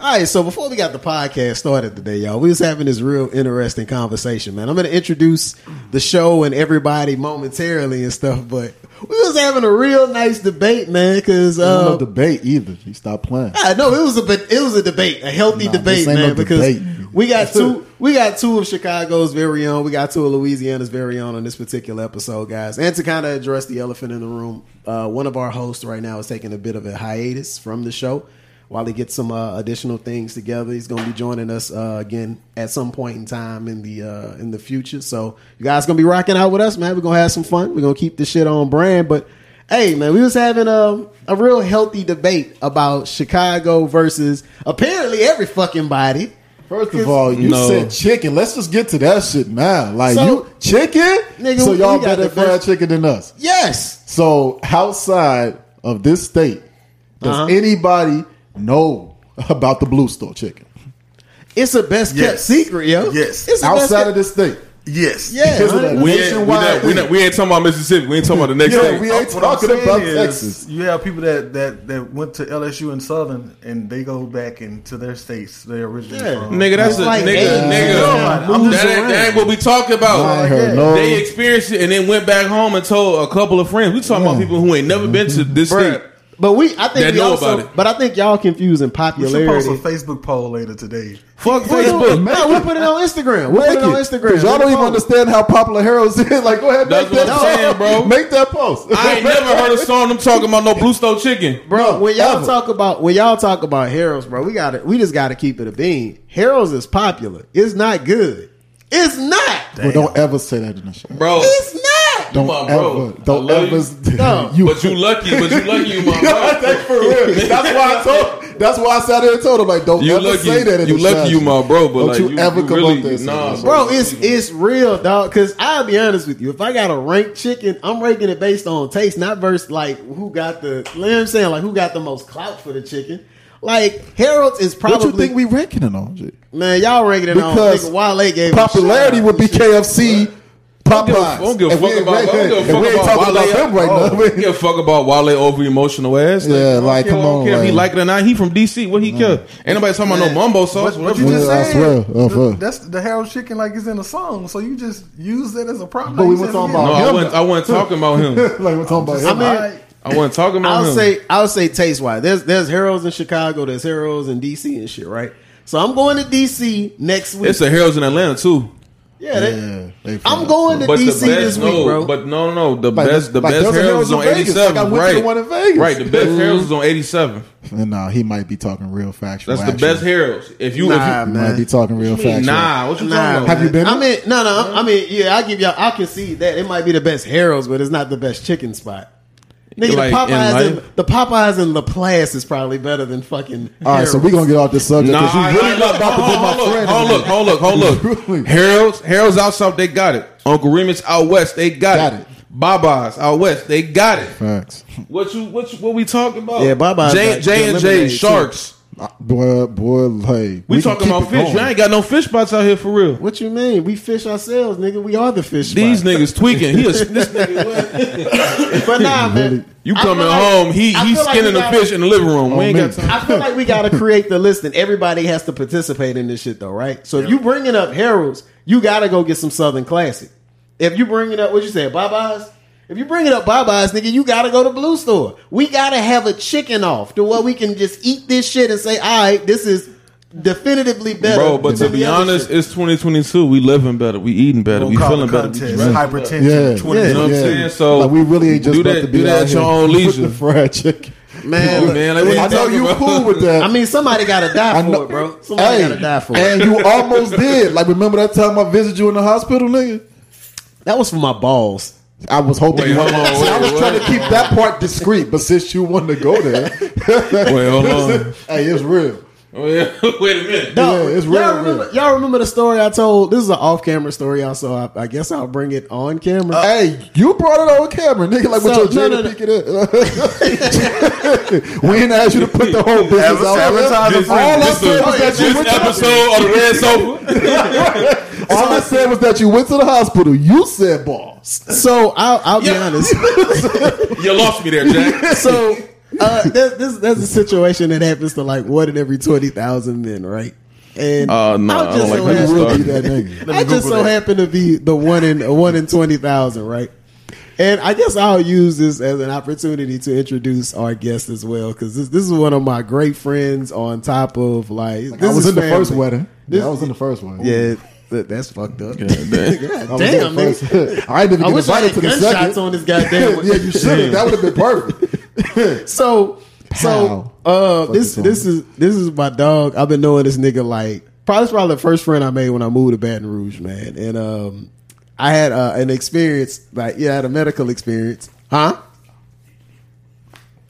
All right, so before we got the podcast started today, y'all, we was having this real interesting conversation, man. I'm going to introduce the show and everybody momentarily and stuff, but we was having a real nice debate, man, because Uh, no debate either. You stop playing. I know it was a it was a debate, a healthy Nah, debate, man. no because debate. we got two, we got two of Chicago's very own, we got two of Louisiana's very own on this particular episode, guys. And to kind of address the elephant in the room, uh, one of our hosts right now is taking a bit of a hiatus from the show while he gets some uh, additional things together. He's going to be joining us uh, again at some point in time in the uh, in the future. So you guys gonna be rocking out with us, man. We're gonna have some fun. We're gonna keep this shit on brand, but. Hey man, we was having a a real healthy debate about Chicago versus apparently every fucking body. First of all, you No. said chicken. Let's just get to that shit now. Like So- you chicken, Nigga, so y'all better the fried chicken than us. Yes, So outside of this state, does Uh-huh. anybody know about the Blue Store chicken it's a best kept Yes. secret, yo. Yes. it's outside of this state? Yes. Yeah, Because of honey. that We ain't, we, not, we, not, we ain't talking about Mississippi. We ain't talking about the next Yeah, state. we ain't What I'm talking saying about is, Texas. You have people that, that, that went to LSU and Southern, and they go back into their states they originally Yeah. from. Nigga, that's It's a like nigga. AIDS. nigga. Yeah. that, Moves ain't, that ain't what we talking about. I no. They experienced it and then went back home and told a couple of friends. We talking about people who ain't never been to this Bruh. state. But we, I think That we know also, about it. but I think y'all confusing We should post a Facebook poll later today. Fuck We'll do it. Facebook. No, we'll put it on Instagram. We'll put it on Instagram. Y'all don't even understand how popular Harold's is. Like, go ahead, That's make what that I'm saying, bro. Make that post. I ain't never heard a song them talking about no Blue Stone chicken. Bro, No, when y'all ever. talk about when y'all talk about Harold's, bro, we got to we just got to keep it a bean. Harold's is popular. It's not good. It's not. Well, don't ever say that in the show. Bro, It's not. Don't my ever. bro. Don't I love ever. you. No. you, but you lucky, but you lucky you my bro. That's for real. That's why I told. That's why I sat there and told him like, don't You ever lucky, say that. In you the lucky show. you my bro, but Don't like you, you, ever you come really, up there. Nah, saying Bro, it's it's real, dog. Because I'll be honest with you, if I got a ranked chicken, I'm ranking it based on taste, not versus like who got the. You know what I'm saying? Like who got the most clout for the chicken. Like Harold's is probably. What you think we ranking it on? G? man, y'all ranking it Because on. Nigga, Wale gave him a Popularity shout would be out. KFC, Popeyes. give don't give a we fuck about- I don't give a fuck about Wale. about right Oh, now. Give a fuck about Wale over emotional ass. Yeah, like, care, come on, care if he like- like it or not. He from DC. What he mm. care? Ain't nobody talking about no mumbo sauce. What, what you just Yeah, I swear. Oh, the- that's the Harold chicken like it's in a song, so you just use that as a problem. But we were talking again. no, about I him. wasn't. I wasn't talking about him. like we're talking about I him. mean, I wasn't talking about him. I'll him. say I'll say taste wise. There's there's Harold's in Chicago. There's Harold's in DC and shit, right? So I'm going to DC next week. it's a Harold's in Atlanta too. Yeah, they- yeah, they I'm going to But the DC this best, week, no, bro. but no, no, the Like, best, the like, best there was a Harold's Harold's on 87, Like, I went to right? the one in Vegas. Right, the best mm-hmm. Harold's is on 87. And nah, he might be talking real factual. That's the actually. best Harold's. If you, Nah, if He man. might be talking real you factual. nah, what you Nah, talking about? Have you been? I mean, no, no. I mean, yeah, I give y'all. I concede that it might be the best Harold's, but it's not the best chicken spot. Nigga, Like, the Popeyes, life? and, the Popeyes in Laplace is probably better than fucking. All right, so we're gonna get off this subject Nah, because you really I- not about to hold, put my hold, friend. hold, in look, hold, look, hold, look. Harold's, Harold's out south, they got it. Uncle Remus out west, they got, Got it. it. Baba's out west, they got it. Facts. What you, what you, what we talking about? Yeah, Baba's J, got J good and J lemonade, too. Boy, boy, like We, can talking about fish. going. You ain't got no fish spots out here for real. What you mean? We fish ourselves, nigga. We are the fish. These spot. niggas tweaking. He a, this nigga, what? but nah, man. You coming like- home? He I he feel like skinning we the fish in the living room. we oh, ain't me. got time. I feel like we got to create the list, and everybody has to participate in this shit, though, right? So if you bringing up Harold's, you got to go get some Southern Classic. If you bringing up what you said, Popeyes. If you bringing up Popeyes, nigga, you got to go to Blue Store. We got to have a chicken off to where we can just eat this shit and say, all right, this is definitively better. Bro, but to be honest, shit. it's 2022. We living better. We eating better. We'll We feeling better. Contest dressing better. hypertension. Yeah. 20. Yeah. You know what I'm Yeah. saying? So like we really ain't just do about that, to be do that at your own leisure. the fried chicken. man, look, man, like, what I know you about? cool with that. I mean, somebody got to die for know- it, bro. Somebody Hey, got to die for it. and you almost did. Like, remember that time I visited you in the hospital, nigga? That was for my balls. I was hoping Wait, you. hold on, See, I wait, was trying to keep that part discreet, but since you wanted to go there, Wait, hold on. hey, it's real. Oh. Wait a minute. No, Yeah, it's y'all, real, remember, real. y'all remember the story I told? This is an off-camera story, y'all. So I, I guess I'll bring it on camera. Uh, hey, you brought it on camera, nigga. Like with So, your no, Jada no, no. Pinkett. we ain't asked you to put the whole business out Advertise there. the All I This, said was that you this went to the, episode of the Red Sofa. All I said was that you went to the hospital. You said balls. So I'll, I'll be honest. You lost me there, Jack. So uh, this, this that's a situation that happens to like one in every twenty thousand men, right? And Uh, no, I don't like so when you happen- Will be that nigga. I just so happen to be the one in one in twenty thousand, right? And I guess I'll use this as an opportunity to introduce our guest as well, because this this is one of my great friends. On top of like, Like, this I was is in the first wedding. This- Yeah, I was in the first one. Yeah, that, that's fucked up. Yeah, man. I Damn, in nigga. I didn't I even get wish I invited had to the gunshots second. on this goddamn. yeah, you should have. That would have been perfect. So, so uh, this this this is this is my dog. I've been knowing this nigga like probably it's probably the first friend I made when I moved to Baton Rouge, man. And um, I had uh, an experience like yeah, I had a medical experience, huh?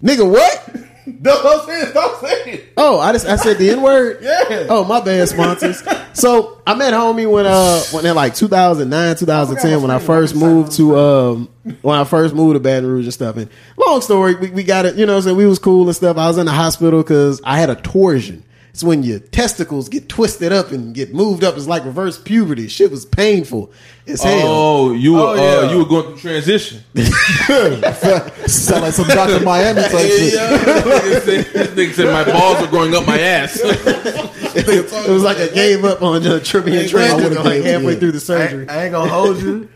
Nigga, what? Don't say it. Don't say it. Oh, I just I said the N word. Yeah. Oh, my bad, sponsors. so I met homie when uh when in like 2009, 2010 when I first moved to um when I first moved to Baton Rouge and stuff. And long story, we, we got it. You know, what I'm saying we was cool and stuff. I was in the hospital because I had a torsion. It's when your testicles get twisted up and get moved up. It's like reverse puberty. Shit was painful as hell. Oh, you were Oh, uh, yeah. you were going through transition. Sound like some Dr. Miami type shit. this, nigga said, this nigga said my balls are going up my ass. It was like I gave up on the Tribune train would've like halfway yeah. through the surgery. ain't- I ain't gonna hold you.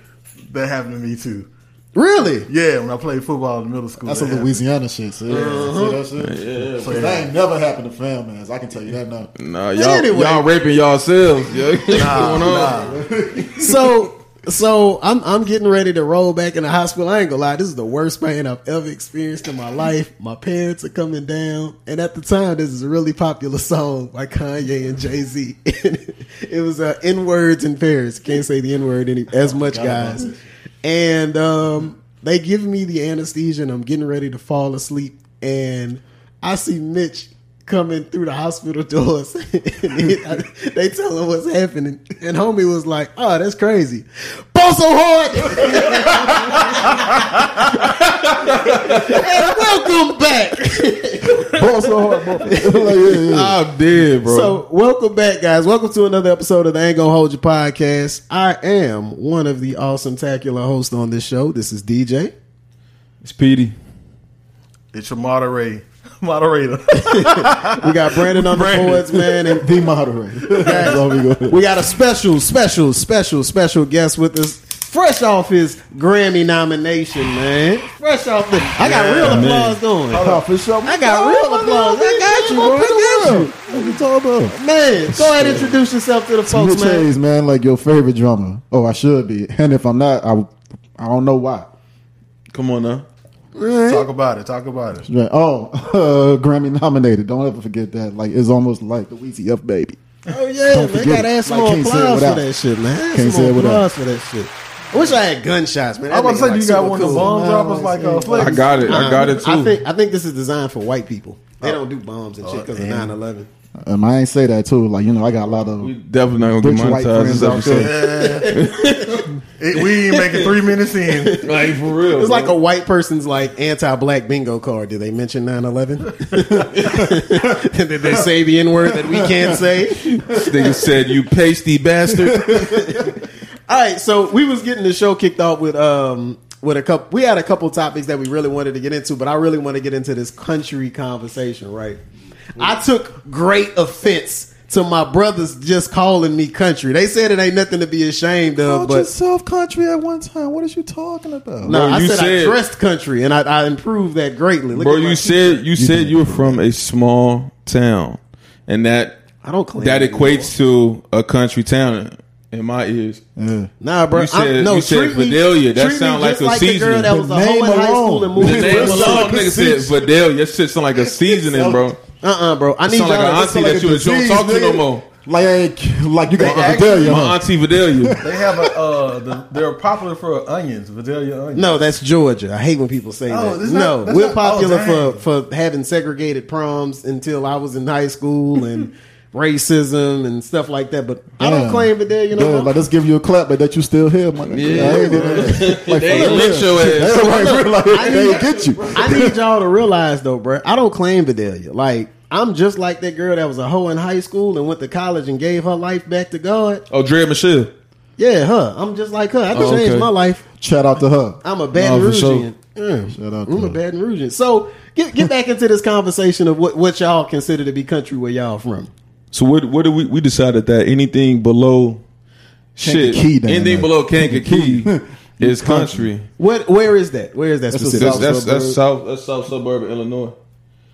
That happened to me too. Really? Yeah, when I played football in middle school. That's a some happened. Louisiana shit. So, yeah, see that shit? so that ain't never happened to fam mans. I can tell you that now. Nah, y'all Anyway. y'all raping yourselves. Yo. What's Nah, going on? nah. so so I'm I'm getting ready to roll back in the hospital. I ain't gonna lie, this is the worst pain I've ever experienced in my life. My parents are coming down, and at the time, this is a really popular song by Kanye and Jay Z. it was uh, N words in Paris. Can't say the N word any as much, guys. And um, they give me the anesthesia, and I'm getting ready to fall asleep, and I see Mitch coming through the hospital doors. he- they tell him what's happening, and homie was like, "Oh, that's crazy." Ball so hard. and welcome back. Ball so hard, bro. like, yeah, yeah. I'm dead, bro. So, welcome back, guys. Welcome to another episode of the Ain't Gonna Hold You podcast. I am one of the awesome, tacular hosts on this show. This is DJ. it's Petey. It's your moderator. Moderator. We got Brandon on the boards, man, and The moderator. That's all we go. we got a special, special, special, special guest with us. Fresh off his Grammy nomination, man. Fresh off the, I got Yeah, real man. applause going. Oh, for sure. I got real applause. I got you, bro. I got you. What you talking about? Man, go ahead and introduce yourself to the folks, Mitch man. Hayes, man, like your favorite drummer. Oh, I should be. And if I'm not, I, I don't know why. Come on now. Talk about it. Talk about it. Right. Oh, uh, Grammy nominated. Don't ever forget that. Like it's almost like the Weezy F baby. Oh yeah, Don't man. forget Gotta it. some Like, more can't say it applause for that shit, man. Add Can't some say it more without. applause for that shit. I wish I had gunshots, man. I was about to say, you got one of the cool. bomb droppers like uh, I got it. I got it too. I think I think this is designed for white people. They don't do bombs and shit because of 9-11. Um, I ain't say that too. Like you know, I got a lot of we definitely not gonna Rich get white monetized friends this out episode. It- we ain't making three minutes in. Like for real. It's like a white person's like anti-black bingo card. Did they mention 9-11? Did they say the N-word that we can't say? This nigga said, "You pasty bastard." All right, so we was getting the show kicked off with um with a couple. We had a couple topics that we really wanted to get into, but I really want to get into this country conversation. Right, I took great offense to my brothers just calling me country. They said it ain't nothing to be ashamed of, Called but yourself country at one time. What is you talking about? no, Bro, I you said, I said- dressed country, and I, I improved that greatly. Look Bro, at my you said you said you were from a small town, and that I don't claim that it equates to a country town in my ears. Yeah. Nah, bro. You said- I'm- no, you said treat me- Vidalia. That sound like a like the girl seasoning. that was The a hoe in high school and moved The to name alone, nigga said season. Vidalia. Your shit sound like a seasoning, bro. Uh-uh, bro. I need Sound like an to- auntie that you don't talk to no more. Like, like you got They actually- Vidalia, My huh? auntie Vidalia. They have a. Uh, the, they're popular for onions, Vidalia onions. No, that's Georgia. I hate when people say Oh, that. it's no, we're not- popular oh, for for having segregated proms until I was in high school and racism and stuff like that. But I don't claim it there. You know, Yeah, like let's give you a clap, but that you still here, my nigga. Yeah. I ain't even- like, They ain't lick your ass. Yeah, right, like, I need- ain't get you. I need y'all to realize though, bro. I don't claim Vidalia. Like I'm just like that girl that was a hoe in high school and went to college and gave her life back to God. Oh, Dre Michelle. Yeah, her. I'm just like her. I can Oh, change okay. my life. Shout out to her. I'm a Baton No, for sure. Rougean. Shout out I'm to a Baton Rouge. So get get back into this conversation of what, what y'all consider to be country where y'all from. So what? What did we? We decided that anything below shit, Kankakee down anything there. below Kankakee is country. What where is that? Where is that That's a specific? That's that's, that's south. That's south suburb of Illinois.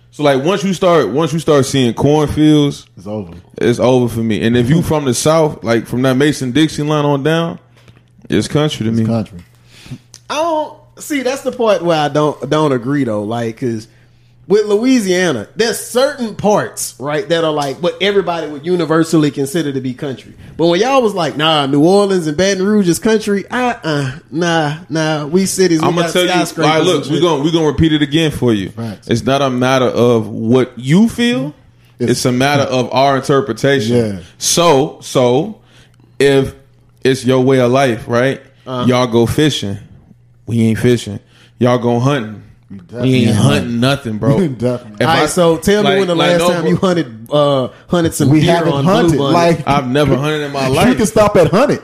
So like once you start once you start seeing cornfields, It's over. it's over for me. And if you from the south, like from that Mason Dixie line on down, it's country to me. Country. I don't see. That's the part where I don't don't agree though. Like, cause with Louisiana, there's certain parts right that are like what everybody would universally consider to be country. But when y'all was like, nah, New Orleans and Baton Rouge is country. Uh, uh nah, nah. We cities. We I'm gonna tell you. All skyscrapers right, and look, we're gonna we're gonna repeat it again for you. Facts. It's not a matter of what you feel. It's, It's- a matter of our interpretation. Yeah. So so if it's your way of life, right? Uh-huh. Y'all go fishing. We ain't fishing. Y'all go hunting. We definitely ain't ain't hunting nothing, bro. If All right, I- so tell me when the like, last no, time you hunted uh hunted some We deer haven't on hunted. Blue Bunny. Like I've never hunted in my life. You can stop at hunted.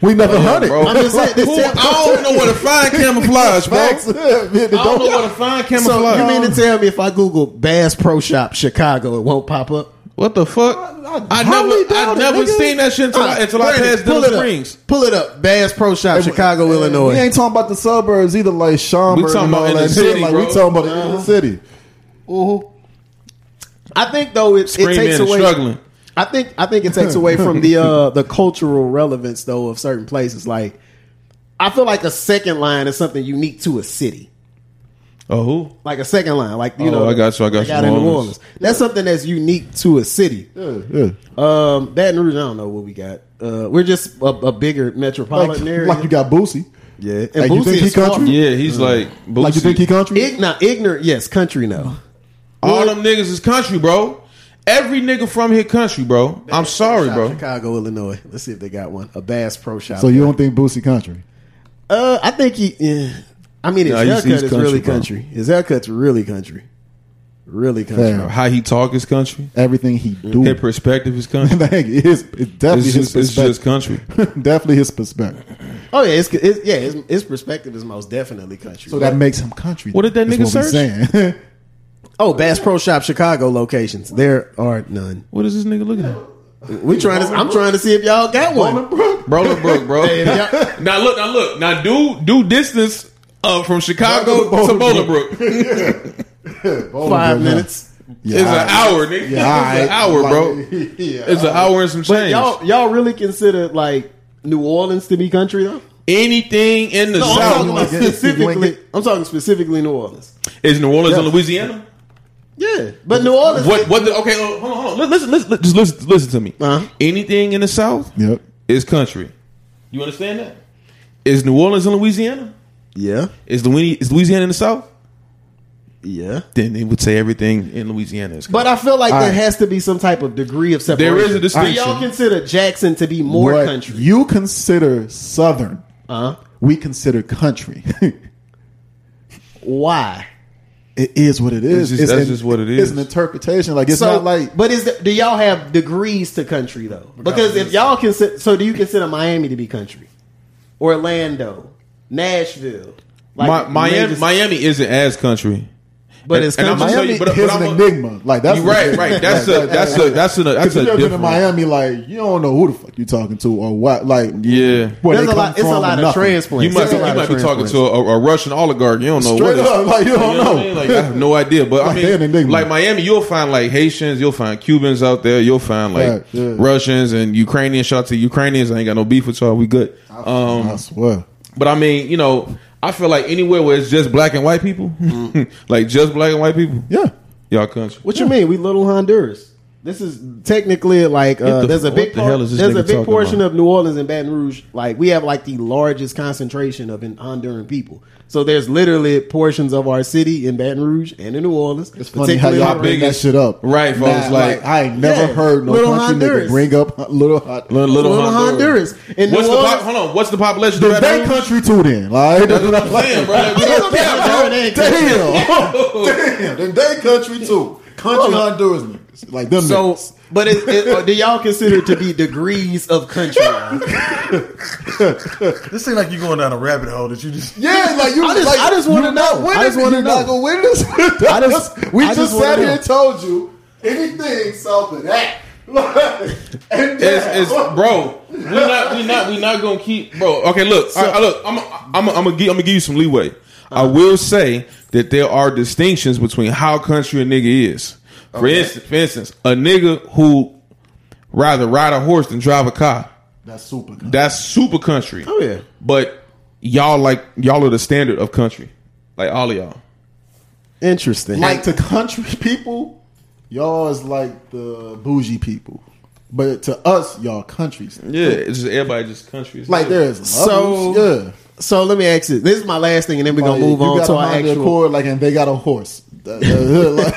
We never Yeah, hunted. bro. I'm just saying, this Who- I don't know what to find camouflage, bro. Facts. Man, I don't know what to find so camouflage. you mean to tell me if I Google Bass Pro Shop Chicago, it won't pop up? What the fuck? I I, highly never, I never nigga. seen that shit until, ah, I, until I passed pull Denham it up. Springs. Pull it up. Bass Pro Shop, Chicago, We Illinois. We ain't talking about the suburbs either, like Schaumburg We talking about in the city, Like bro. we talking about in the city. Mm-hmm. I think though it, it takes away. struggling. I think I think it takes away from the uh the cultural relevance though of certain places. Like I feel like a second line is something unique to a city. Oh, who? Like a second line, like you Oh, know, I got you, I got like you. out in New Orleans. Orleans. That's something that's unique to a city. Yeah, yeah. Um, Baton Rouge, I don't know what we got. Uh, we're just a, a bigger Like, metropolitan area. like you got Boosie. yeah, and like, you think he is far country? from- Yeah, he's like. Like you think he country? Ig- now, ignorant, yes, country no. All them niggas is country, bro. Every nigga from here country, bro. I'm sorry, bro. Chicago, Illinois. Let's see if they got one. A Bass Pro Shop. so you don't think Boosie country? Uh, I think he. Yeah. I mean, his Nah, haircut he's is country, really bro. country. His haircut's really country. Really country. Fair. How he talk is country. Everything he mm. do. His perspective is country. Like, it is, it's definitely It's his just, it's just perspective. country. definitely his perspective. Oh yeah, it's, it's yeah. His, his perspective is most definitely country. So that makes him country. What did that nigga what search? saying. oh, Bass Pro Shop Chicago locations. There are none. What is this nigga looking at? We trying to. I'm trying to see if y'all got one. Bro, Brook, bro. Hey, y'all- now look, now look, now do do distance uh, from Chicago to Bolingbrook. Five minutes. it's an hour, nigga. it's an hour, bro. It's an hour and some But change. y'all y'all really consider like New Orleans to be country though? Anything in the No, I'm south talking about you ain't get- you ain't specifically. I'm talking specifically New Orleans. is New Orleans Yeah. and Louisiana. Yeah, but New Orleans. What? What? The, okay, hold on, hold on. Listen, listen, listen, just listen, listen to me. Uh-huh. Anything in the south Yep. is country. You understand that? Is New Orleans in Louisiana? Yeah, Is Louisiana, is Louisiana in the south? yeah. Then they would say everything in Louisiana is. But I feel like All there right. has to be some type of degree of separation. There is a distinction. Do y'all consider Jackson to be more what country? you consider southern, Uh huh. we consider country. Why? it is what it is. just- that's an- just what it It's is. an interpretation. Like it's so, not like but is the, do y'all have degrees to country though? Because if y'all consider, so do you consider Miami to be country, Orlando, Nashville, Mi- Miami, major- Miami isn't as country. but it's and I'm gonna tell Miami you, but- is but an I'm a- enigma. Like that's You right, right. That's a that's a that's a that's Because a if you've been to different. Miami, like you don't know who the fuck you're talking to or what. Like Yeah. where There's they a come lot. It's from a lot of nothing. transplants. You might be, you might be talking to a, a Russian oligarch. You don't know what. Straight what is. up, like, you don't what know. I mean? Like I have no idea. But I Like, they're an mean, like Miami, you'll find like Haitians, you'll find Cubans out there, you'll find like Right, yeah. Russians and Ukrainians. Shout out to Ukrainians. I ain't got no beef with y'all. We good. Um, I swear. But I mean, you know, I feel like anywhere where it's just black and white people, like just black and white people, Yeah. y'all country. What you mean? We little Honduras. This is technically like uh, the- there's a big the part, hell is this there's a big portion about? of New Orleans and Baton Rouge. Like we have like the largest concentration of in Honduran people. So there's literally portions of our city in Baton Rouge and in New Orleans. It's funny how y'all bring that shit up. Right, folks, Nah, like- I ain't never Yeah, heard no little country Honduras. nigga bring up little. Little, little, Little Honduras. Honduras. In What's New the pop, Orleans- hold on? What's the population of The Baton Rouge? country too then. Like, That's what I'm saying, bro. Like, we don't care, bro. They ain't country. Damn. Damn. Then they country too. Country Honduras. Motherfuckers. Like them. So, niggas. but it, it, uh, do y'all consider it to be degrees of country? This seems like you're going down a rabbit hole that you just. Yeah, like you. I just- like, I just wanna know. not I just wanna know. Not gonna. I just- we I just, just sat here know. and told you anything south of that. and It's, it's bro. We not we not we not gonna keep bro. Okay, look, all right, look. I'm I'm I'm gonna give I'm gonna give you some leeway. I will say that there are distinctions between how country a nigga is. For instance, for instance, a nigga who rather ride a horse than drive a car. that's super. Good. That's super country. Oh yeah. But y'all like y'all are the standard of country. Like all of y'all. Interesting. Like to country people, y'all is like the bougie people, but to us, y'all countries. Yeah, it's just everybody just country. Like there's So- levels, yeah. so let me ask you. This is my last thing, and then we're gonna Like, move you on got to a our actual. Accord, like, and they got a horse. like, you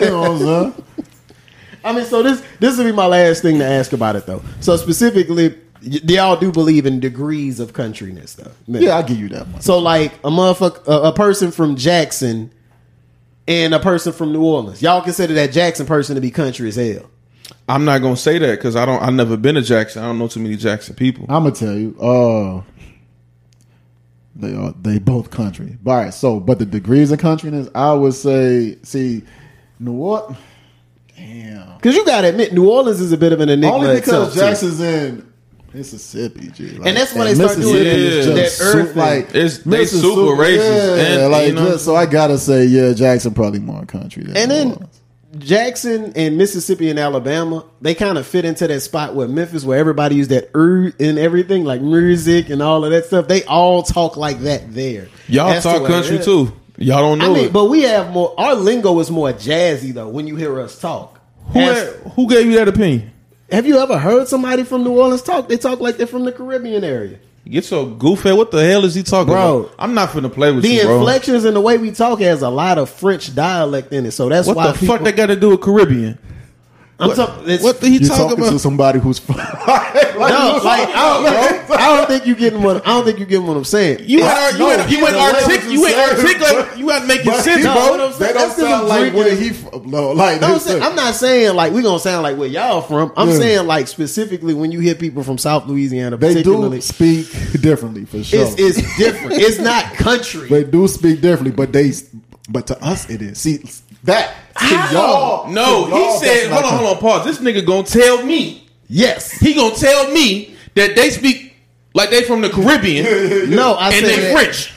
know what I'm saying? I mean, so this this will be my last thing to ask about it, though. So specifically, y- y'all do believe in degrees of countryness, though. Yeah, I'll give you that one. So like a motherfucker, a, a person from Jackson and a person from New Orleans, y'all consider that Jackson person to be country as hell. I'm not gonna say that because I don't. I've never been to Jackson. I don't know too many Jackson people. I'm gonna tell you. Uh, they are they both country. All right. So, but the degrees of countryness, I would say, see, New Orleans. Damn. Because you gotta admit, New Orleans is a bit of an enigma Only because itself, too. Jackson's in Mississippi, G. Like, And that's when they start doing Mississippi that- is that earth su- like It's- they Mississippi- super racist, Yeah, and, like you know- just, so I gotta say, yeah, Jackson probably more country. Than And New then Orleans. Jackson and Mississippi and Alabama, they kind of fit into that spot where Memphis, where everybody used that er and everything, like music and all of that stuff. They all talk like that there. Y'all That's talk way country too. Y'all don't know I mean, it. but we have more. Our lingo is more jazzy though. When you hear us talk, who, As- who gave you that opinion? have you ever heard somebody from New Orleans talk? They talk like they're from the Caribbean area. Get so goofy. What the hell is he talking Bro. about? I'm not finna play with The you, bro. inflections and the way we talk has a lot of French dialect in it, so that's what why the people, fuck they got to do with Caribbean? I'm what, talking. what the he You're talking talking to about? somebody who's from. like, No, like I don't, I don't think you getting what I don't think you getting what I'm saying. You It's- ain't, you ain't, you ain't the artic, you you ain't said, articulate, bro. you ain't making But sense, No, bro. what I'm saying- They don't that's 'cause sound I'm like where he from. No, like No, I'm, saying, I'm not saying like we gonna sound like where y'all from. I'm Yeah. saying like specifically when you hear people from South Louisiana, They do speak differently for sure. it's it's different. it's not country. they do speak differently, but they, but to us it is. See that to y'all. No, to y'all, he said, hold on, hold on, pause. This nigga gonna tell me, yes, he gonna tell me that they speak like they from the Caribbean no, I and said they that- French.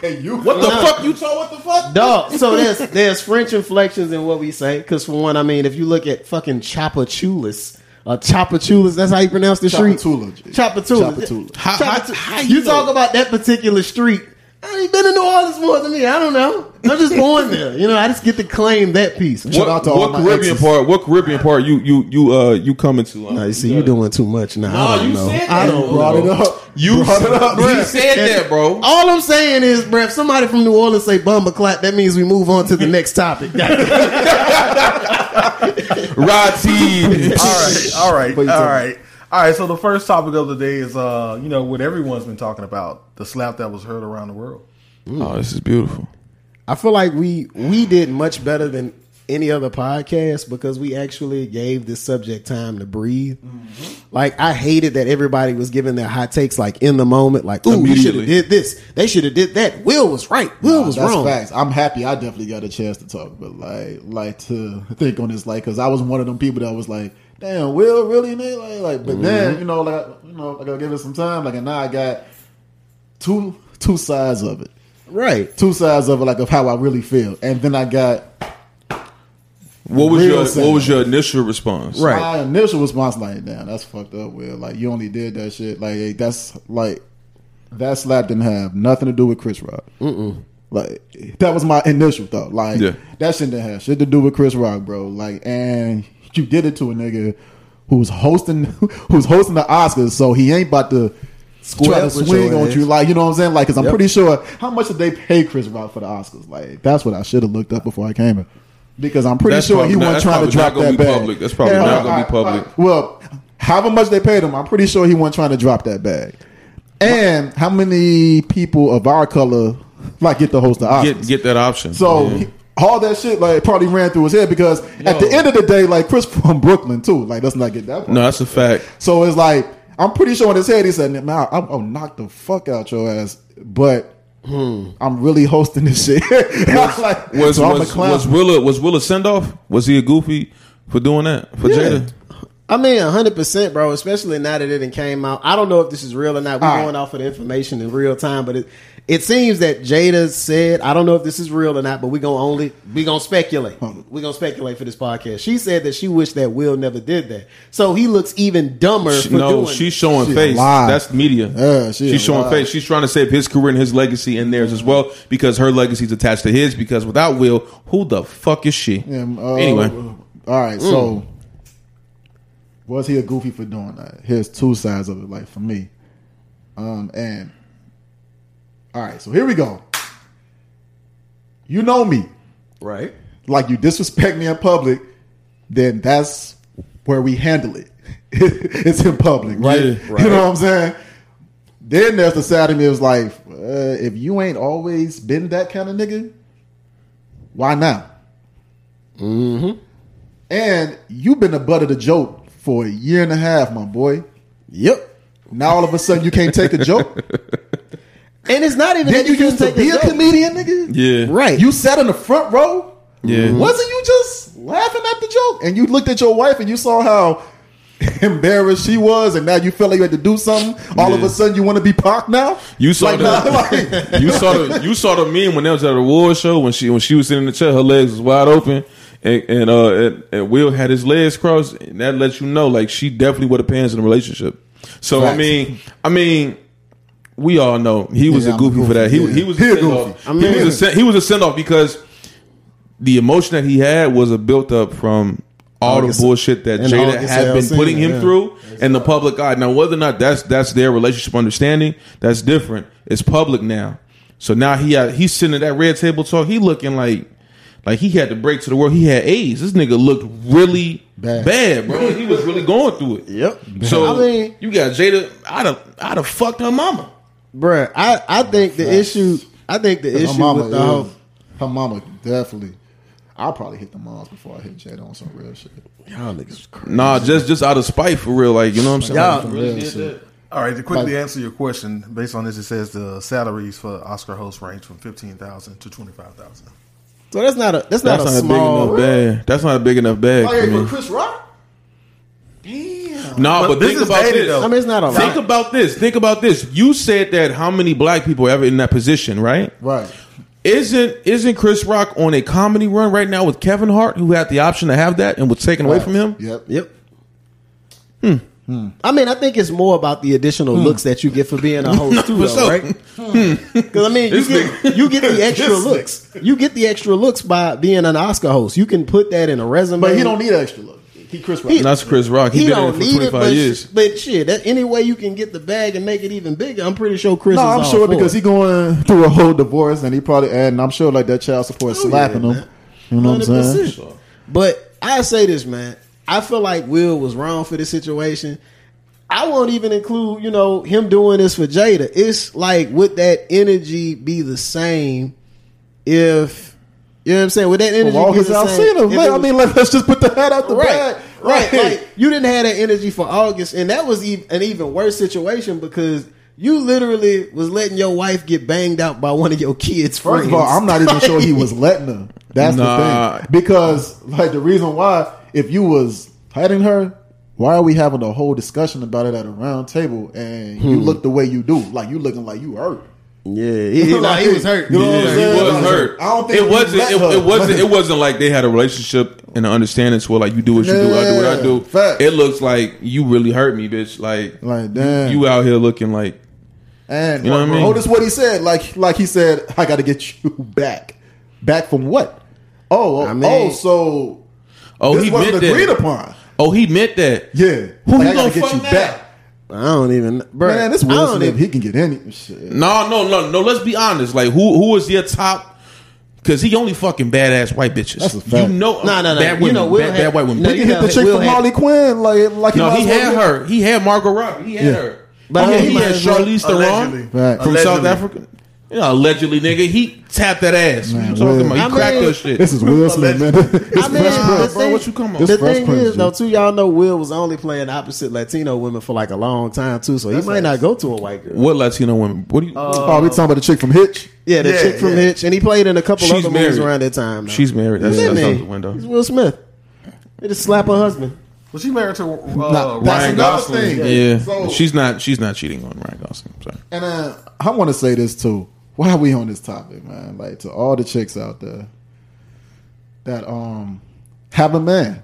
Hey, you What the No. fuck you told? What the fuck? Dog. So there's there's French inflections in what we say. Because for one, I mean, if you look at fucking Chapachulas, uh, Chapachulas, that's how you pronounce the street. Chapatula, G. Chapatula. Chapatula. How- how- how you you talk about that particular street. I ain't been in New Orleans more than me. I don't know. I'm just born there. You know, I just get to claim that piece. Shout What, out to all what my Caribbean exes. part? What Caribbean part you you you uh you coming to? Now, you see, you doing too much now. I No, don't you know. said I don't brought know. it up. You brought it up. He bruh. said that, bro. All I'm saying is, bruh, if somebody from New Orleans say bumba clap, that means we move on to the next topic. Rod T. all right, all right, What you all talking right, all right. So the first topic of the day is, uh, you know, what everyone's been talking about: the slap that was heard around the world. Oh, this is beautiful. I feel like we we did much better than any other podcast because we actually gave this subject time to breathe. Like I hated that everybody was giving their hot takes like in the moment, like ooh, you should have did this, they should have did that. Will was right, Will Nah, was that's wrong. facts. I'm happy. I definitely got a chance to talk, but like, like to think on this, like, because I was one of them people that was like, "Damn, Will really?" And they like, like, but then mm-hmm. you know, like, you know, I got to give it some time. Like, and now I got two two sides of it, Right. two sides of it, like of how I really feel, and then I got What was Real your sad. What was your initial response? Right. my initial response, like, "Damn, that's fucked up." Will like you only did that shit, like hey, that's like that slap didn't have nothing to do with Chris Rock. Mm-mm. Like that was my initial thought. Like Yeah. that shit didn't have shit to do with Chris Rock, bro. Like, and you did it to a nigga who's hosting who's hosting the Oscars, so he ain't about to Square try to swing on you. Like, you know what I'm saying? Like, because I'm Yep. pretty sure how much did they pay Chris Rock for the Oscars? Like, that's what I should have looked up before I came here. Because I'm pretty That's sure he not- wasn't trying to probably drop not gonna that be bag. public. That's probably not gonna be public. Well, however much they paid him, I'm pretty sure he wasn't trying to drop that bag. And how many people of our color like get to host the Oscars? Get get that option. so Yeah. he- all that shit like probably ran through his head because at the end of the day, like Chris from Brooklyn too. Like let's not get that. Part. No, that's a fact. So it's like I'm pretty sure in his head he said, "Man, I'll, I'll knock the fuck out your ass," but. Hmm. I'm really hosting this shit. like, Was so I'm was, clown. was Willa was Willa send off? Was he a goofy for doing that for Yeah. Jada? I mean, hundred percent, bro. Especially now that it came out. I don't know if this is real or not. We're All right. going off of the information in real time, but it it seems that Jada said. I don't know if this is real or not, but we're gonna only we gonna speculate. We're gonna speculate for this podcast. She said that she wished that Will never did that, so he looks even dumber. She- for no, doing she's showing She face. alive. That's media. Yeah, she she's showing alive. face. She's trying to save his career and his legacy and theirs as well because her legacy's attached to his. Because without Will, who the fuck is she? Um, uh, anyway, all right. So, was he a goofy for doing that? Here's two sides of it. Like for me, um, and all right. So here we go. You know me. right. Like you disrespect me in public, then that's where we handle it. it's in public, right? Yeah, right. You know what I'm saying? Then there's the side of me was like, uh, if you ain't always been that kind of nigga, why now? Mm-hmm. And you've been the butt of the joke for a year and a half, my boy. Yep. Now all of a sudden you can't take a joke. And it's not even then that you you used to be a joke. comedian, nigga. yeah, right? You sat in the front row. yeah. Wasn't you just laughing at the joke? And you looked at your wife and you saw how embarrassed she was, and now you felt like you had to do something. All of a sudden, you want to be Pac now. You saw like, the nah, like- you saw the you saw the meme when they was at a award show when she when she was sitting in the chair, her legs was wide open, and and uh and, and Will had his legs crossed, and that lets you know like she definitely would have pants in the relationship. So I mean, I mean. We all know he was Yeah, a I'm goofy, a for that. He, goofy, he was He a a send goofy. off. I mean- he was a he was a send off because the emotion that he had was a built up from all August- the bullshit that Jada August had been putting him yeah. through in the public eye. Now, whether or not that's that's their relationship understanding, that's different. It's public now. So now he had, he's sitting at that red table talk. He looking like like he had to break to the world. He had AIDS. This nigga looked really Bad. bad, bro. he was really going through it. Yep. So I mean, you got Jada. I'd have I'd have fucked her mama. Bruh, I I think the issue. I think the issue mama, with the is- whole. her mama definitely. I'll probably hit the moms before I hit Jada on some real shit. Y'all niggas crazy. Nah, just just out of spite for real. Like you know what I'm saying. Y'all- Like, Real shit. All right, to quickly Like- answer your question, based on this, it says the salaries for Oscar hosts range from fifteen thousand to twenty five thousand. So that's not a that's, not that's a not a big small. enough bag. That's not a big enough bag Oh, yeah, for me. for Chris Rock. Damn. No, But but, think about dated, this. though. I mean, it's not a Think lot. about this. Think about this. You said that how many black people are ever in that position, right? Right. Isn't isn't Chris Rock on a comedy run right now with Kevin Hart, who had the option to have that and was taken away from him? Yep. Yep. Hmm. Hmm. I mean, I think it's more about the additional hmm. looks that you get for being a host too, though, right? Because I mean, you get you get the extra looks. You get the extra looks by being an Oscar host. You can put that in a resume. But he don't need extra look. He Chris Rock. He- that's Chris Rock. He, He been in don't it for need it, but, years. but shit, that, any way you can get the bag and make it even bigger, I'm pretty sure Chris. no, is I'm all sure for because it. he going through a whole divorce, and he probably and I'm sure like that child support Oh, slapping yeah, him. man. You know what I'm saying? But I say this, man. I feel like Will was wrong for this situation. I won't even include, you know, him doing this for Jada. It's like, would that energy be the same if, you know what I'm saying? With that energy Well, be his the same? Alsina, if like, I mean, like, let's just put the hat out the right, bag. right. Like you didn't have that energy for August, and that was ev- an even worse situation because you literally was letting your wife get banged out by one of your kids' friends. First of all, I'm not even sure he was letting her. That's Nah. the thing. Because like the reason why, if you was hitting her, why are we having a whole discussion about it at a round table and you hmm. look the way you do? Like you looking like you hurt. Yeah, he, he, nah, he was hurt. You know what I'm saying? he was Like, hurt. I don't think it wasn't. It, it wasn't. It wasn't like they had a relationship and an understanding to where like you do what you do, I do what I do. Yeah, facts. It looks like you really hurt me, bitch. Like, Like, damn. you out here looking like And You know what I mean? Notice what he said. Like like he said, I got to get you back. Back from what? Oh, oh I oh, mean- oh, so oh this he wasn't meant agreed that. upon. Oh, he meant that. Yeah, Who like, he I gotta gonna get fuck you now? back. I don't even, bro. Man, this I Will Smith, even- he can get any shit. No, no, no, no. Let's be honest. Like, who who is your top? Because he only fucking badass white bitches. That's a fact. You know, No, no, no. Bad You know, Will bad, had- bad white women. No, He you hit the chick Will from had- Harley Quinn, like like no, might he had her. He had Margot Robbie. He had Yeah. her. But But he he had uh, Charlize Theron Right. from South Africa. You know, allegedly, nigga, he tapped that ass. what you talking about? He I cracked mean, that shit. This is Will Smith, man. This I mean, Fresh the Prince. bro, thing- what you come on? The thing Prince, is, though, too, y'all know Will was only playing opposite Latino women for like a long time too, so he might not go to a white girl. what Latino women? What do you? Oh, we talking about the chick from Hitch? Yeah, the Yeah, chick from yeah. Hitch, and he played in a couple She's other movies around that time. though. She's married. That's, What that's that out the window. It's Will Smith. They just slap her husband. Was she married to uh, Nah, Ryan Gosling? thing. Yeah, So- she's not. She's not cheating on Ryan Gosling. I'm sorry. And uh, I want to say this too. Why are we on this topic, man? Like to all the chicks out there that um have a man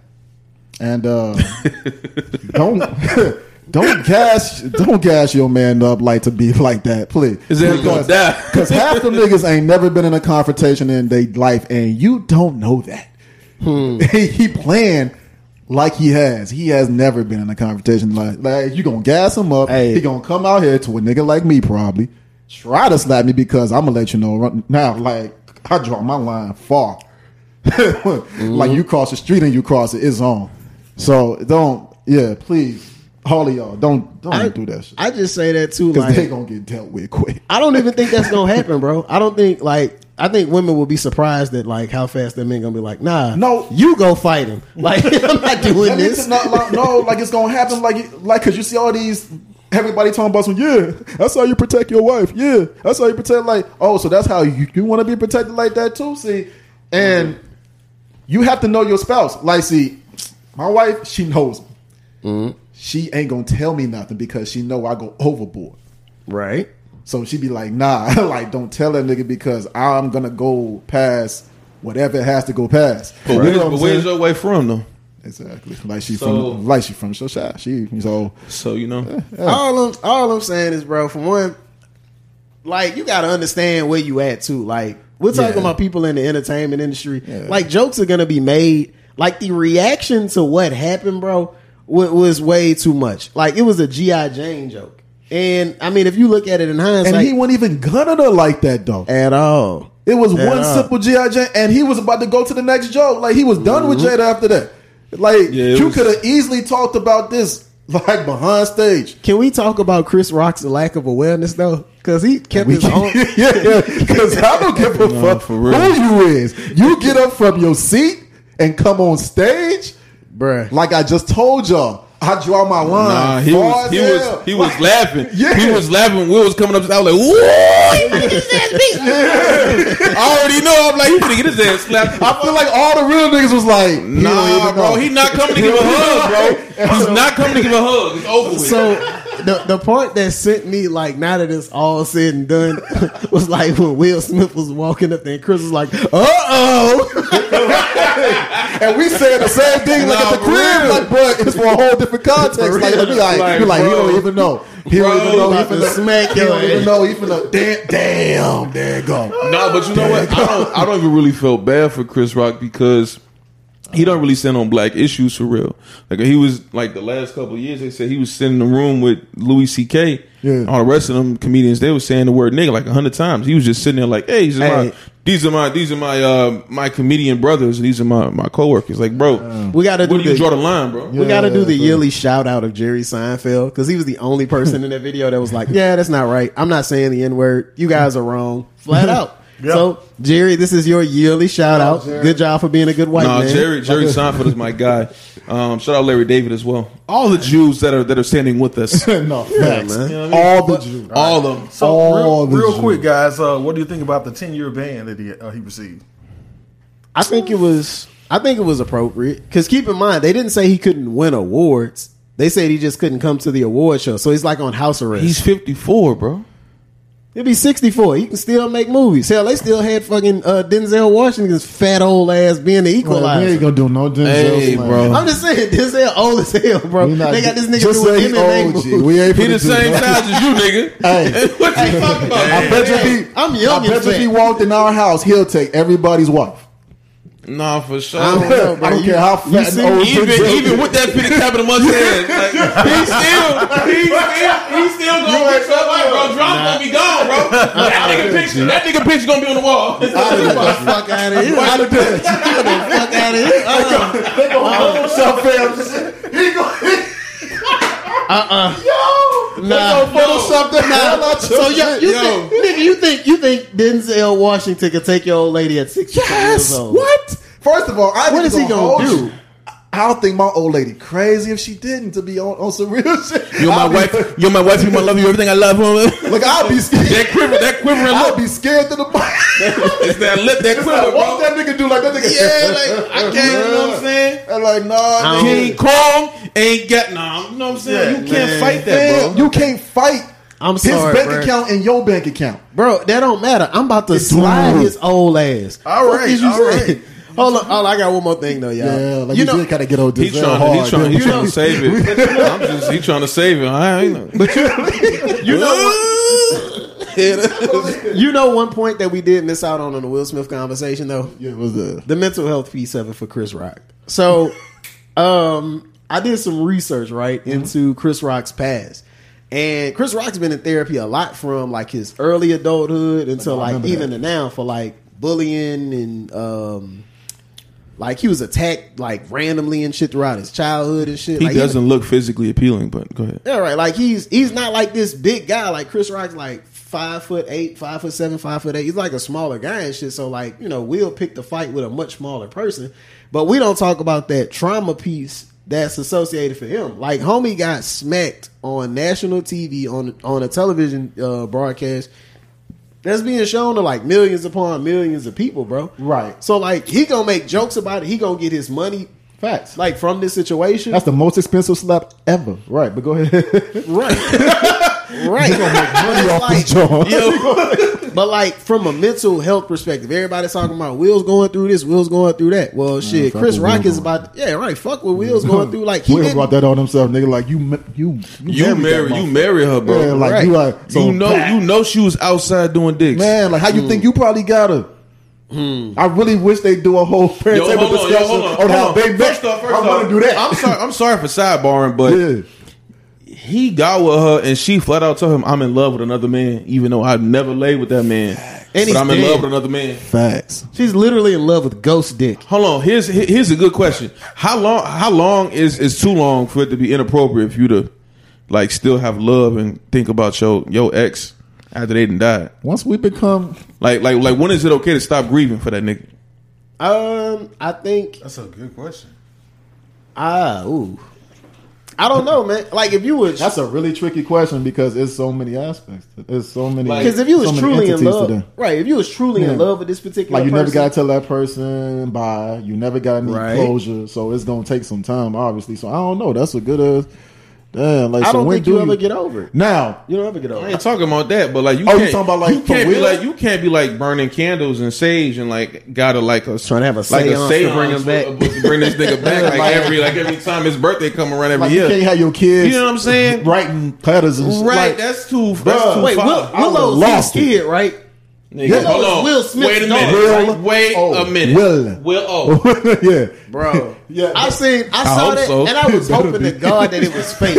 and uh don't don't gas don't gas your man up like to be like that, please. His ass gonna die. Because half the niggas ain't never been in a confrontation in their life, and you don't know that. he, he playing like he has. He has never been in a confrontation. Like, like you gonna gas him up. Hey. He gonna come out here to a nigga like me probably try to slap me because I'm gonna let you know right now. Like I draw my line far. Like you mm-hmm. cross the street and you cross it, it's on. So don't. Yeah, please. All of y'all, don't don't I, do that shit. I just say that too. Because Like, they gonna get dealt with quick. I don't even think that's gonna happen, bro. I don't think like I think women will be surprised at like how fast that men gonna be like, nah, No. you go fight him. Like I'm not doing this. not like, no, like it's gonna happen. Like, you- like, cause you see all these everybody talking about some. Yeah, that's how you protect your wife. Yeah, that's how you protect. Like, oh, so that's how you, you want to be protected like that too. See, and you have to know your spouse. Like, see, my wife, she knows me. Mm-hmm. She ain't gonna tell me nothing because she know I go overboard. Right. So she be like, nah, like don't tell that nigga because I'm gonna go past whatever it has to go past. But, You where's, know but where's your way from though? Exactly. Like she So- from like she from so shy. She so So you know, All I'm all I'm saying is, bro, for one, like you gotta understand where you at too. Like we're talking Yeah. about people in the entertainment industry. Yeah. Like jokes are gonna be made. Like the reaction to what happened, bro, wa- was way too much. Like it was a GI Jane joke, and I mean, if you look at it in hindsight, and he wasn't even gunning her like that though. at all. It was At one all. simple GI Jane, and he was about to go to the next joke. Like he was done with mm-hmm. Jada after that. Like. Yeah, you was- could have easily talked about this like behind stage. Can we talk about Chris Rock's lack of awareness though? Because he kept We his own. yeah, yeah. Because I don't give a fuck for real. who you is. You get up from your seat and come on stage, Bruh. like I just told y'all. I draw my line. nah, he far was he hell. was he was Like, laughing. Yeah. He was laughing. Will was coming up. I was like, "What? He his ass beat." I already know. I'm like, he finna get his ass slapped. I feel like all the real niggas was like, Nah, even bro, know. he not coming to give a hug, bro. He's not coming to give a hug. It's over with. So the the part that sent me like now that it's all said and done was like when Will Smith was walking up there and Chris was like, uh oh. And we said the same thing like Nah, at the crib, real. like, bro, it's for a whole different context. For Like, real. be like, Like, be like, he bro. don't even know. He don't even know. He about to finna smack He don't even ass. know. He finna damn, damn. There you go. No, but you know what? I don't. I don't even really feel bad for Chris Rock because he don't really stand on black issues for real. Like he was like the last couple of years, they said he was sitting in the room with Louis C.K. Yeah. All the rest of them comedians, they were saying the word nigga like a hundred times. He was just sitting there like, hey, these are Hey. my these are my these are my uh my comedian brothers. These are my my coworkers. Like, bro, We got to do where do you the draw the line, bro? we got to do the Yeah, yearly shout out of Jerry Seinfeld because he was the only person in that video that was like, yeah, that's not right. I'm not saying the n word. You guys are wrong, flat out. Yep. So Jerry, this is your yearly shout out. Jerry. Good job for being a good white No, man. Jerry Jerry Seinfeld is my guy. Um, shout out Larry David as well. All the Jews that are that are standing with us. no, facts. man. All the Jews. All of them. So All real, the real quick, guys, uh, what do you think about the ten year ban that he uh, he received? I think it was. I think it was appropriate because keep in mind they didn't say he couldn't win awards. They said he just couldn't come to the award show, so he's like on house arrest. He's 54, bro. He'll be sixty four. He can still make movies. Hell, they still had fucking uh, Denzel Washington's fat old ass being the Well, we equalizer. ain't gonna do no Denzel. Hey, bro. I'm just saying, Denzel old as hell, bro. Not- They got this nigga doing say he MMA movies. We ain't He the same that. size as you, nigga. Hey. what you talking about? I bet you if he, I'm young I bet you if he walked in our house, he'll take everybody's wife. Nah, for sure. I don't know, bro. I don't You- care how you fat see- and old even even is. with that fitted cap and the mustache, like, he still he still he still gonna be so white, bro. Drop gonna be gone, bro. That nigga picture that nigga picture gonna be on the wall. Get the fuck out of here. Get the fuck out of here. Uh-uh. He gonna, Uh-uh. yo, Nah. they gonna Photoshop the hell out So yo, you Yo. think, nigga, nigga, you think you think Denzel Washington could take your old lady at sixty Yes. years old? What? First of all, I What think is he gonna hold do? You. I don't think my old lady crazy if she didn't to be on, on some real shit. You're my I'll be- wife. You're my wife. You're my love. You everything I love. Like I'll be scared. that quiver. That quivering I'll lip. be scared to the point. It's that lip. That quiver, like, what that nigga do? Like that nigga. Yeah, like I can't. You know what I'm saying? And like, nah, King nigga. Kong ain't got nah. You know what I'm saying? Yeah, you can't man. fight that, Man, bro. you can't fight I'm sorry, his bank bro. account and your bank account. Bro, that don't matter. I'm about to slide his old ass. All Fuck right, is you all saying? right. Hold on, hold on, I got one more thing though, y'all. Yeah, like you you, know, did kind of get on He's trying, hard. to, he's trying, didn't he's you? trying to save it. I'm just, he's trying to save it. I ain't know. But you know you know one point that we did miss out on in the Will Smith conversation though. Yeah, was the the mental health piece of it for Chris Rock. So, um, I did some research right Mm-hmm. into Chris Rock's past, and Chris Rock's been in therapy a lot from like his early adulthood until like even that. to now for like bullying and um. Like he was attacked like randomly and shit throughout his childhood and shit. he like, doesn't look physically appealing. But go ahead. yeah, right. Like he's he's not like this big guy. Like Chris Rock's like five foot eight, five foot seven, five foot eight. He's like a smaller guy and shit. So like you know, we'll pick the fight with a much smaller person. But we don't talk about that trauma piece that's associated for him. Like homie got smacked on national TV on on a television uh, broadcast. That's being shown to like millions upon millions of people, bro. Right. So like he gonna make jokes about it. He gonna get his money facts. like from this situation. That's the most expensive slap ever. Right, but go ahead. Right. right. Gonna make money off Like, this joint. But like from a mental health perspective, everybody's talking about Will's going through this, Will's going through that. Well, shit, Chris Rock is going about yeah, right. Fuck what Will's going through. Like he Will brought that on himself, nigga. Like you, ma- you, You marry, you marry her, bro. Yeah, like Right. you like so you know, bad. you know, she was outside doing dicks. man. Like how you hmm. think you probably got her? Hmm. I really wish they do a whole parent Yo, table hold on, yo, discussion hold on, on, how they met. First off, first I off, want to do that. I'm sorry. I'm sorry for sidebarring, but Yeah. He got with her, and she flat out told him, "I'm in love with another man," even though I've never laid with that man. And but I'm in dead. love with another man. Facts. she's literally in love with Ghost Dick. Hold on. Here's here's a good question. How long? How long is is too long for it to be inappropriate for you to like still have love and think about your your ex after they done died? Once we become, Like like like when is it okay to stop grieving for that nigga? Um, I think That's a good question. ah ooh, I don't know, man. Like if you was that's a really tricky question because it's so many aspects. There's so many. because if you was so truly in entities to love, them. right? If you was truly in love with this particular, Like you never got to tell that person bye. You never got any Right. closure, so it's gonna take some time, obviously. So I don't know. That's a good. Uh, damn. Like I so don't think do you ever get over it. now. You don't ever get over I it. ain't talking about that, but like you Oh, can't talking about, like, you can't be real? like you can't be like burning candles and sage and like gotta like a Trying to have a like a seance to bring him back. to bring this nigga back like, Like- every like every time his birthday come around every Like year. you can't have your kids. You know what I'm saying? Writing letters and shit. Right, Like, that's too. Bruh. That's too Wait, far. Will, Willow's lost his it. kid, right? Nigga, Yeah. hold on. Will Smith's Wait a minute. right? Wait Oh, a minute. Will. Will. Oh. yeah, Bro, Yeah. I seen, I I saw that, so. and I was hoping to God that it was fake.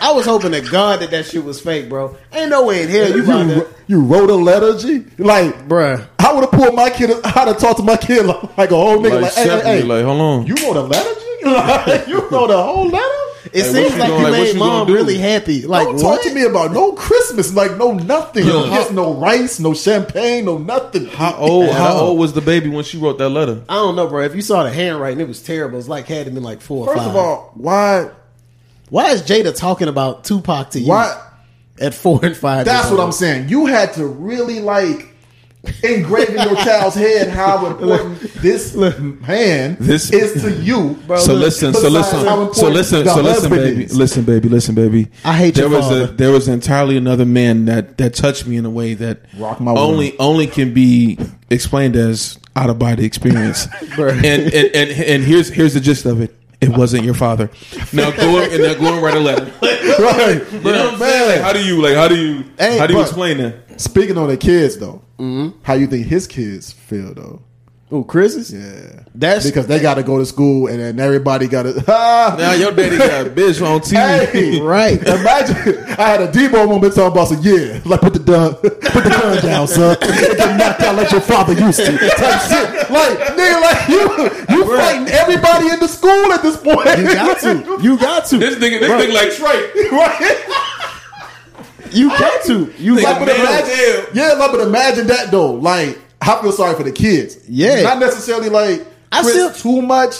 I was hoping to God that that shit was fake, bro. Ain't no way in hell you you, you wrote a letter, G. Like, bruh. I would have pulled my kid. How to talk to my kid like, like a whole nigga. Like, Like, hey, hey, hey, like, hold on. you wrote a letter, G. Like, you wrote a whole letter. It Like, seems you like gonna- you like, made you mom really happy. Like Don't what? talk to me about no Christmas, like no nothing. Yo, no, gifts, no rice, no champagne, no nothing. How old? How old was the baby when she wrote that letter? I don't know, bro. If you saw the handwriting, it was terrible. It's like had to been like four or First five. of all, why? why is Jada talking about Tupac to you Why? at four and five? That's what old? I'm saying. You had to really like engrave in your child's head how important this man This- is to you. Bro, so look, listen, so listen, so listen, so listen, baby, is. listen, baby, listen, baby. I hate there your was father. a there was entirely another man that that touched me in a way that Rock my only only can be explained as out of body experience. And, and and and here's here's the gist of it. It wasn't your father. Now go and now go and write a letter. right, You know what I'm saying? Like, how do you like? How do you? Hey, how do you but- explain that? Speaking on the kids though, Mm-hmm. how you think his kids feel though? Oh, Chris's? Yeah, That's because they got to go to school and then everybody got to. Ah, Now your daddy got a bitch on TV. Hey, right. Imagine I had a Debo moment talking about some yeah, like put the gun, put the gun down, son. Get knocked out like your father used to. Type shit. Like nigga, like you, you fighting everybody in the school at this point. You got to. You got to. This nigga, this Bro. nigga like Trey. right? You got to. You Nigga, got Like, but imagine, yeah, like, but imagine that though. Like, I feel sorry for the kids. Yeah. not necessarily like I Chris still- too much.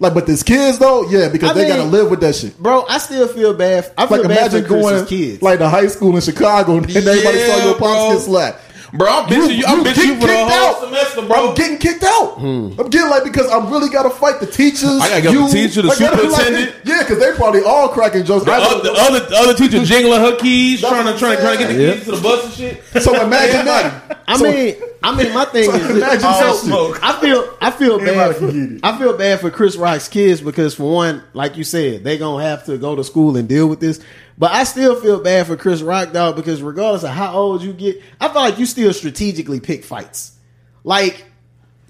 Like, but these kids though, yeah, because I they mean- gotta live with that shit. Bro, I still feel bad. I feel Like, bad imagine for Chris's going kids. like to high school in Chicago and everybody saw your pops get slapped. Bro, I'm bitching you. I'm bitching you for the kicked whole out. semester, bro. I'm getting kicked out. Hmm. I'm getting like because I really got to fight the teachers. I gotta get the teacher, the I gotta, superintendent. yeah, because they probably all cracking jokes. The, I other, the other the other teacher jingling her keys, trying to trying to trying to get the Yeah. keys to the bus and shit. so imagine that. I So- mean, I mean, my thing so is, imagine smoke. I feel, I feel bad. For, can get it. I feel bad for Chris Rock's kids because, for one, like you said, they gonna have to go to school and deal with this. But I still feel bad for Chris Rock, dog, because regardless of how old you get, I feel like you still strategically pick fights. Like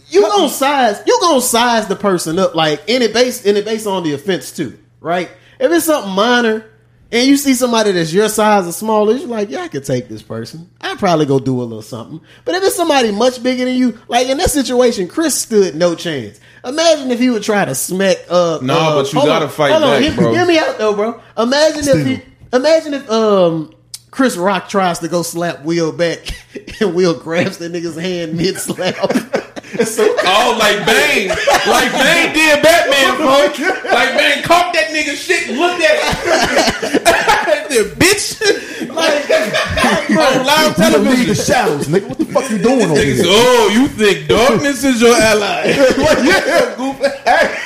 you gonna size, you gonna size the person up, like and it based and it based on the offense too, right? If it's something minor. And you see somebody that's your size or smaller, you're like, yeah, I could take this person. I'd probably go do a little something. But if it's somebody much bigger than you, like in that situation, Chris stood no chance. Imagine if he would try to smack. Uh, No, uh, but you gotta on, fight hold on, hear, bro. Hear me out though, bro. Imagine if he, imagine if um Chris Rock tries to go slap Will back, and Will grabs the nigga's hand mid slap. Oh, like Bane, like Bane did Batman, folks. Like Bane caught that nigga shit, and looked at it, the bitch, like on live You don't the television. shadows, nigga. What the fuck you doing over here? oh, you think darkness is your ally?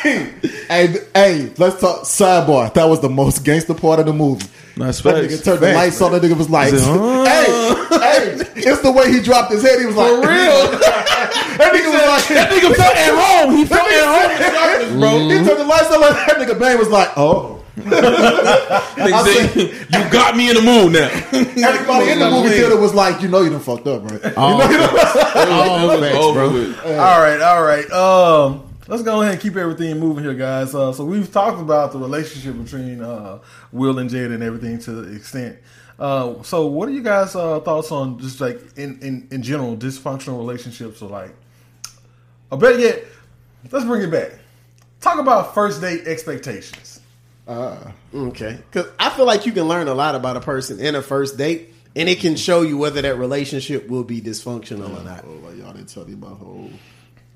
hey, hey, hey, let's talk sidebar. That was the most gangster part of the movie. That's That nigga turned the lights on. That nigga was like. "Hey, hey!" It's the way he dropped his head. He was like, For real. That nigga was like, That nigga felt at home. He felt at home in the darkness, bro. He turned the lights on. Like, that nigga Bane was like, "Oh." Nigga say, you got me in the mood now. Everybody in the movie theater was like, "You know, you done fucked up, right?" Oh, It was facts, bro. with. All right, all right. Um, let's go ahead and keep everything moving here, guys. Uh, so we've talked about the relationship between uh, Will and Jada and everything to the extent. Uh, so what are you guys' uh, thoughts on just like in, in, in general dysfunctional relationships or like, or better yet, let's bring it back. Talk about first date expectations. Uh, okay, because I feel like you can learn a lot about a person in a first date, and it can show you whether that relationship will be dysfunctional or not. Oh, like y'all didn't tell me my whole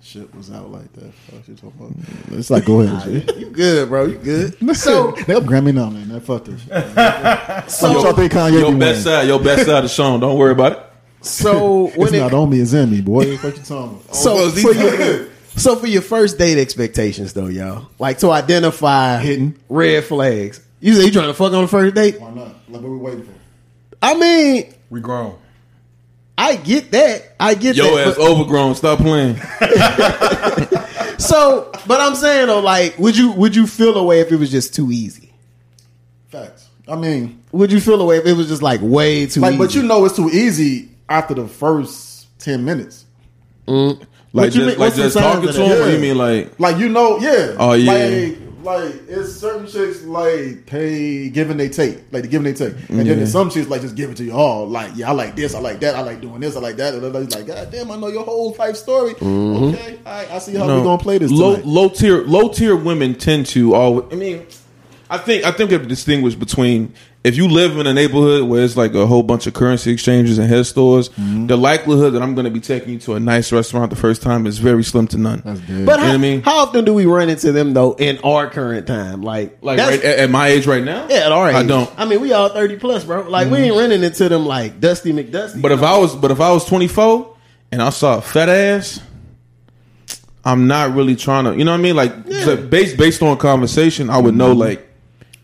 shit was out like that. Fuck you talking about? It's like, go ahead, G. You good, bro? You good? So, They'll Grammy now, man. That fuck this. shit. so, What y'all think Kanye Your be best wearing? side, your best side is shown. Don't worry about it. So when It's it not on me, it's in me, boy. What you talking about? So oh, Well, for your, so for your first date expectations though, y'all, like to identify Hidden. red flags. You say you trying to fuck on the first date? Why not? Like, what we waiting for? I mean, We grown. I get that. I get Yo that. ass but- overgrown. Stop playing. so, but I'm saying though, like, would you would you feel away if it was just too easy? Facts. I mean, Would you feel away if it was just like way too like, easy? but you know, it's too easy after the first ten minutes. Mm. Like What you just, mean- like what's just talking to that? him. Or Yeah. you mean like? Like you know, yeah. Oh, yeah. Like, like it's certain chicks like pay giving they take, like the giving they take, and then there's some chicks like just give it to you all. Like yeah, I like this, I like that, I like doing this, I like that. And then like God damn, I know your whole life story. Mm-hmm. Okay, all right, I see how No. we gonna play this. low tonight. low tier low tier women tend to always. I mean, I think I think we have to distinguish between if you live in a neighborhood where it's like a whole bunch of currency exchanges and head stores, Mm-hmm. the likelihood that I'm going to be taking you to a nice restaurant the first time is very slim to none. That's good. But You know how, what I mean? how often do we run into them though in our current time? Like, Like right, at, at my age right now, yeah, at our age. I don't. I mean, we all thirty plus, bro. Like, we ain't running into them like Dusty McDusty. But if I was, but if I was 24 and I saw a fat ass, I'm not really trying to. You know what I mean? Like so based based on conversation, I would know like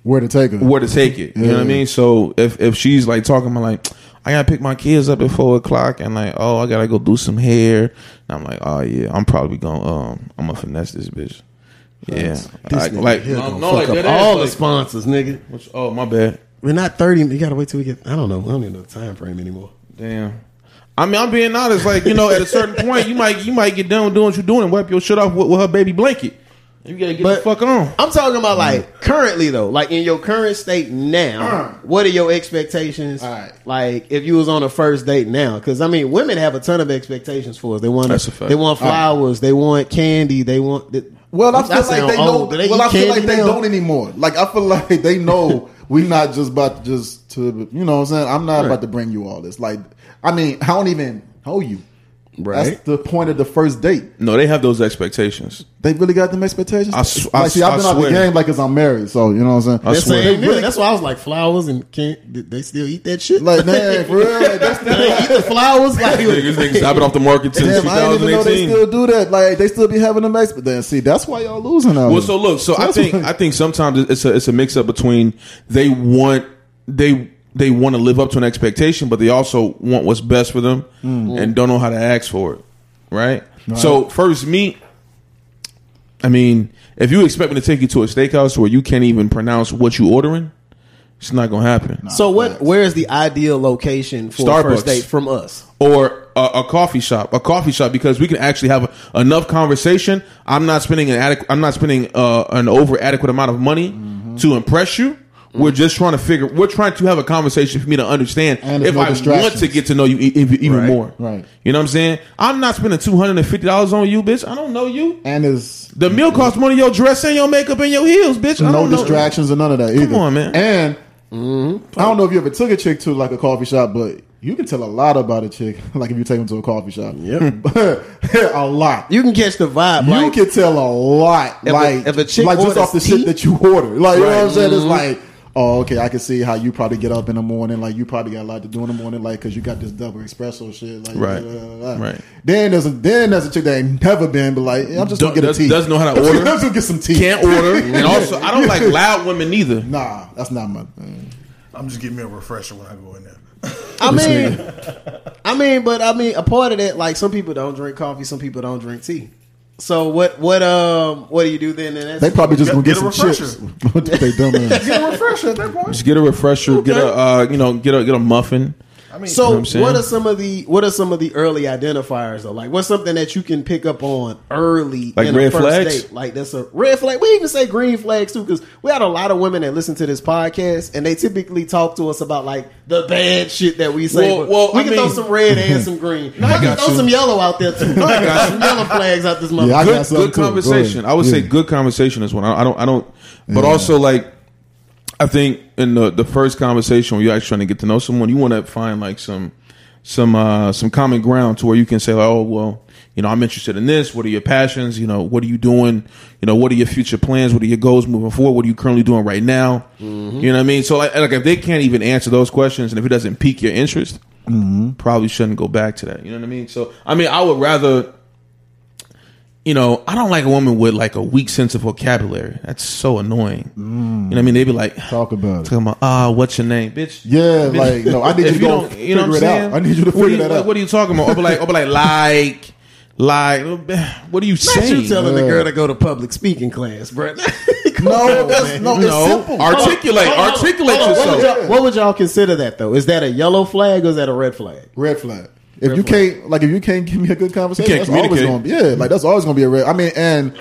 Where to take her? where to take it. You know what I mean? So if if she's like talking about like. I gotta pick my kids up at four o'clock, and like, oh, I gotta go do some hair. And I'm like, oh yeah, I'm probably gonna, um, I'm gonna finesse this bitch. Yeah, This like, like no, no, fuck like up all ass, the sponsors, nigga. which- oh, my bad. We're not thirty. You gotta wait till we get. I don't know. I don't even know the time frame anymore. Damn. I mean, I'm being honest. Like you know, at a certain point, you might you might get done with doing what you're doing and wipe your shit off with, with her baby blanket. You gotta get But- the fuck on. I'm talking about like currently though, like in your current state now. Uh-huh. What are your expectations? All right. Like if you was on a first date now, because I mean, women have a ton of expectations for us. They want That's a fact. they want flowers, they want candy, they want. Well, I feel That like they know. old. They well, I feel like they now? don't anymore. Like I feel like they know we not just about to just to you know what I'm saying. I'm not Right. about to bring you all this. Like, I mean, I don't even know you. Right. That's the point of the first date. No, they have those expectations. They really got them expectations. I sw- like, I see, s- I've been I out the game like, cause I'm married, so you know what I'm saying. I They're swear. saying, Really- that's why I was like flowers and can't they still eat that shit? Like, man, for real, like, that's Do they eat the flowers? Like, Niggas, niggas dropping off the market since Damn, I didn't even know they still do that. Like, they still be having them expect. Then see, that's why y'all losing out. Well, here. so look, so, I think what- I think sometimes it's a it's a mix up between they want they they want to live up to an expectation, but they also want what's best for them and don't know how to ask for it. Right? So first meet, I mean, if you expect me to take you to a steakhouse where you can't even pronounce what you're ordering, it's not gonna happen. so what? Where is the ideal location for Starbucks. first date from us? or a, a coffee shop, a coffee shop, because we can actually have enough conversation. I'm not spending an adequate, I'm not spending uh, an over adequate amount of money Mm-hmm. to impress you. We're just trying to figure. We're trying to have a conversation for me to understand And there's if no I want distractions. to get to know you e- e- even Right. more. Right. You know what I'm saying? I'm not spending two hundred and fifty dollars on you, bitch. I don't know you. and there's The meal costs money. Your dress and your makeup and your heels, bitch. I no don't know. distractions or none of that either. on, man. And Mm-hmm. I don't know if you ever took a chick to like a coffee shop, but you can tell a lot about a chick. Like if you take them to a coffee shop, Yep. a lot. You can catch the vibe. You like, can tell a lot, If a- like if a chick like just orders off the tea- shit that you order. Like you know what I'm saying? It's Mhm. like, oh, okay, I can see how you probably get up in the morning. Like you probably got a lot to do in the morning, like because you got this double espresso shit. Like, Right. blah, blah, blah. Right. Then there's a then there's a chick that ain't never been, but like I'm just gonna Do- get a does- tea. doesn't know how to I'm order. just gonna get some tea. Can't order, and also I don't like loud women neither. Nah, that's not my thing. I'm just getting me a refresher when I go in there. I mean, I mean, but I mean, a part of that, like some people don't drink coffee, some people don't drink tea. So what? What? Um, what do you do then? in that They probably just Get- gonna get, get a some refresher. chips. they dumb ass. Get a refresher at that point. Just get a refresher. Get a uh, you know get a get a muffin. I mean, So know what what, are some of the what are some of the early identifiers though? Like what's something that you can pick up on early Like in red a first flags? date? Like that's a red flag. We even say green flags too because we had a lot of women that listen to this podcast and they typically talk to us about like the bad shit that we say. Well- well, we I can throw some red and some green. we I can throw you. some yellow out there too. I got some yellow flags out this motherfucker. Yeah, I good, good too. Go conversation. I would say good conversation is one. I, I don't. I don't. But Yeah. also like, I think in the the first conversation when you're actually trying to get to know someone, you want to find like some some uh some common ground to where you can say like, oh well, you know, I'm interested in this. What are your passions? You know, what are you doing? You know, what are your future plans? What are your goals moving forward? What are you currently doing right now? Mm-hmm. You know what I mean? So like, like if they can't even answer those questions, and if it doesn't pique your interest, Mm-hmm. probably shouldn't go back to that. You know what I mean? So I mean, I would rather you know, I don't like a woman with like a weak sense of vocabulary. That's so annoying. You know what I mean? They be like, Talk about it. talking about, ah, what's your name, bitch? Yeah, Bitch. like no, I need you to go don't- figure what I'm it saying? out. I need you to What are figure that like, out. What are you talking about? I'll be like, I'll be like, like, like, what are you Not saying? you telling the girl to go to public speaking class, bro. No, that's no, it's no, simple. articulate, articulate What would, yourself. y'all, what would y'all consider that though? Is that a yellow flag or is that a red flag? Red flag. If you can't, like, if you can't give me a good conversation, can't that's always communicate. going to be, yeah, like, that's always going to be a red. I mean, and,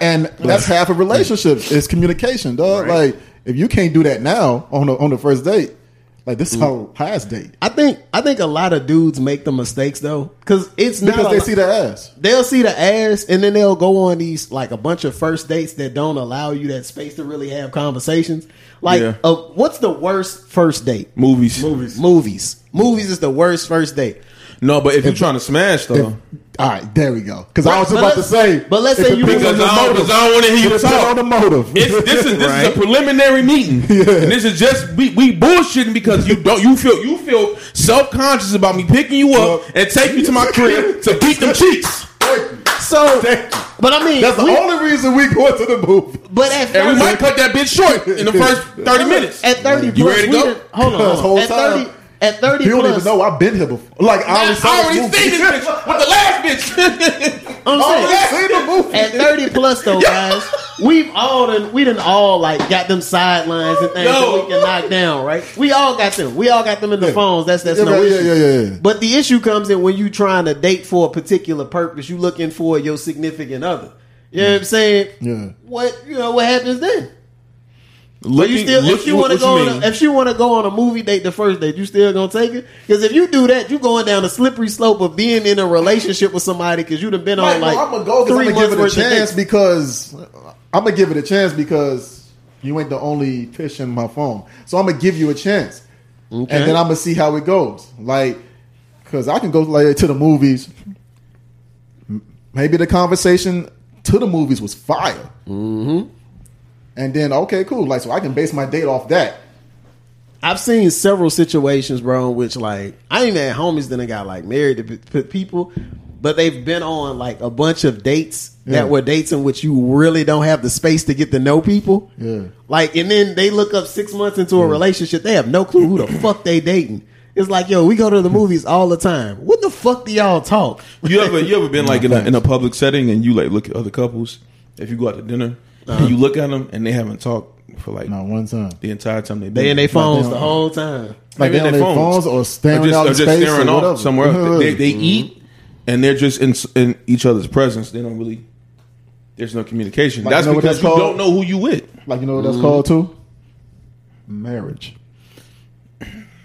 and that's half of relationships is communication, dog. Right. Like, if you can't do that now on the, on the first date, like, this is our highest date. I think I think a lot of dudes make the mistakes though, because it's not Because they lot- see the ass. they'll see the ass and then they'll go on these like a bunch of first dates that don't allow you that space to really have conversations. Like, Yeah. uh, what's the worst first date? Movies. movies. Movies. Movies is the worst first date. No, but if you're trying to smash though, All right, there we go. Because I was but about to let's- say, but let's it say you- depends because on the I don't, motive. because I don't want to hear It you depends talk. on the motive. It's, this is this Right. is a preliminary meeting, and this is just we, we bullshitting because you don't you feel you feel self conscious about me picking you up Well- and take you to my crib to beat them cheeks, So, but I mean, That's the we- only reason we go to the movie. but at and we first, might cut that bitch short in the first thirty minutes. at thirty, You plus, ready to we go? done- hold on, Because hold on. whole At time- thirty, at thirty You don't plus, even know I've been here before. Like, I I already saw already seen this bitch with the last bitch. I'm saying, seen the movie. At 30 plus though, guys, we've all done we done all like got them sidelines and things Yo. that we can knock down, right? We all got them. We all got them in the Yeah. phones. That's that's Yeah, no yeah, issue. yeah, yeah, yeah. But the issue comes in when you're trying to date for a particular purpose. You're looking for your significant other. You know what I'm saying? Yeah. What you know? What happens then? Looking- you still, if looking- you want to go, on a, if you want to go on a movie date, the first date, you still gonna take it? Because if you do that, you going down a slippery slope of being in a relationship with somebody because you'd have been on Like, like I'm gonna go three I'm gonna give it a chance because I'm gonna give it a chance because You ain't the only fish in my phone, so I'm gonna give you a chance, Okay. and then I'm gonna see how it goes. Like, cause I can go like to the movies. Maybe the conversation to the movies was fire, mm-hmm. And then okay, cool. Like, so I can base my date off that. I've seen several situations, bro, in which like I even had homies that done got like married to p- p- people, but they've been on like a bunch of dates Yeah. that were dates in which you really don't have the space to get to know people. Yeah. Like, and then they look up six months into a relationship, they have no clue who the fuck they dating. It's like, yo, we go to the movies all the time. What the fuck do y'all talk? You ever you ever been like in a, in a public setting and you like look at other couples? If you go out to dinner and you look at them and they haven't talked for like Not one time. the entire time they've been They in their phones the whole time. Like Maybe they on their their phones or staring or just, out or in just space staring or off whatever. somewhere. else. They, they Mm-hmm. eat and they're just in in each other's presence. They don't really. There's no communication. Like, that's you know because that's you called? don't know who you with. Like you know what that's called too? Marriage.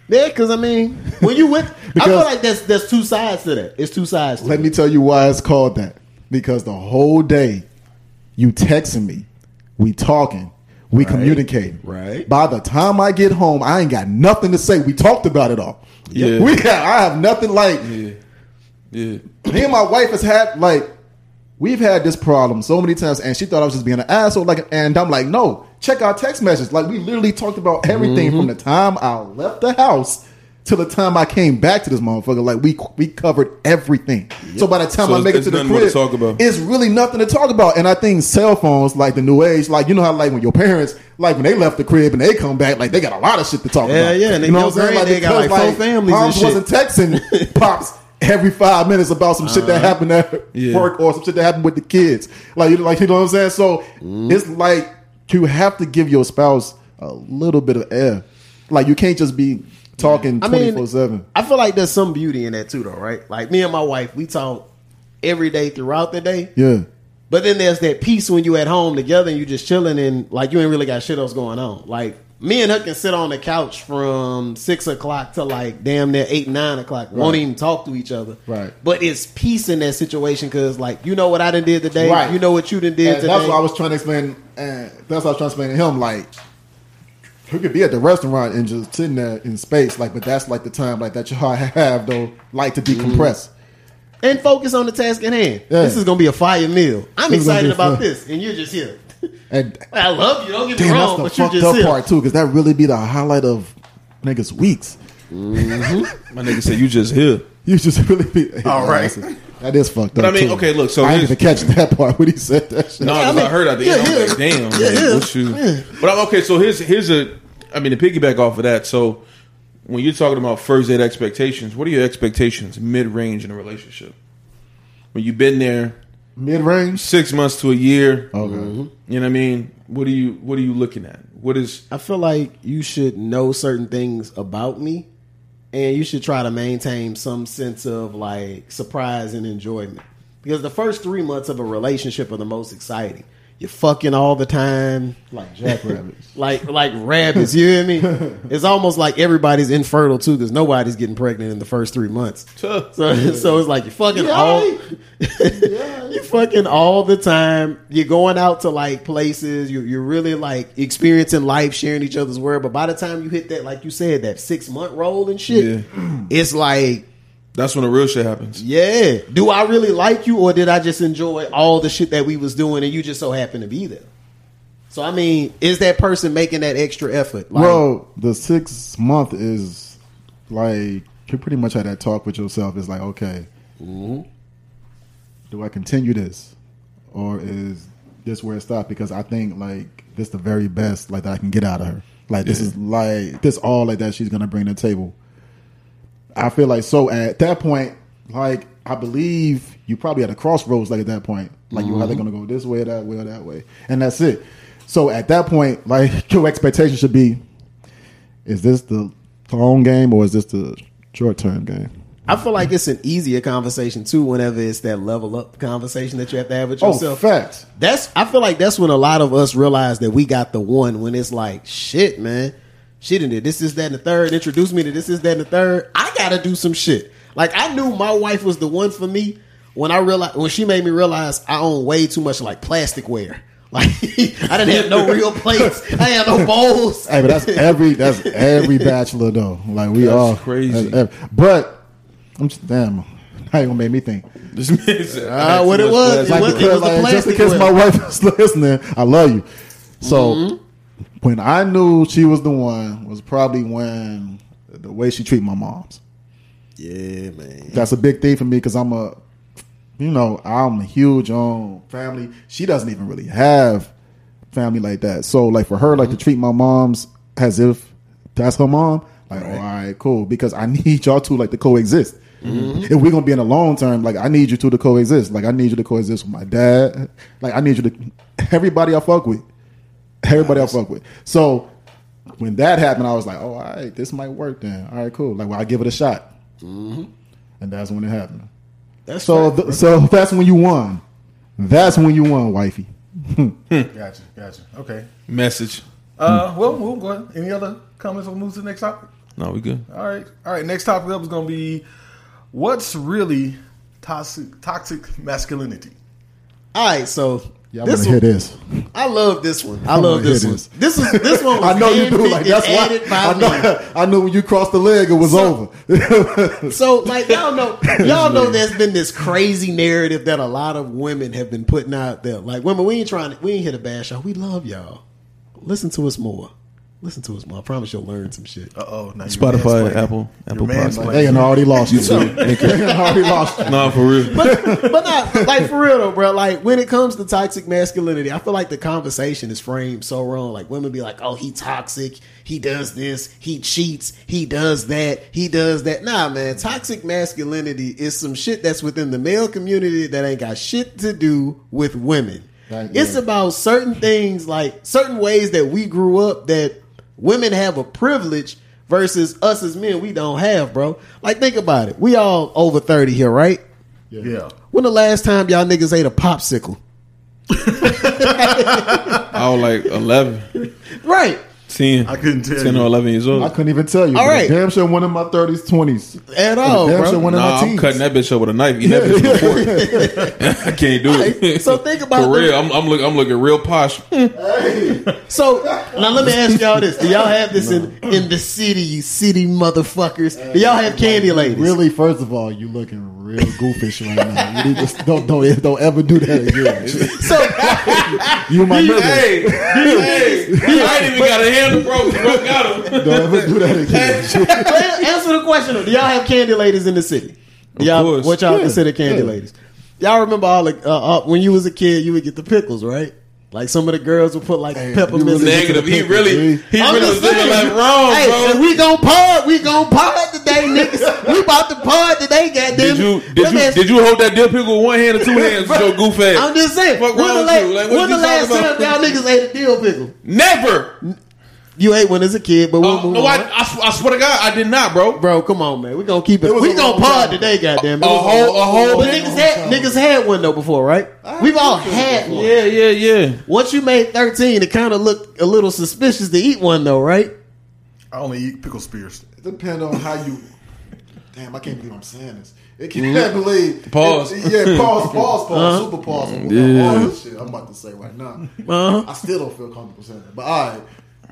Yeah, because I mean, when you with, I feel like there's there's two sides to that. It's two sides. To Let it. me tell you why it's called that. Because the whole day you texting me, we talking, we communicating. Right. By the time I get home, I ain't got nothing to say. We talked about it all. Yeah. We got I have nothing like Yeah, yeah. me and my wife has had like we've had this problem so many times and she thought I was just being an asshole like and I'm like no check our text messages like we literally talked about everything mm-hmm. from the time I left the house to the time I came back to this motherfucker like we we covered everything so by the time So I make it to the nothing to crib talk about. it's really nothing to talk about and I think cell phones like the new age like you know how like when your parents like when they left the crib and they come back like they got a lot of shit to talk Yeah, about yeah, yeah. and you know what I'm saying granddad got, because, like, four families and Pops wasn't texting pops every five minutes about some shit that happened at Yeah. work or some shit that happened with the kids. Like, you like you know what I'm saying? So Mm-hmm. it's like you have to give your spouse a little bit of air. Like you can't just be talking I mean, four seven. I feel like there's some beauty in that too, though, right? Like me and my wife, we talk every day throughout the day. Yeah. But then there's that piece when you at home together and you just chilling and like you ain't really got shit else going on. Like me and her can sit on the couch from six o'clock to like damn near eight nine o'clock. Won't even talk to each other. Right. But it's peace in that situation because like you know what I done did today. Right. You know what you done did that's what I was trying to explain. And that's what I was trying to explain to him. Like, who could be at the restaurant and just sitting there in space? Like, but that's like the time like that y'all have though, like to decompress. Mm-hmm. and focus on the task at hand. Yeah. This is gonna be a fire meal. I'm This excited about fun. this, and you're just here. And I love you. Don't get me damn, wrong, that's but the you fucked just up here. part too, because that really be the highlight of niggas' weeks. Mm-hmm. My nigga said you just here. You just really be All right. That is fucked But up. I mean, too. okay, look, so I didn't even catch that part when he said that shit. No, I 'cause I, mean, heard at the yeah, end. I was yeah. like, damn. Yeah, like, yeah. what you- But I'm okay. So here's here's a. I mean, to piggyback off of that. So when you're talking about first date expectations, what are your expectations mid range in a relationship? When you've been there Mid range. six months to a year, Okay. Mm-hmm. you know what I mean. What are you What are you looking at? What is I feel like you should know certain things about me, and you should try to maintain some sense of like surprise and enjoyment. Because the first three months of a relationship are the most exciting. You're fucking all the time, Like jackrabbits. like like rabbits. You hear me? It's almost like everybody's infertile too, because nobody's getting pregnant in the first three months. So, so it's like you're fucking all you're fucking all the time. You're going out to like places. You're, you're really like experiencing life, sharing each other's word. But by the time you hit that, like you said, that six month roll and shit, it's like, that's when the real shit happens? yeah, do I really like you, or did I just enjoy all the shit that we was doing, and you just so happened to be there? So I mean, is that person making that extra effort? Like, well, the six month is like you pretty much had that talk with yourself. It's like, okay, mm-hmm. do I continue this, or is this where it stopped? Because I think like this the very best like that I can get out of her. Like this is like this all like that she's gonna bring to the table. I feel like so at that point, like I believe you probably at a crossroads. Like at that point, like you're either mm-hmm. gonna go this way, or that way, or that way, and that's it. So at that point, like your expectation should be: is this the long game or is this the short term game? I feel like it's an easier conversation too. Whenever it's that level up conversation that you have to have with yourself. Oh, yourself. facts. That's I feel like that's when a lot of us realize that we got the one when it's like, shit, man. She done did this, is that, and the third. Introduced me to this, is that, and the third. I gotta do some shit. Like I knew my wife was the one for me when I realized when she made me realize I own way too much like plastic wear. Like I didn't have no real plates. I had no bowls. Hey, but that's every that's every bachelor though. Like we That's all crazy. that's every- but I'm just damn. How you gonna make me think? This man said, Ah, what it was, it Like, was- because, the like, just plastic in case my wife is listening, I love you. So Mm-hmm. When I knew she was the one was probably when the way she treated my moms. Yeah, man. That's a big thing for me because I'm a, you know, I'm a huge on family. She doesn't even really have family like that. So like for her, like to mm-hmm. treat my moms as if that's her mom. Like, all right, cool. Because I need y'all two like to coexist. Mm-hmm. If we're gonna be in the long term, like I need you two to coexist. Like I need you to coexist with my dad. Like I need you to everybody I fuck with. Everybody I fuck with. So when that happened, I was like, oh, all right, this might work then. All right, cool. Like, well, I give it a shot. And that's when it happened. That's So, th- so that's when you won. That's when you won, wifey. Gotcha, gotcha. Okay. message. Uh, well, we'll go ahead. Any other comments? We'll move to the next topic. No, we good. All right, all right. Next topic up is going to be what's really toxic toxic masculinity. all right. So Y'all this want to hear this? I love this one. I I love this one. this. This is this one. Was I know you do. Like that's added why. I me. know. I know when you crossed the leg, it was So- over. So, like y'all know, y'all know, there's been this crazy narrative that a lot of women have been putting out there. Like, women, we ain't trying to, we ain't here to bash y'all. We love y'all. Listen to us more. Listen to us man. I promise you'll learn some shit. Uh oh, Spotify, Apple, Apple Podcast. they already lost you. they already lost you. No, for real. but but not like for real though, bro. Like when it comes to toxic masculinity, I feel like the conversation is framed so wrong. Like women be like, "Oh, he toxic. He does this. He cheats. He does that. He does that." Nah, man. Toxic masculinity is some shit that's within the male community that ain't got shit to do with women. Right, It's yeah. about certain things, like certain ways that we grew up that women have a privilege versus us as men we don't have, bro. Like think about it. We all over 30 here, right? Yeah. When the last time y'all niggas ate a popsicle? I was like 11, Right. 10. I couldn't tell 10 you. or 11 years old. I couldn't even tell you. All but right. Damn sure one in my thirties, twenties. At all, damn bro. sure one in Nah, my I'm teens. cutting that bitch up with a knife. Eat that bitch with a fork. I can't do it. So think about For real. I'm, I'm, look, I'm looking real posh. So now let me ask y'all this: Do y'all have this in in the city, you city motherfuckers? Do y'all have candy ladies? Really, first of all, you looking real goofish right now. You need to don't don't don't ever do that again. So You my nigga. hey, hey, I ain't even got a handle, bro. Bro got him. Don't ever do that again. answer the question: though. Do y'all have candy ladies in the city? Do y'all course. what y'all Yeah, consider candy yeah. ladies? Y'all remember all the uh, uh, when you was a kid, you would get the pickles, right? Like some of the girls would put like peppermint. Negative. He really, he I'm really just was saying. like wrong, hey, bro. and we gon' pod. We gon' pod today, niggas. we about to pod today, goddamn. Did you did Let you ask- did you hold that dill pickle with one hand or two hands with your goof ass? I'm just saying. Fuck when wrong the, la- Like, what when the last talking time y'all niggas ate a dill pickle? Never. You ate one as a kid, but we'll Oh, move no, on. I, I, I swear to God, I did not, bro. Bro, come on, man. We gonna keep it. was we gonna long pod time today, goddamn. It A was whole, a whole. But niggas had niggas had one though before, right? We've all had one. Yeah, yeah, yeah. Once you made thirteen, it kind of looked a little suspicious to eat one though, right? I only eat pickle spears. It depends on how you. Damn, I can't believe I'm saying this. It can't believe. Pause. it- yeah, pause, pause, pause, super pause. Yeah. All this shit I'm about to say right now. Uh-huh. I still don't feel comfortable saying it. But all right,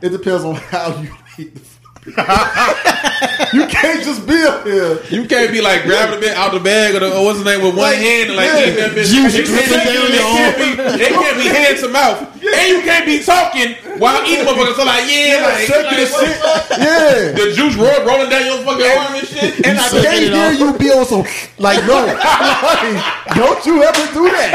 it depends on how you eat the food. you can't just be up here. You can't be like grabbing a bit out the bag or, the, or what's his name with one Like, hand and like yeah. eating that bitch. Juice It can't, be, your it can't be, it can't be hand to mouth. And you can't be talking while eating motherfuckers. So like, yeah, like, Shaking the like, the shit. Yeah. The juice roll, rolling down your fucking arm and shit. And I sucking can't hear you be on some like no, like, don't you ever do that.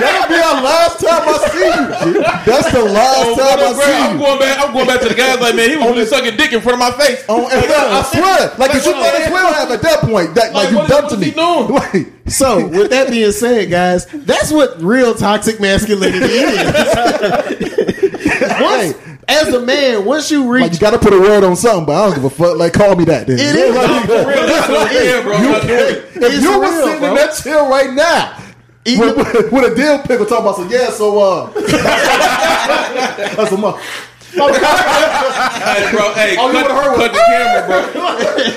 That'll be our last time I see you. That's the last Oh, time I see I'm going back. I'm going back to the guys like, man, he was really sucking dick in front of my face. On, and I swear, like, cause you might as well have at that point. That like, Like, you dumped to me. doing? Like, So, with that being said, guys, that's what real toxic masculinity is. once, as a man, once you reach, like you got to put a word on something, but I don't give a fuck. Like, call me that. Then It is. Like, real, that's what it is, bro. you That's can't. If you were sitting bro. in that chair right now. Eating With, with, with a deal pickle talking about, so yeah, so uh, that's a month. Hey, bro, hey, All you cut, would've cut the camera, bro.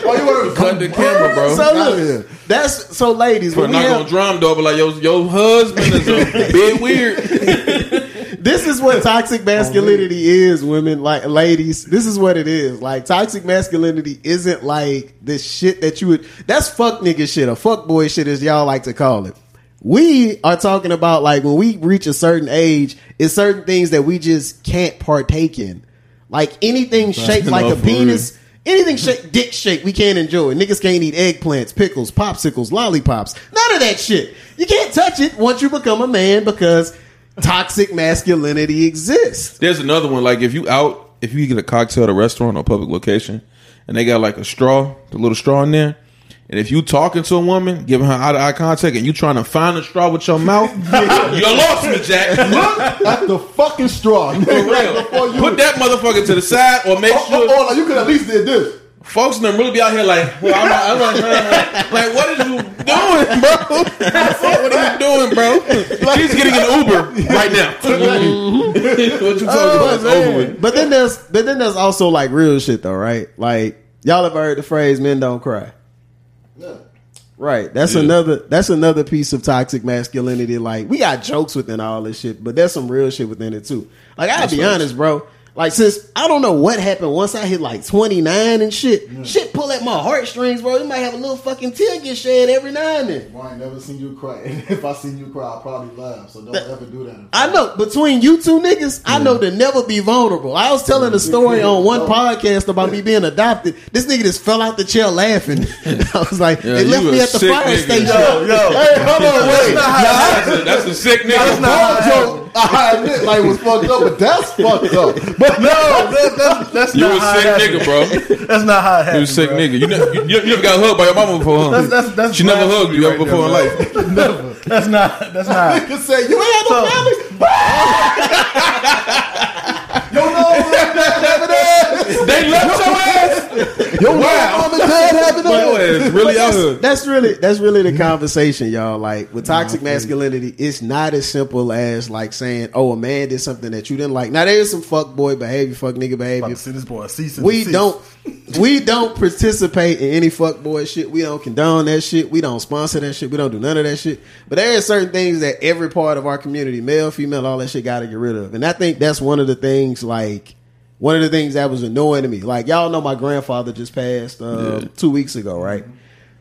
Oh, you want to Cut the camera, bro. so look, that's so, ladies. We're not have, gonna drum though, but like your your husband is a bit weird. this this is what toxic masculinity oh, is, women, like ladies. This is what it is. Like toxic masculinity isn't like this shit that you would. That's fuck nigga shit or fuck boy shit, as y'all like to call it. We are talking about like when we reach a certain age, it's certain things that we just can't partake in. Like anything shaped like a for penis, anything shaped dick shaped, we can't enjoy. Niggas can't eat eggplants, pickles, popsicles, lollipops. None of that shit. You can't touch it once you become a man because toxic masculinity exists. There's another one. Like if you out, if you get a cocktail at a restaurant or public location, and they got like a straw, the little straw in there, and if you talking to a woman, giving her eye to eye contact, and you trying to find a straw with your mouth, you lost me, Jack. Look at the fucking straw. For real. You, Put that motherfucker to the side, or make oh, sure. oh, oh, like, you could at least did this. Folks in them really be out here like, well, I'm, I'm like, like, what is you doing, bro? what are you doing, bro? He's getting an Uber right now. Mm-hmm. what you talking oh, about? It's over with. But then there's but then there's also like real shit though, right? Like y'all have heard the phrase "men don't cry." Right. That's Yeah. another that's another piece of toxic masculinity. Like we got jokes within all this shit, but there's some real shit within it too. Like I'll That's be honest, bro. Like since I don't know what happened once I hit like 29 and shit, shit pull at my heartstrings, bro. You might have a little fucking tear get shed every now and then. Well, I ain't never seen you cry. if I seen you cry, I'll probably laugh. So don't ever do that. I know between you two niggas, I know to never be vulnerable. I was telling a story on one podcast about me being adopted. This nigga just fell out the chair laughing. I was like, Yeah, they left me at the fire nigga. station. Yo, yo. Hey, hold on, wait. That's a, that's a sick nigga. That joke, I admit, like was fucked up, but that's fucked up. But No, that, that's, that's You not a how sick nigga, bro. That's not how it happened. You a sick bro. nigga. You never, you, you never got hugged by your mama before, huh? That's- that's- that's she never blasphemy hugged you right ever before in there, life. That's not. That's not. you say you ain't had no So- family. Yo, no, They left your ass. yo, wow. mom and dad having Your that. ass really out That's, here. that's really that's really the mm-hmm. conversation, y'all. Like with toxic masculinity, it's not as simple as like saying, "Oh, a man did something that you didn't like." Now there is some fuck boy behavior, fuck nigga About behavior. to see this boy cease and We desist. don't we don't participate in any fuck boy shit. We don't condone that shit. We don't sponsor that shit. We don't do none of that shit. But there are certain things that every part of our community, male, female, all that shit got to get rid of. And I think that's one of the things like one of the things that was annoying to me. Like y'all know my grandfather just passed uh, two weeks ago, right?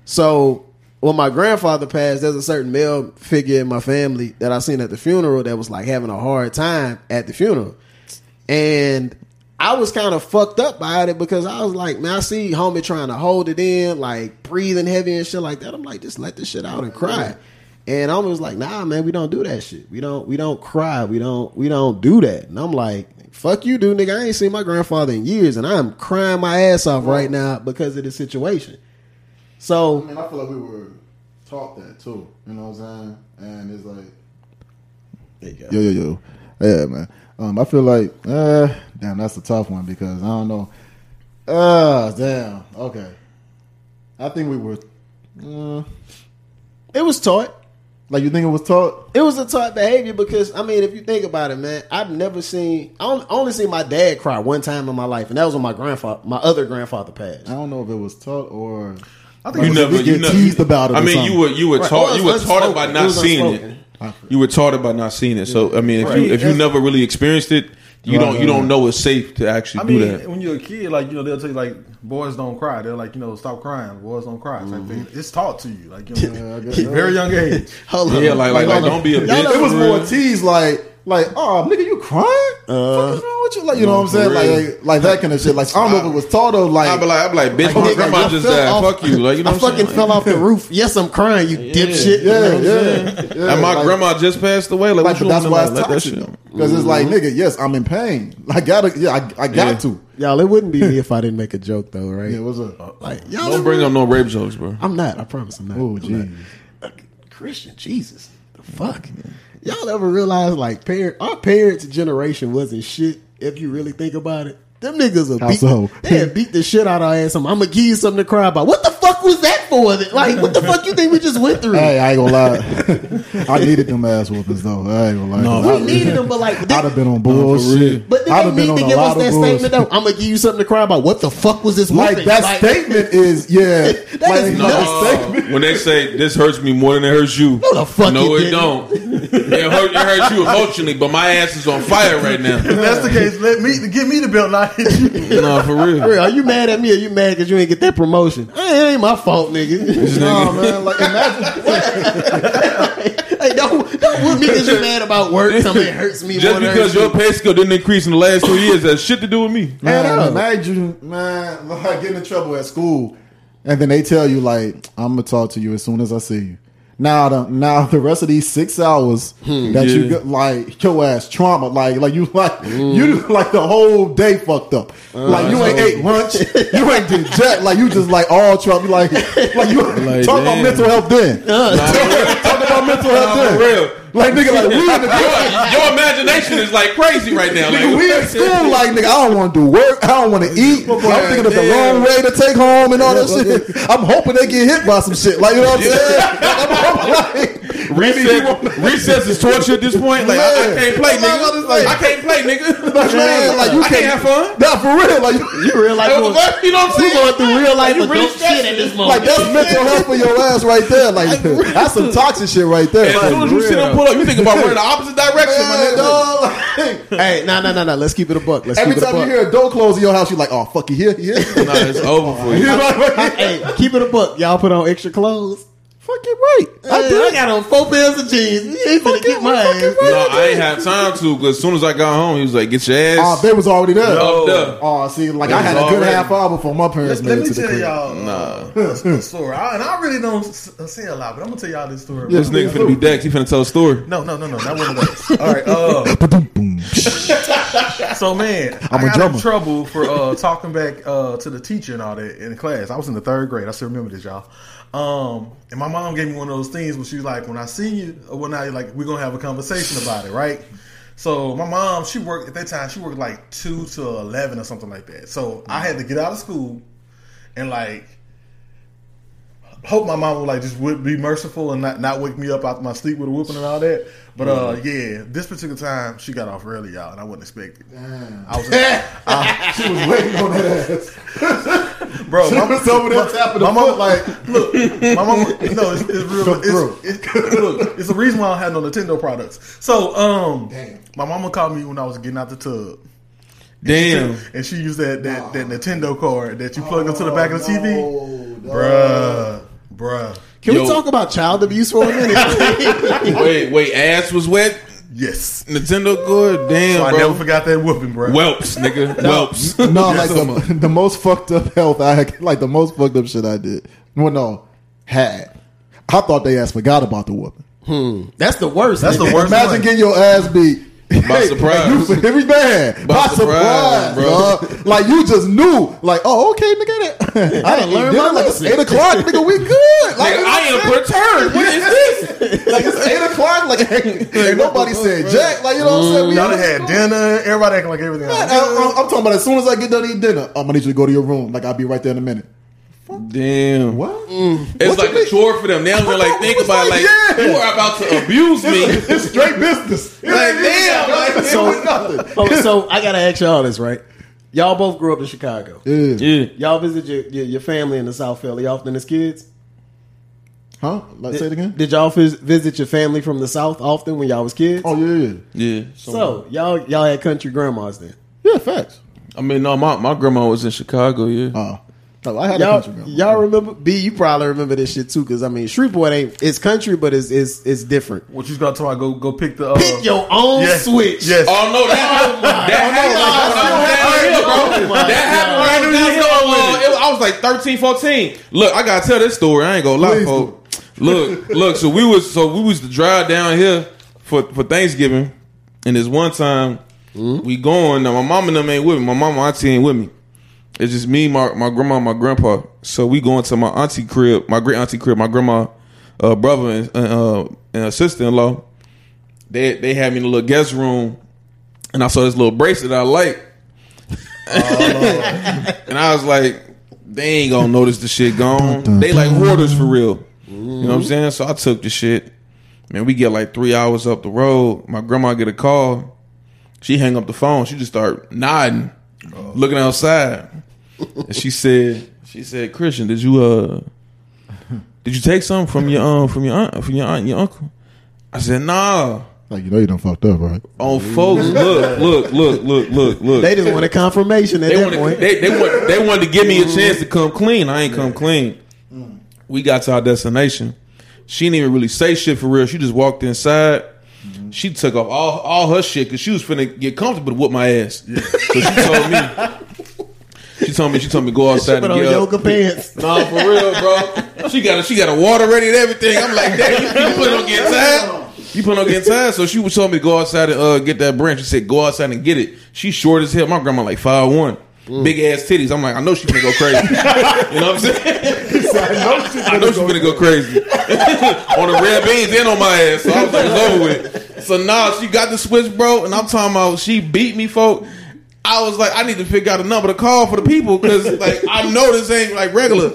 So when my grandfather passed, there's a certain male figure in my family that I seen at the funeral that was like having a hard time at the funeral. And I was kind of fucked up by it because I was like, man, I see homie trying to hold it in, like breathing heavy and shit like that. I'm like, just let this shit out and cry. And I was like, nah, man, we don't do that shit. We don't we don't cry. We don't we don't do that. And I'm like, fuck you, dude, nigga. I ain't seen my grandfather in years and I'm crying my ass off right now because of the situation. I So mean, I feel like we were taught that too. You know what I'm saying? And it's like, there you go. yo, yo, yo, yeah, man. Um, I feel like, uh, damn, that's a tough one because I don't know. Uh, damn. Okay, I think we were. Uh, It was taught. Like you think it was taught? It was a taught behavior because I mean, if you think about it, man, I've never seen. I only, only seen my dad cry one time in my life, and that was when my grandfather, my other grandfather passed. I don't know if it was taught or. I think You it never, you get never teased about it I or mean, something. you were you were Right. taught you were taught it by not was seeing it. You were taught it by not seeing it. So I mean, if Right. you if you never really experienced it, you Right, don't you right, don't know it's safe to actually I do mean, that. when you're a kid, like you know, they'll tell you like boys don't cry. They're like, you know, stop crying. Boys don't cry. Type mm-hmm. thing. It's taught to you, like you know, very young age. Yeah, like like, like hold don't be a bitch. it was more real. teased like like oh nigga you crying Uh, Fuck is wrong with you like you know what I'm saying for like, like like that kind of shit like I don't know if it was taught or like I'd be like, I'd be like, bitch, Like, my nigga, grandma I just died. off- Fuck you. Like, you know I what I'm fucking saying? fell off the roof. Yes, I'm crying. You dipshit. You know yeah what I'm yeah, yeah And my like, grandma just passed away. Like, like what you that's why to it's let that toxic shit? because it's like nigga yes I'm in pain I gotta yeah I, I got Yeah. to Y'all, it wouldn't be me if I didn't make a joke though, right? yeah what's up Like y'all Don't bring up no rape jokes, bro. I'm not. I promise. I'm not. oh I'm jeez. Christian, Jesus, the fuck. Y'all ever realize like parent our parents' generation wasn't shit if you really think about it. Them niggas will beat so? they beat the shit out of our ass. I'm gonna give you something to cry about. What the was that for? Like, what the fuck you think we just went through? Hey, I ain't gonna lie. I needed them ass whoopings though. I ain't gonna lie. No, we I- needed them, but like, I'd have been on bullshit. but I'd they have been need to give us that bullshit. statement. Though I'm gonna give you something to cry about. What the fuck was this? Like whooping? that Like, statement is yeah. That like, is No, nuts. uh, when they say this hurts me more than it hurts you, No, the fuck no, it it don't. It, hurt, it hurts you emotionally, but my ass is on fire right now. If that's the case, let me give me the belt, not hit you. No, for real. Real, Are you mad at me or you mad because you ain't get that promotion? Hey, it ain't my fault, nigga. No man, like imagine. hey, don't don't whoop me because you mad about work. Something hurts me Just more because your pay scale didn't increase in the last two years has shit to do with me. Man, Yeah. imagine, man, like getting in trouble at school, and then they tell you like, "I'm gonna talk to you as soon as I see you." Now, the now the rest of these six hours hmm. that you yeah. get, like your ass trauma, like like you like hmm. you like the whole day fucked up. Uh, like you ain't ate lunch, you ain't did jack. Like you just like all. You like like you Like, talk about mental health then. talk about mental health Nah, then. for real. Like nigga, like we in the Your, your imagination is like crazy right now. Nigga, Like, we in school, like nigga, I don't want to do work. I don't want to eat. I'm thinking of the long way to take home and all that shit. I'm hoping they get hit by some shit. Like you know what I'm saying? I'm hoping, like, maybe you Recess, wanna- recess is torture at this point. Like I, I can't play, I'm nigga. say- I can't play, nigga. Like, man, like you I can't have fun. Nah, for real. Like, you- You real life, Hey, going, you know what I'm we saying? going through real life You really adult shit at this moment. like that's mental health for your ass right there. Like that's some toxic shit right there. As soon as you sit and pull up, you think about running the opposite direction, my Man, nigga. dog, hey, no, no, no, no. Let's keep it a buck. Let's every keep it a time you hear a door close in your house, you're like, oh fuck, you here? You here? Nah, it's over for You you. know what I mean? hey, keep it a buck. Y'all put on extra clothes. Fucking right. I, did. I got on four pairs of jeans. You ain't finna get my ass. No, I ain't have time to because as soon as I got home, he was like, "Get your ass." Oh, ass." they was already there. up there. Oh, see, like It I had a good already- half hour before my parents Let made me it to the tell crib. y'all Nah. uh, a story. I, and I really don't s- uh, say a lot, but I'm gonna tell y'all this story. This nigga finna be Dex. He finna tell a story. No, no, no, no, That one of those. All right. Uh, Ba-dum-boom. So man, I'm I got in trouble for uh, talking back uh, to the teacher and all that in class. I was in the third grade. I still remember this, y'all. Um, and my mom gave me one of those things where she was like, "When I see you, when I like, we're gonna have a conversation about it, right?" So my mom, she worked at that time. She worked like two to eleven or something like that. So I had to get out of school and like hope my mom would like just would be merciful and not, not wake me up out my sleep with a whooping and all that. But uh, yeah, this particular time she got off early, y'all, and I wasn't expecting. It I was, I, She was waiting on that ass. bro. She My, was over there tapping my the foot like, look, my mom. No, it's, it's real. It's, it's, look, it's the reason why I don't have no Nintendo products. So, um, Damn. my mama called me when I was getting out the tub. Damn. And she used that that, that Nintendo card that you plug into the back of the TV. no, Bruh. Bruh. Can Yo. we talk about child abuse for a minute? Wait, wait. Ass was wet. Yes. Nintendo good. Damn, So I bro. never forgot that whooping, bro. Whelps, nigga. Whelps. No, like the, the most fucked up health I had, like the most fucked up shit I did. Well, no, had. I thought they ass forgot about the whooping. Hmm. That's the worst. That's the worst Imagine one. getting your ass beat. By surprise. You, every man. By, By surprise, surprise, bro. bro. Like you just knew. Like, oh, okay, nigga. that I didn't learned learn my Like it's eight o'clock, nigga. We good. Like Nigga, I am perturbed. What is this? Like it's eight o'clock. Like ain't, ain't nobody said jack. Like you know what I'm saying? We Y'all done had dinner. Everybody acting like everything. Man, else. I, am talking about as soon as I get done eating dinner, I'm gonna need you to go to your room. Like I'll be right there in a minute. Damn. What? It's What like a chore for them. They don't even like think about it. like, Like yeah. you are about to abuse me. It's, it's straight business. It Like, damn, like, so, so, nothing. oh, so I gotta ask y'all this, right? Y'all both grew up in Chicago. Yeah. Yeah. Y'all visit your, your your family in the South fairly often as kids. Huh? Like say it again. Did y'all vis- visit your family from the South often when y'all was kids? Oh yeah, yeah, Yeah. so y'all y'all had country grandmas then. yeah. Facts. I mean, no, my, my grandma was in Chicago. Yeah. Uh, no, I had Y'all, country grandma. y'all remember? B, you probably remember this shit too, because I mean, Shreveport ain't it's country, but it's it's it's different. What you got to talk about go go pick the uh, Pick your own yes, switch. Yes. Oh no, that that happened. when I was down here, bro. Oh, my That happened when I was down here. I was like 13, 14. Look, I gotta tell this story. I ain't gonna lie, Please folks. Look, look. So we was so we was to drive down here for for Thanksgiving, and this one time we going. Now my mom and them ain't with me. My mama auntie ain't with me. It's just me, my my grandma, and my grandpa. So we going to my auntie crib, my great auntie crib, my grandma, uh, brother, and uh, and sister in law. They they had me in a little guest room, and I saw this little bracelet I like, and I was like, they ain't gonna notice the shit gone. They like hoarders for real. You know what I'm saying? So I took the shit. Man, we get like three hours up the road. My grandma get a call. She hang up the phone. She just start nodding, looking outside. and she said, she said, Christian, did you uh did you take something from your um from your aunt from your aunt and your uncle? I said, nah. Like you know you done fucked up, right? On folks, look, look, look, look, look, look. They just wanted confirmation at They that wanted, point. they, they, want, they wanted to give me a chance to come clean. I ain't come clean. We got to our destination. She didn't even really say shit for real. She just walked inside. She took off all, all her shit because she was finna get comfortable to whoop my ass. So she told me. She told me she told me go outside Put and on get up. yoga pants. Nah, for real, bro. She got a, she got a water ready and everything. I'm like, damn, you, you put on getting tired. You put on getting tired. So she was telling me to go outside and uh, get that branch. She said, go outside and get it. She's short as hell. My grandma like five one. Big ass titties. I'm like, I know she's gonna go crazy. you know what I'm saying? I know she's she finna go crazy. on the red beans and on my ass. So I was like, it's over with. So now she got the switch, bro, and I'm talking about she beat me, folk. I was like, I need to figure out a number to call for the people because, like, I know this ain't like regular.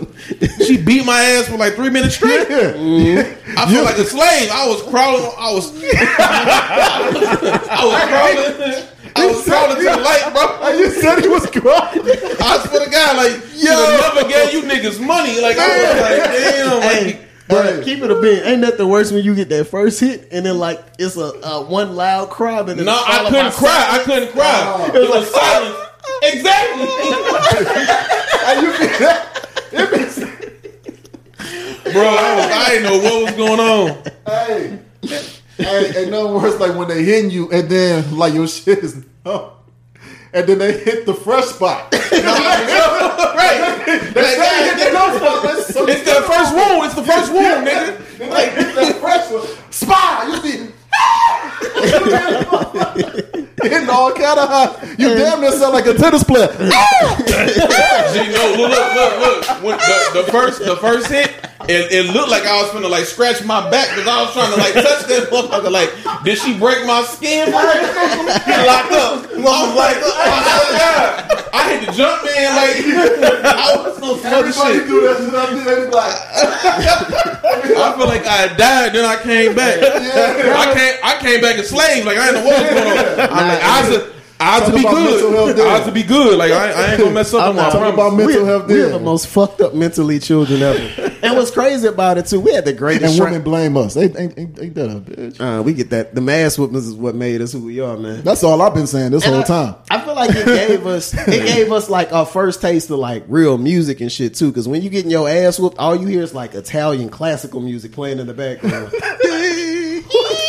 She beat my ass for like three minutes straight. I feel like a slave. I was crawling. I was. I was crawling. I was crawling to the light, bro. Oh, you said he was crying. I swear to God, like, yo, never gave you niggas money. Like, I was like, damn. Like, Hey, but keep it a bean. Ain't nothing worse when you get that first hit and then like it's a, a one loud cry. And then no, I couldn't by cry. I couldn't cry. It It was was like- silence. Exactly. Bro, I, was, I didn't know what was going on. hey, hey, ain't nothing worse like when they hitting you and then like your shit is numb. and then they hit the fresh spot. right. They say hit the numb spot. So It's the first wound. It's the first wound, nigga. Then they hit that fresh one. Spot. You see. Hitting all kind of high. You damn near sound like a tennis player. Gee, no, look, look, look, look. When the, the first, the first hit, it, it looked like I was gonna like scratch my back because I was trying to like touch that motherfucker. Like, did she break my skin? For real? Locked up. I was like, oh my god! I had to jump in like I was so fucking Everybody shit. do that shit. I did. They like, I feel like I died, then I came back. I came, I came back a slave. Like I didn't know what was going on. I'm like, I was, to, I was to be about mental health good. then. I was to be good. Like I, I ain't gonna mess up on I'm not talking about mental we're, health. We're the most fucked up mentally children ever. and what's crazy about it too, we had the greatest. And tra- women blame us. They ain't, ain't, ain't that a bitch? uh, we get that. The mass whoopings is what made us who we are, man. That's all I've been saying this And whole I- time. I feel like it gave us it gave us like our first taste of like real music and shit too. Because when you getting your ass whooped, all you hear is like Italian classical music playing in the background.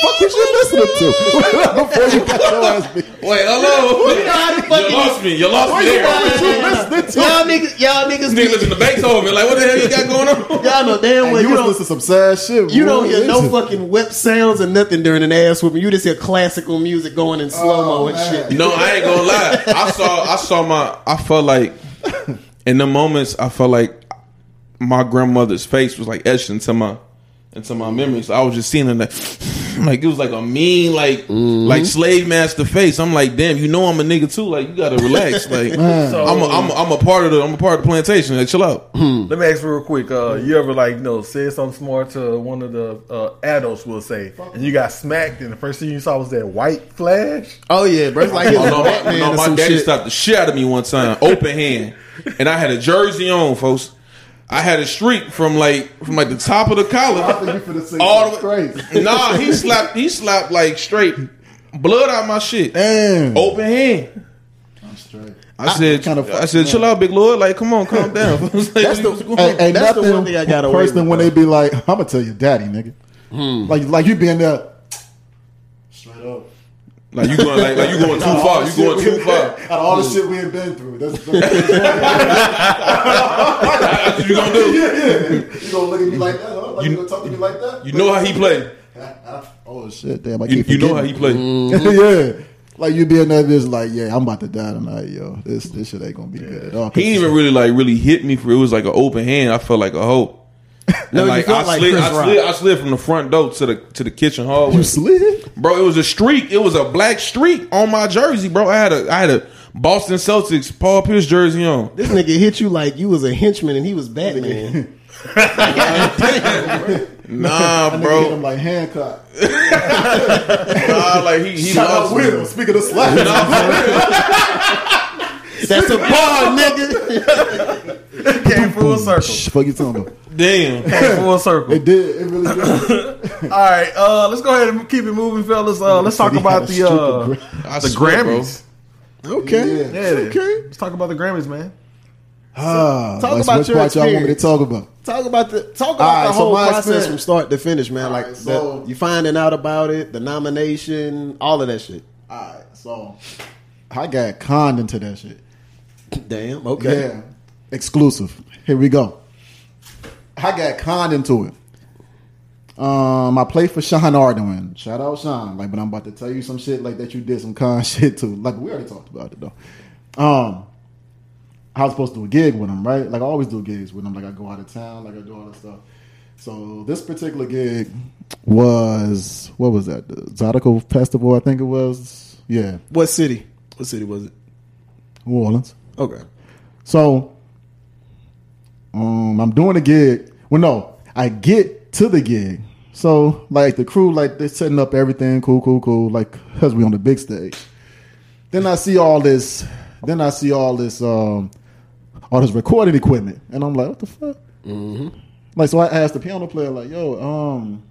Fuck is you listening to before you got your ass beat? Wait, hello. how You lost me. You lost me there. y'all niggas, y'all niggas, Nigga listen to Beethoven. Like, what the hell you got going on? y'all know damn well you, you was don't. listening to some sad shit. You boy. don't hear no fucking whip sounds or nothing during an ass whooping. You just hear classical music going in slow mo Oh, and man. shit. No, I ain't gonna lie. I saw, I saw my. I felt like in the moments, I felt like my grandmother's face was like etched into my into my memories. I was just seeing it like, like it was like a mean, like like slave master face. I'm like, damn, you know I'm a nigga too. Like you gotta relax. Like I'm a, I'm a, I'm a part of the I'm a part of the plantation. Like chill out. Let me ask you real quick. Uh, you ever like you know said something smart to one of the uh, adults will say, and you got smacked, and the first thing you saw was that white flash? Oh yeah, bro. It's like he Oh, no, Batman no, my daddy shit. stopped the shit out of me one time, open hand, and I had a jersey on, folks. I had a streak from like from like the top of the collar. I think you finna say all the something way. crazy. Nah, he slapped. He slapped like straight blood out my shit. Damn. Open hand. I'm straight. I said, kinda I said, chill out, big lord. Like, come on, calm down. That's the- Hey, hey, That's the one thing I got away First thing with, when they be like, I'm gonna tell your daddy, nigga. Hmm. Like, like you being there. Like you going, like, like you going too far. You going too far. Out of all the shit we ain't been through, that's, that's That's what you gonna do. you gonna look at me like that? Huh? Like you, You- gonna talk to me like that? You know how he play. Oh shit, damn! I You, you know how he forgetting. play. Mm-hmm. yeah. Like you being that bitch, like, yeah, I'm about to die tonight, yo. This this shit ain't gonna be good at all. He even really like really hit me for it was like an open hand. I felt like a hoe. No, And, you like felt I like slid, Chris I slid, I slid from the front door to the to the kitchen hallway. you slid. Bro, it was a streak. It was a black streak on my jersey, bro. I had a I had a Boston Celtics, Paul Pierce jersey on. This nigga hit you like you was a henchman and he was Batman. Nah, bro. Hit him bro. like Hancock. Nah, like he he Shout out lost. Will. Speaking of slack. That's a bar, nigga. Came full circle. Shh, fuck you talking about? Damn. Came full circle. It did. It really did. All right, uh, let's go ahead and keep it moving, fellas. Uh, let's talk about the uh, the. Grammys. Okay. Yeah. Yeah. Okay. Let's talk about the Grammys, man. Ah, Talk that's about which your part y'all want me to talk about? Talk about the talk about All right, the so whole my process experience- from start to finish, man. All like right, so- the, you finding out about it, the nomination, all of that shit. All right, so I got conned into that shit. Damn. Okay. Yeah, exclusive. Here we go. I got conned into it. Um, I played for Sean Ardoin. Shout out Sean. Like, but I'm about to tell you some shit like that. You did some con shit too. Like we already talked about it though. Um, I was supposed to do a gig with him, right? Like I always do gigs with him. Like I go out of town, like I do all that stuff. So this particular gig was what was that? The Zydeco Festival, I think it was. Yeah, What city? What city was it? New Orleans. Okay. So, um, I'm doing a gig. Well, no, I get to the gig. So, like the crew, like they're setting up everything, cool, cool, cool. Like, cause we on the big stage. Then I see all this. Then I see all this, um, all this recording equipment, and I'm like, what the fuck? Like, so I asked the piano player, like, yo, um.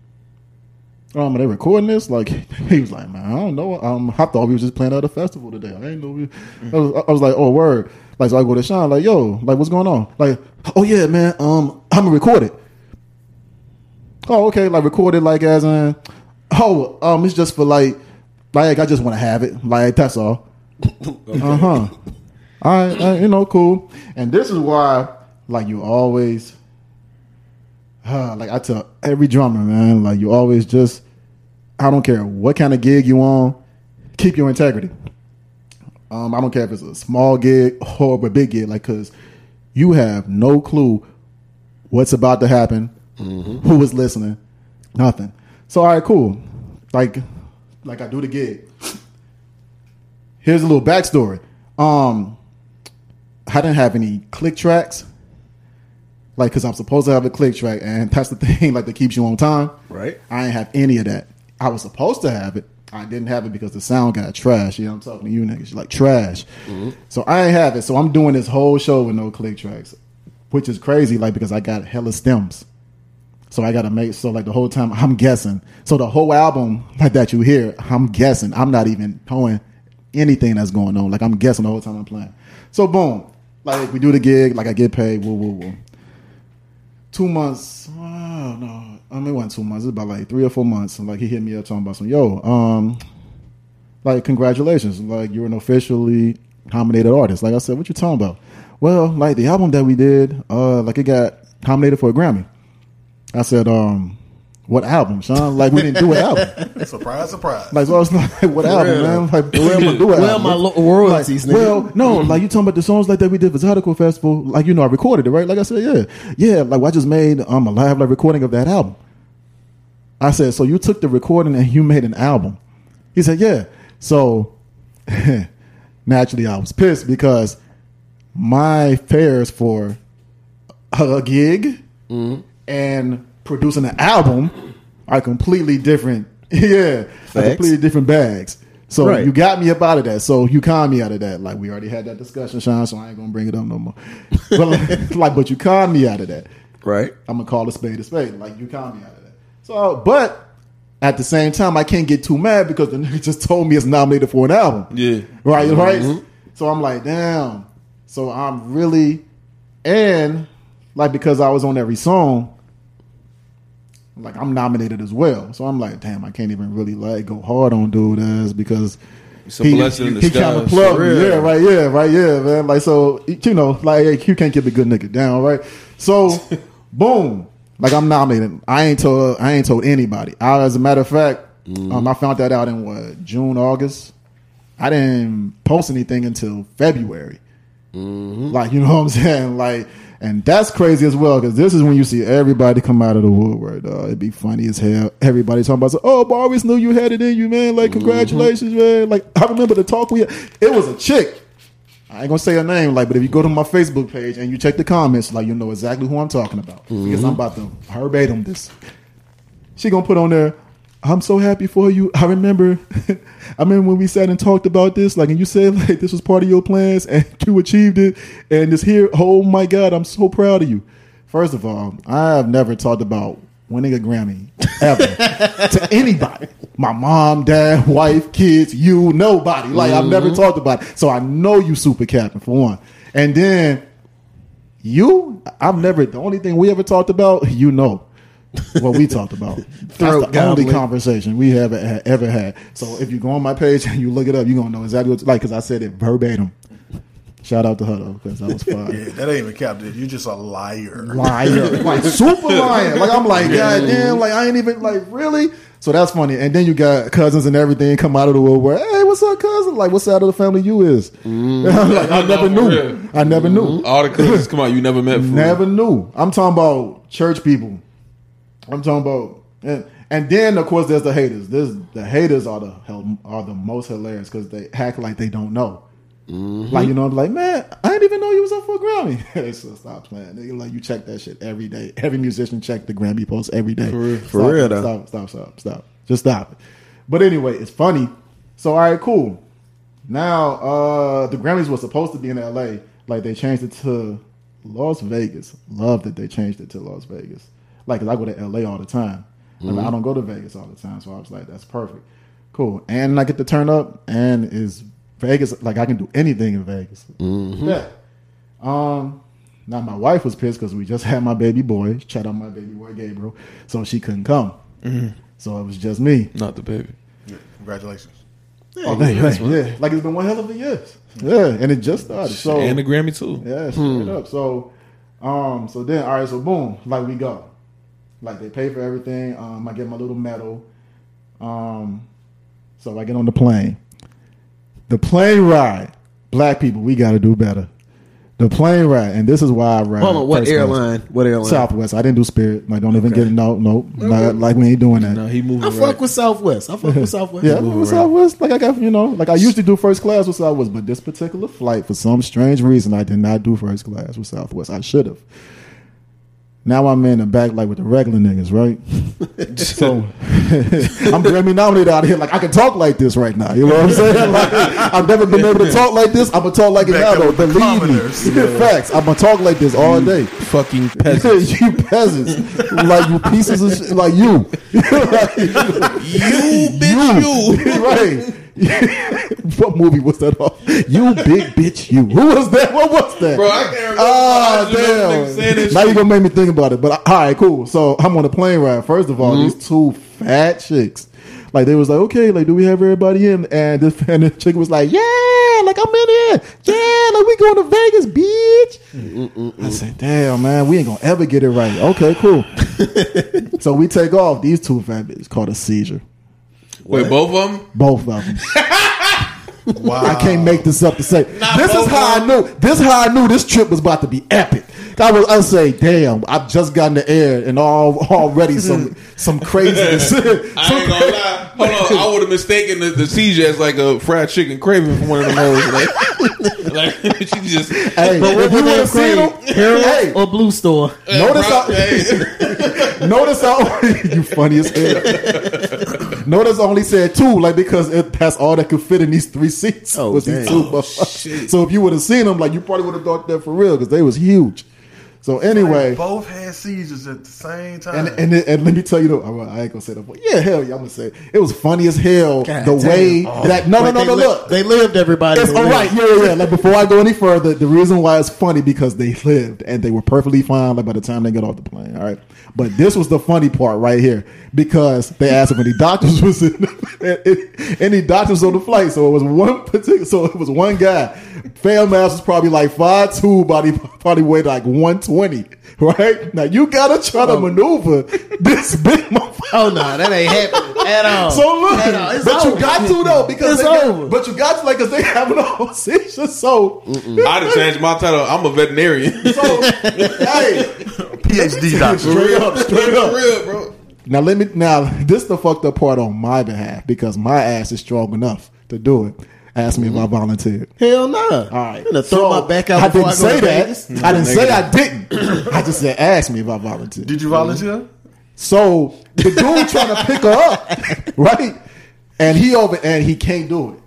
Um, are they recording this? Like, he was like, man, I don't know. Um, I thought we was just playing at a festival today. I didn't know. We, I, was, I was like, oh, word. Like, so I go to Sean, like, yo, like, what's going on? Like, oh yeah, man. Um, I'm gonna record it. Oh, okay. Like, record it, like, as in, oh, um, it's just for like, like, I just want to have it. Like, that's all. Uh huh. All right, uh, you know, cool. And this is why, like, you always uh, like I tell every drummer, man, like you always just, I don't care what kind of gig you on, keep your integrity. Um, I don't care if it's a small gig or a big gig, like because you have no clue what's about to happen, who is listening, nothing. So all right, cool. Like, like I do the gig. Here's a little backstory. Um, I didn't have any click tracks like because I'm supposed to have a click track, and that's the thing like that keeps you on time. Right. I ain't have any of that. I was supposed to have it. I didn't have it because the sound got trash. You know, I'm talking to you niggas like trash. Mm-hmm. So I ain't have it. So I'm doing this whole show with no click tracks, which is crazy. Like because I got hella stems. So I gotta make so like the whole time I'm guessing. So the whole album like that you hear, I'm guessing. I'm not even knowing anything that's going on. Like I'm guessing the whole time I'm playing. So boom, like we do the gig, like I get paid. Woo woo woo. Two months. Oh, no, I mean it wasn't two months. It was about like three or four months. And like he hit me up talking about some yo, um, like congratulations, like you're an officially nominated artist. Like I said, what you talking about? Well, like the album that we did, uh, like it got nominated for a Grammy. I said, um, what album, Sean? Like we didn't do an album. Surprise, surprise. Like so I was like, what album, Real. man? Like where am I do an Well, album? my lo- royalties, Like, nigga. well, no, like you talking about the songs like that we did for Zydeco Festival. Like you know, I recorded it, right? Like I said, yeah, yeah. Like I just made um a live like recording of that album. I said, so you took the recording and you made an album. He said, yeah. So naturally, I was pissed because my fares for a gig and producing an album are completely different. yeah, completely different bags. So Right. you got me up out of that. So you conned me out of that. Like we already had that discussion, Sean. So I ain't gonna bring it up no more. But like, like, but you conned me out of that. Right. I'm gonna call a spade a spade. Like you conned me out of that. So, but at the same time, I can't get too mad because the nigga just told me it's nominated for an album. Yeah. Right, mm-hmm. right. So I'm like, damn. So I'm really, and like because I was on every song, like I'm nominated as well. So I'm like, damn, I can't even really like go hard on dude as because It's a blessing he disguise. kind of plugged me. Yeah, right. Yeah, right. Yeah, man. Like so, you know, like you can't keep a good nigga down, right? So, boom. Like I'm nominated. I ain't told. I ain't told anybody. I, as a matter of fact, um, I found that out in what June, August. I didn't post anything until February. Like you know what I'm saying? Like, and that's crazy as well because this is when you see everybody come out of the woodwork. Dog. It'd be funny as hell. Everybody talking about, "Oh, but I always knew you had it in you, man. Like, mm-hmm. congratulations, man." Like, I remember the talk we had. It was a chick. I ain't gonna say her name, like, but if you go to my Facebook page and you check the comments, like, you know exactly who I'm talking about mm-hmm. because I'm about to verbatim this. She gonna put on there. I'm so happy for you. I remember, I remember when we sat and talked about this, like, and you said like this was part of your plans, and you achieved it, and this here. Oh my God, I'm so proud of you. First of all, I have never talked about winning a Grammy ever to anybody. My mom, dad, wife, kids, you, nobody. Like I've never mm-hmm. talked about it. So I know you super captain for one. And then you, I've never the only thing we ever talked about, you know. What we talked about. That's Throat the only conversation we have ever had. So if you go on my page and you look it up, you're gonna know exactly what it's like because I said it verbatim. Shout out to her though, because that was fun. Yeah, that ain't even captain. You're just a liar. liar, like super liar. Like I'm like, god damn, like I ain't even like really. So that's funny. And then you got cousins and everything come out of the woodwork. Hey, what's up, cousin? Like, what side of the family you is? Mm. like, I never for knew. real. I never knew. Mm-hmm. All the cousins come out you never met. Never knew. I'm talking about church people. I'm talking about, and, and then of course there's the haters. There's the haters are the are the most hilarious because they act like they don't know. Like you know, I'm like man, I didn't even know you was up for a Grammy. so stop playing. Nigga, like you check that shit every day. Every musician check the Grammy post every day. For real. For stop, real, though. Stop, stop, stop, stop. Just stop it. But anyway, it's funny. So all right, cool. Now uh the Grammys was supposed to be in LA. Like they changed it to Las Vegas. Love that they changed it to Las Vegas. Like 'cause I go to LA all the time. Like, I don't go to Vegas all the time, so I was like, that's perfect. Cool. And I get to turn up and is Vegas like I can do anything in Vegas. Yeah. Um now my wife was pissed because we just had my baby boy. Shout out my baby boy Gabriel. So she couldn't come. So it was just me. Not the baby. Yeah, Congratulations. Oh, thank you. Yeah, like it's been one hell of a year. Yeah, and it just started. So and the Grammy too. yeah, straight up. So, um, so then all right, so boom, like we go, like they pay for everything. Um, I get my little medal. Um, so I get on the plane. The plane ride, black people, we got to do better. The plane ride, and this is why I ride. Hold on, what first class. airline? What airline? Southwest. I didn't do Spirit. Like, don't even Okay. get it. No, no, not, like we ain't doing that. No, he moving. I right. fuck with Southwest. I fuck with Southwest. Yeah, I fuck with Southwest. Like I got, you know, like I usually do first class with Southwest, but this particular flight, for some strange reason, I did not do first class with Southwest. I should have. Now I'm in the back like with the regular niggas, right? so I'm Grammy nominated out here. Like I can talk like this right now. You know what I'm saying? Like I've never been able to talk like this. I'm gonna talk like it now. Though. Believe commoners. me, facts. I'm gonna talk like this all day. fucking peasants. you peasants, like you pieces of shit, like you, Like, you bitch, you. right. what movie was that off? You big bitch, you. Who was that? What was that? Bro, I can't remember. Ah, I just remember niggas saying damn. Now shit. you gonna make me think about it. But all right, cool. So I'm on a plane ride. First of all, Mm-hmm. these two fat chicks. Like they was like, okay, like do we have everybody in? And this and the chick was like, yeah, like I'm in here. Yeah, like we going to Vegas, bitch. I said, damn, man, we ain't gonna ever get it right. Okay, cool. so we take off. These two fat bitches caught a seizure. Wait, both of them? Both of them. Wow. I can't make this up to say. Not this is both how I knew. This is how I knew this trip was about to be epic. I was. I say, damn! I've just gotten the air and all already some some craziness. I ain't gonna lie. Hold on, I would have mistaken the, the seizure as like a fried chicken craving for one of them hoes. Like, like she just. hey, But what if you would would they have seen them, hey, or Blue Store? notice how Hey. notice how you funny as hell. notice I only said two, like because it, that's all that could fit in these three seats. Oh, was these damn. two. Oh, so if you would have seen them, like you probably would have thought that for real because they was huge. So anyway, both had seizures at the same time. And and, and let me tell you, though, I I ain't gonna say that. But yeah, hell yeah, I'm gonna say it, it was funny as hell. God the damn. way Oh. that no, no, Wait, no, they no, li- look. They lived everybody. It's to all live. right, yeah, yeah, yeah. Like before I go any further, the reason why it's funny because they lived and they were perfectly fine. Like by the time they got off the plane, all right. But this was the funny part right here because they asked if any doctors was in, any doctors on the flight. So it was one particular. So it was one guy. Fail mass was probably like five two, body probably weighed like one twenty. Right now, you gotta try to oh. maneuver this big motherfucker. Oh no, that ain't happening at all. So look, all. It's but over. you got to though because It's they got- over. but you got to like because they having a whole seizure. So, I'd have changed my title. I'm a veterinarian. so hey, PhD doctor. straight up, straight For up. real, bro. Now let me now this the fucked up part on my behalf because my ass is strong enough to do it. Ask me if I volunteered. Hell no. All right. I'm gonna throw So, my back out I didn't I, go say to that. Vegas. I didn't say I didn't. I just said ask me if I volunteered. Did you volunteer? So the dude trying to pick her up, right? And he over and he can't do it.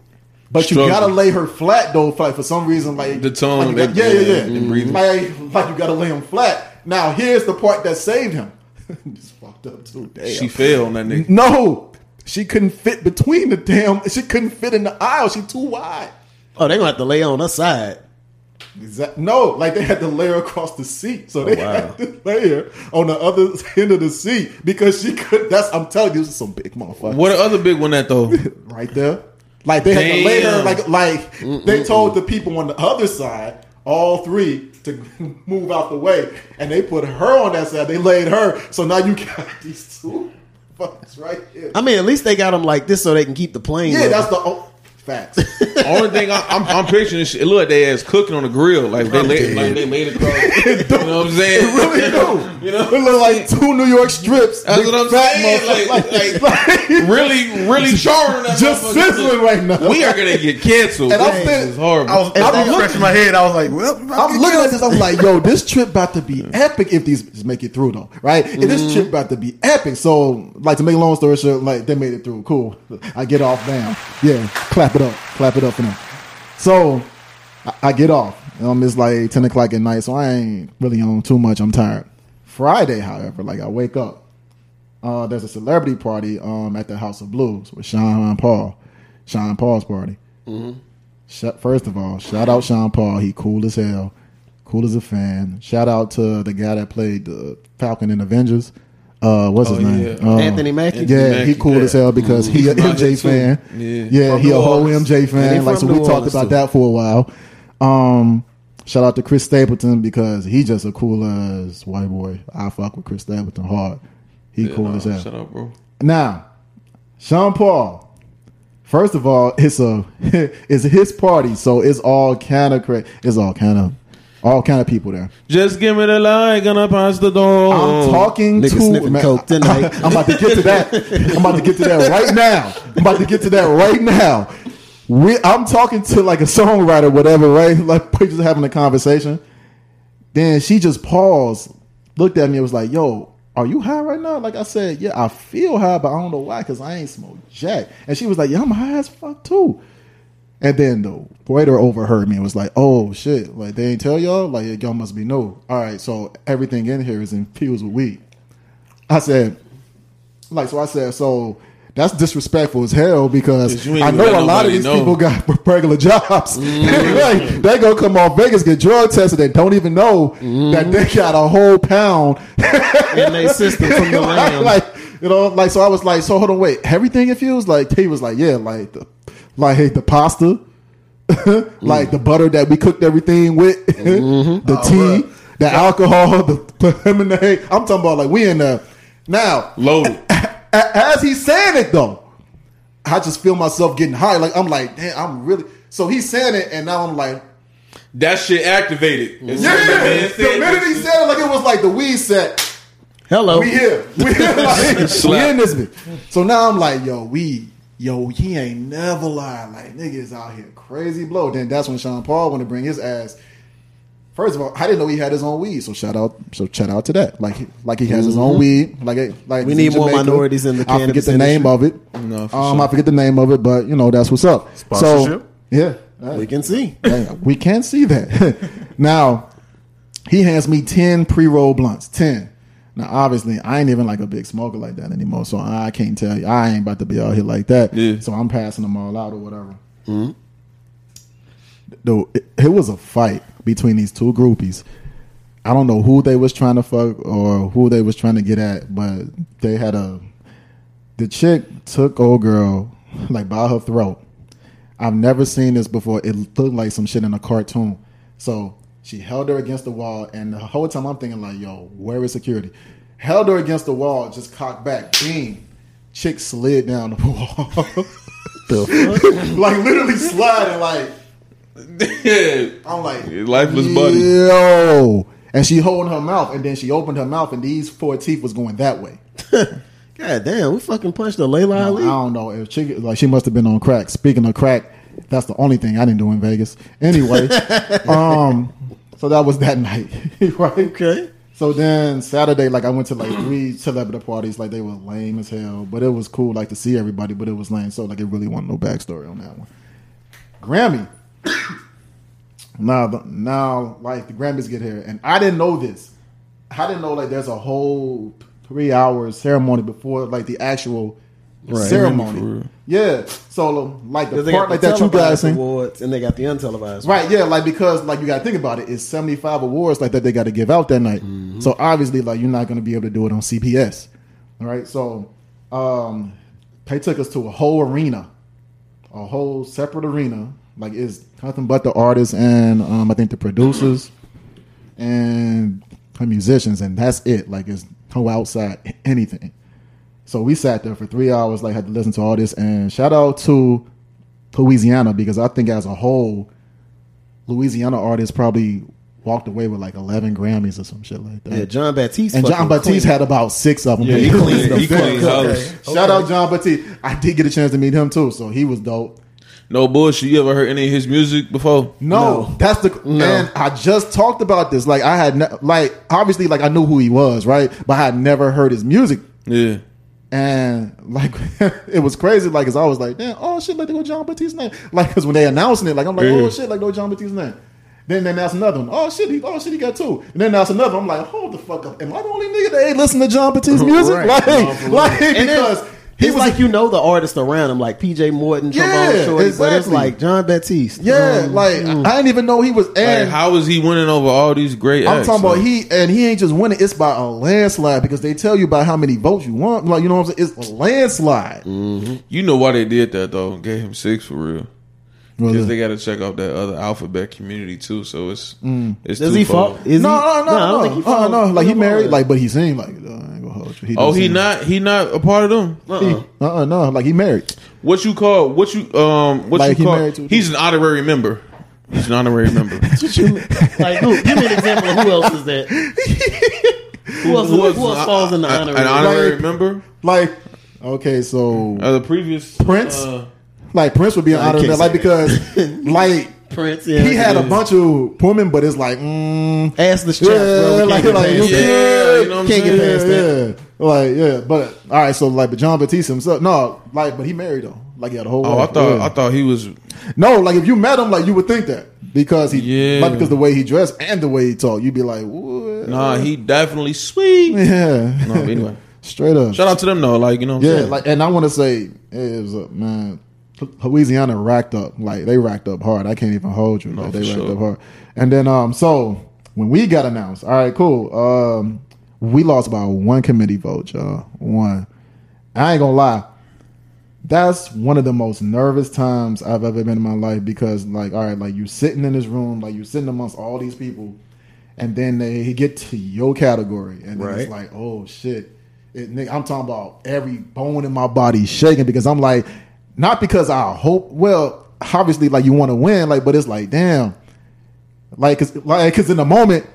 But you gotta lay her flat though, for, for some reason, like The tone, like got- yeah, yeah, yeah, yeah. they breathing. Like, like you gotta lay him flat. Now here's the part that saved him. Just fucked up too. Damn. She fell on that nigga. no, she couldn't fit between the damn. She couldn't fit in the aisle. She too wide. Oh, they gonna have to lay on her side. Exactly. No, like they had to lay her across the seat, so oh, they wow. had to lay her on the other end of the seat because she could. That's I'm telling you, this is some big motherfucker What the other big one that though? right there. Like they had to lay her Damn. like like they told the people on the other side, all three, to move out the way, and they put her on that side. They laid her, so now you got these two right here. I mean, at least they got them like this so they can keep the plane. Yeah, that's the oh, facts. Only thing I, I'm, I'm picturing is it look like they ass cooking on the grill, like they laid, like they made it across. you know what I'm saying? really do. You know, It look like two New York strips. That's big what I'm saying, like- motherfuckers, like- really, really charring that just sizzling right now. We are gonna get canceled. And I'm this thinking- is horrible. I was, I I'm was scratching my head. I was like, well, I'm looking at this. I'm like, yo, this trip about to be epic if these just make it through though, right? If this mm-hmm. trip about to be epic. So, like to make a long story short, like they made it through. Cool. I get off. Bam. Yeah. Clap it up. Clap it up for them. So, I, I get off. Um, it's like ten o'clock at night, so I ain't really on too much. I'm tired. Friday, however, like I wake up. Uh, there's a celebrity party um at the House of Blues with Sean Paul. Sean Paul's party. Sh- First of all, shout out Sean Paul. He cool as hell. Cool as a fan. Shout out to the guy that played the Falcon in Avengers. Uh, what's his Oh, name? yeah. Uh, Anthony Mackie. Yeah, Mackie, he cool yeah. as hell because he He's a from out here, MJ fan. Yeah. Yeah, he a whole MJ And he fan. Like so, from we New talked Orleans, about too. that for a while. Um, shout out to Chris Stapleton because he just a cool as white boy. I fuck with Chris Stapleton hard. He cool Nah, as hell. Shut up, bro. Now, Sean Paul. First of all, it's a it's his party, so it's all kind of cra- it's all kind of all kind of people there. Just give me the light, gonna pass the door. I'm talking Nigga to man, coke tonight. I'm about to get to that. I'm about to get to that right now. I'm about to get to that right now. We, I'm talking to like a songwriter, whatever, right? Like we're just having a conversation. Then she just paused, looked at me, and was like, "Yo, are you high right now?" Like I said, "Yeah, I feel high, but I don't know why, cause I ain't smoked jack." And she was like, "Yeah, I'm high as fuck too." And then the waiter overheard me and was like, "Oh shit! Like they ain't tell y'all? Like y'all must be new. All right, so everything in here is infused with weed." I said, "Like so." I said, "So that's disrespectful as hell because I know a lot of these know. Mm-hmm. people got regular jobs. like they gonna come off Vegas get drug tested and don't even know Mm-hmm. that they got a whole pound in their system from the land. like you know, like so I was like, so hold on, wait, everything infused? Like he was like, yeah, like the like hey, the pasta, like the butter that we cooked everything with, mm-hmm. the oh, tea, the alcohol, the lemonade. I'm talking about like we in there now. Loaded. a- As he's saying it though, I just feel myself getting high. Like I'm like, damn, I'm really. So he's saying it, and now I'm like, That shit activated. As yeah. the The minute he said it, like it was like the weed set. Hello. We here. We here. Like, we in this bitch. So now I'm like, yo, we, yo, he ain't never lied. Like niggas out here crazy blow. Then that's when Sean Paul want to bring his ass. First of all, I didn't know he had his own weed. So shout out, so shout out to that. Like, like he has his own weed. Like, it- like We need more minorities in the I forget cannabis the name of it. No, for um, sure. I forget the name of it, but you know that's what's up. Sponsorship? So yeah, Uh, we can see. yeah, we can see that. now, he hands me 10 pre roll blunts. 10. Now, obviously, I ain't even like a big smoker like that anymore, so I can't tell you. I ain't about to be out here like that. Yeah. So I'm passing them all out or whatever. Mm-hmm. Though it, it was a fight between these two groupies. I don't know who they was trying to fuck or who they was trying to get at, but they had a. The chick took old girl like by her throat. I've never seen this before. It looked like some shit in a cartoon. So she held her against the wall, and the whole time I'm thinking like, "Yo, where is security?" Held her against the wall, just cocked back. Bing, chick slid down the wall, like literally sliding. Like yeah. I'm like, Lifeless buddy. Yo, and she holding her mouth, and then she opened her mouth, and these four teeth was going that way. God damn, we fucking punched the Laila I Ali. don't know if chick like she must have been on crack. Speaking of crack, That's the only thing I didn't do in Vegas. Anyway, um, so that was that night, right? Okay. So then Saturday, like I went to like three celebrity parties, like they were lame as hell, but it was cool, like to see everybody, but it was lame. So like it really wasn't no backstory on that one. Grammy. now, the- now, like the Grammys get here, and I didn't know this. I didn't know like there's a whole three hour ceremony before like the actual For ceremony. Yeah. So like the part like the that you guys televised sing. awards and they got the untelevised. Right, yeah, like because like you got to think about it, it's seventy five awards like that they got to give out that night. So obviously, like you're not going to be able to do it on CBS. All right, so um, they took us to a whole arena, a whole separate arena. Like it's nothing but the artists and um, I think the producers and the musicians, and that's it. Like it's no outside anything. So we sat there for three hours, like had to listen to all this. And shout out to Louisiana because I think as a whole, Louisiana artists probably walked away with like eleven Grammys or some shit like that. Yeah, Jon Batiste. and Jon fucking Batiste clean. had about six of them. Yeah, he was cleaned- dope. he cleaned house. Shout out Jon Batiste. I did get a chance to meet him too, so he was dope. No bullshit. You ever heard any of his music before? No, No. that's the and I just talked about this. Like I had ne- like obviously like I knew who he was, right? But I had never heard his music. Yeah. And like it was crazy, like it's always like, damn, oh shit, like they go Jon Batiste's name, like cause when they announcing it, like I'm like, oh shit, like no Jon Batiste's name. Then they announced another one. Oh shit, he, oh shit, he got two. And then announced another. one. I'm like, hold the fuck up. Am I the only nigga that ain't listen to Jon Batiste's music? Right. Like, No, for real. like And then because he was like you know the artist around him, like PJ Morton, Trombone Yeah, Shorty, but it's like Jon Batiste. yeah, Um, like I didn't even know he was. Like, And how is he winning over all these great I'm acts? talking about Like, he and he ain't just winning. It's by a landslide because they tell you about how many votes you want. Like you know what I'm saying? It's a landslide. Mm. You know why they did that though? Gave him six for real. Because they got to check out that other alphabet community too. So it's it's Does he twofold. fall? Is no, he? no, no, I don't no, think he Oh falls. no, like he married, like, but he seemed like. Uh, I ain't gonna hold you. Oh, don't he seem- not he not a part of them. Uh-uh. Uh, uh no, like he married. What you call what you um what Like you he call? married to- He's an honorary member. He's an honorary member. Like, who, give me an example of who else is that? Who else, who else, falls in the An- honorary? An honorary Like- member. Like, okay, so Uh, the previous Prince? Uh, like Prince would be an honorary, can't like because like Prince, yeah. he had a Yeah. bunch of women, but it's like, mm, Ass the strap, yeah, bro. Like, like you past that. Yeah, you know what I'm Can't get saying? past that. yeah, like yeah. But all right, so like, but Jon Batiste himself, no, like, but he married though. Like he had a whole. oh, I thought yeah. I thought he was. No, like if you met him, like you would think that because he, Yeah. like because the way he dressed and the way he talked, you'd be like, what? Nah, he definitely sweet. yeah, No, but anyway. straight up. Shout out to them though. Like you know. What I'm Yeah, saying? like, and I want to say, it was uh, man, Louisiana racked up, like they racked up hard. I can't even hold you, like they racked sure. up hard. And then, um, so when we got announced, all right, cool. Um, we lost by one committee vote, y'all. One. I ain't gonna lie. That's one of the most nervous times I've ever been in my life because, like, all right, like you sitting in this room, like you sitting amongst all these people, and then they get to your category, and then it's like, oh shit. It, I'm talking about every bone in my body shaking because I'm like, not because I hope. Well, obviously, like you want to win, like, but it's like, damn, like, cause, like, cause in the moment,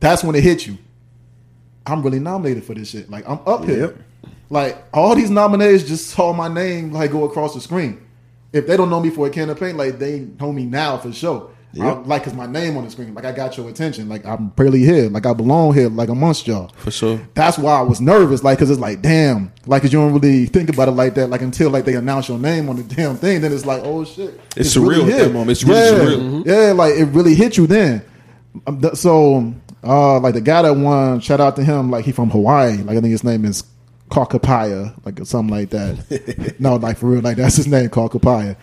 that's when it hits you. I'm really nominated for this shit. Like, I'm up here. Like, all these nominees just saw my name like go across the screen. If they don't know me for a can of paint, like they know me now for sure. I, like, cause my name on the screen, like I got your attention. Like I'm barely here. Like I belong here. Like amongst y'all for sure. that's why I was nervous, like, cause it's like, damn, like, cause you don't really think about it like that, like, until like they announce your name on the damn thing, then it's like, oh shit, It's surreal at hit. that moment. It's really yeah. surreal. Yeah, like it really hit you then. Um, so, uh, like the guy that won, shout out to him, like he from Hawaii, like I think his name is Kakapaya, like something like that. no, like for real, like that's his name, Kakapaya.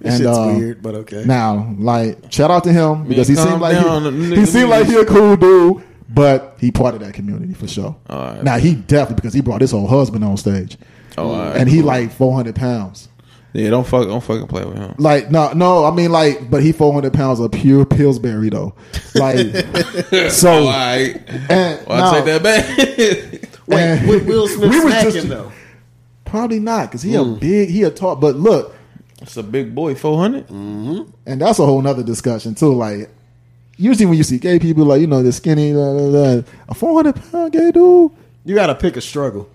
This shit's uh, weird, but okay. Now, like, shout out to him because he seemed like down, he, he seemed like he a cool dude, but he part of that community for sure. All right. Now he definitely because he brought his whole husband on stage, Oh, all right, and he cool. like four hundred pounds. Yeah, don't fuck, don't fucking play with him. Like no, no, I mean like, but he four hundred pounds of pure Pillsbury though. Like so, All right, and well, now- I take that back. Wait, and- Will Smith we was smack just- though? probably not because he a big, he a tall. But look, It's a big boy, four hundred. Mm-hmm. and that's a whole nother discussion too. Like usually when you see gay people, like you know, they're skinny, blah, blah, blah, a four hundred pound gay dude. You got to pick a struggle.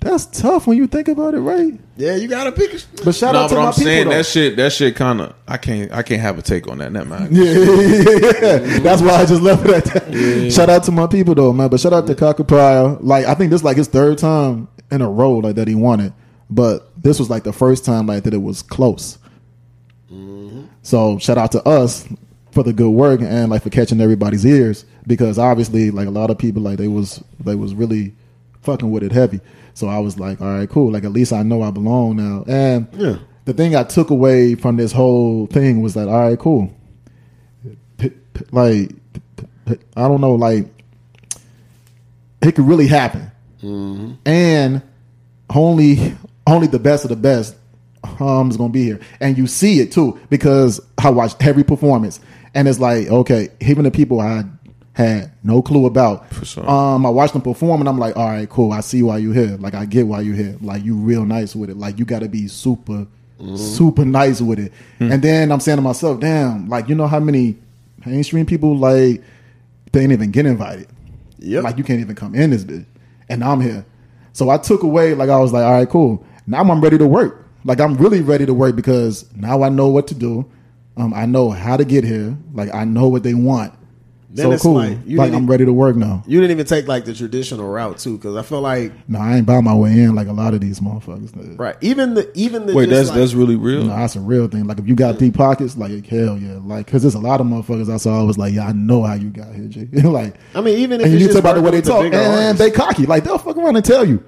That's tough when you think about it, right? Yeah, you gotta pick. A, But shout No, out to but my I'm people. saying though. that shit. That shit kind of. I can't. I can't have a take on that. Never mind. Yeah, yeah, yeah, yeah. Mm-hmm. That's why I just left it at that. Shout out to my people though, man. But shout out to Cocker Pryor. Like I think this is like his third time in a row like that he won it. But this was like the first time like that it was close. Mm-hmm. So shout out to us for the good work and like for catching everybody's ears because obviously like a lot of people like they was they was really fucking with it heavy. So I was like, all right, cool. Like at least I know I belong now. And Yeah. the thing I took away from this whole thing was that all right, cool. P- p- Like p- I don't know, like it could really happen, mm-hmm. and only only the best of the best um is gonna be here, and you see it too because I watched every performance, and it's like okay, even the people I had no clue about, For sure. um, I watched them perform, and I'm like, all right, cool, I see why you're here, like I get why you're here, like you real nice with it, like you got to be super, super nice with it, and then I'm saying to myself, damn, like you know how many mainstream people like they ain't even get invited. Yep. Like you can't even come in this bitch. And I'm here. So I took away, like I was like, all right, cool. Now I'm ready to work. Like I'm really ready to work because now I know what to do. Um, I know how to get here. Like I know what they want. Then so it's cool. like, Like, you didn't- I'm ready to work now. you didn't even take like the traditional route too, because I feel like No, I ain't buy my way in like a lot of these motherfuckers. did. right. Even the even the Wait, just, that's like- that's really real. No, that's a real thing. Like if you got deep pockets, like hell yeah, like because there's a lot of motherfuckers I saw. I was like, yeah, I know how you got here, G. like, I mean, even if and it's you just talk about the way they talk, bigger and artists. they cocky. Like they'll fuck around and tell you.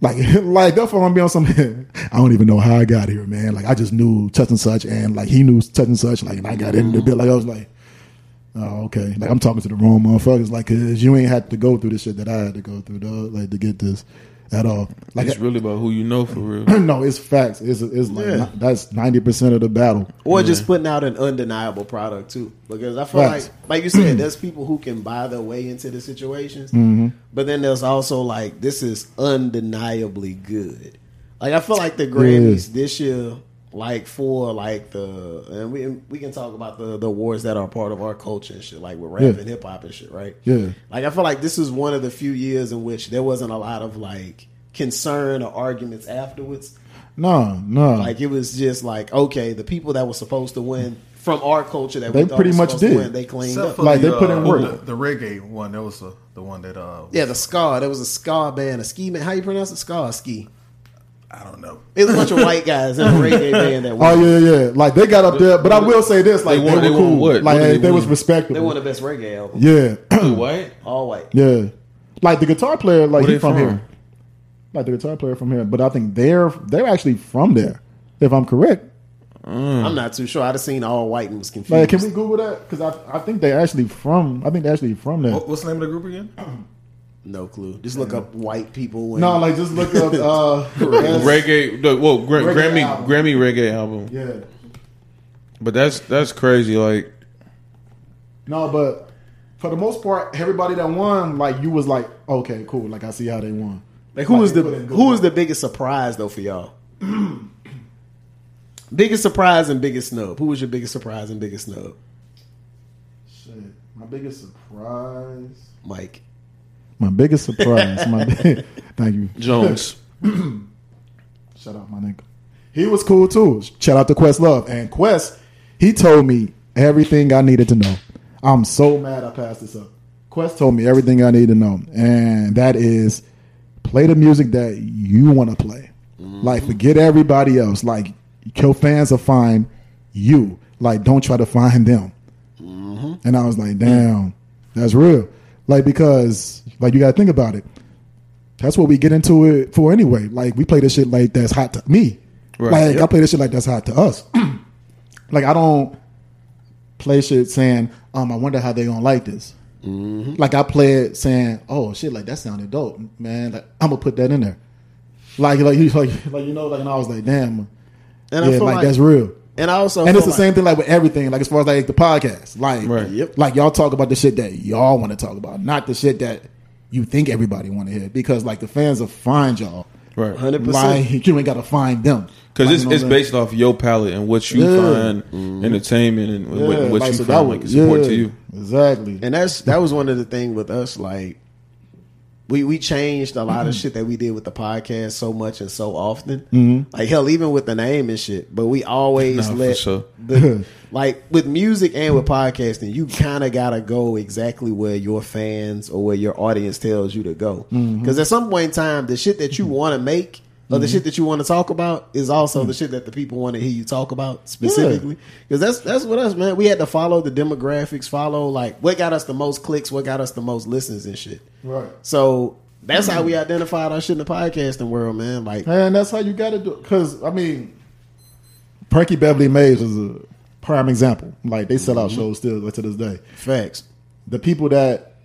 Like, like fuck around be on some. I don't even know how I got here, man. Like I just knew such and such, and like he knew such and such. Like, and I got into the mm-hmm. bit. Like I was like, oh okay. Like I'm talking to the wrong motherfuckers. Like, cause you ain't had to go through the shit that I had to go through, though. Like to get this at all. Like it's really about who you know for real. no, it's facts. It's it's like Yeah. that's ninety percent of the battle. or just putting out an undeniable product too. Because I feel Facts. like, like you said, there's people who can buy their way into the situations, Mm-hmm. but then there's also like this is undeniably good. Like I feel like the Grammys this year, like for like the and we we can talk about the the awards that are part of our culture and shit, like with rap Yeah. and hip hop and shit, right? Yeah. Like I feel like this is one of the few years in which there wasn't a lot of like concern or arguments afterwards. No, no. Like it was just like okay, the people that were supposed to win from our culture that They we pretty much supposed did. win, they cleaned Except up. Like, the, they put in uh, work. The, the reggae one, that was the, the one that uh, Yeah, the scar There was a scar band, a ski man. How you pronounce it? scar ski. I don't know. It was a bunch of white guys in a reggae band that Oh yeah, yeah. Like they got up there, but I will say this: like They they, were they cool. what? Like What they, they was win? respectable. They won the best reggae album. yeah, White. All white. yeah. Like the guitar player, like Where he from, from? here. Like the guitar player from here, but I think they're they're actually from there, if I'm correct. Mm. I'm not too sure. I'd have seen all white and was confused. Like, can we Google that? Because I I think they're actually from I think they're actually from there. What, what's the name of the group again? No clue. Just look up white people. And, No, like just look up uh, Reggae. The, well, gra- Reggae Grammy album. Grammy reggae album. Yeah, But that's that's crazy. Like no, but for the most part, everybody that won, like you was like, okay, cool. Like I see how they won. like who was they the put in good who was the biggest surprise though for y'all? biggest surprise and biggest snub. Who was your biggest surprise and biggest snub? Shit, my biggest surprise. Mike. My biggest surprise. my thank you. Jones. Shout out my nigga. He was cool too. Shout out to Questlove and Quest. He told me everything I needed to know. I'm so mad I passed this up. Quest told me everything I need to know, and that is play the music that you want to play. Like mm-hmm. forget everybody else. Like your fans will find you. Like don't try to find them. Mm-hmm. And I was like, damn, that's real. Like because like you got to think about it. That's what we get into it for anyway. Like we play this shit like that's hot to me. Right. Like I play this shit like that's hot to us. like I don't play shit saying, um, I wonder how they gonna like this. Like I play it saying, oh shit, like that sounded dope, man. Like I'm gonna put that in there. Like like you like like you know like and I was like, damn, And I yeah, like, like, that's real. and I also And it's the like- same thing like with everything, like as far as like the podcast. Like Right. Yep. like y'all talk about the shit that y'all want to talk about, not the shit that you think everybody want to hear. Because like the fans will find y'all. Right. 100%. Like you ain't gotta find them. Because Like, it's, you know it's based off your palette and what you Yeah. find mm-hmm. entertainment and saying? what, what like, you so find was- like support yeah, to you. Exactly. And that's that was one of the things with us. Like we we changed a lot of mm-hmm. shit that we did with the podcast so much and so often. Mm-hmm. Like hell, even with the name and shit. But we always for let sure. the like with music and with podcasting, you kind of gotta go exactly where your fans or where your audience tells you to go. Mm-hmm. Because at some point in time, the shit that you want to make. Or the mm-hmm. shit that you want to talk about is also the mm. shit that the people want to hear you talk about specifically. Because that's that's what us, man. We had to follow the demographics, follow like what got us the most clicks, what got us the most listens and shit. Right. So that's how we identified our shit in the podcasting world, man. Like, And that's how you got to do it. Because, I mean, Frankie Beverly Maze is a prime example. Like, they sell out mm-hmm. shows still to this day. facts. The people that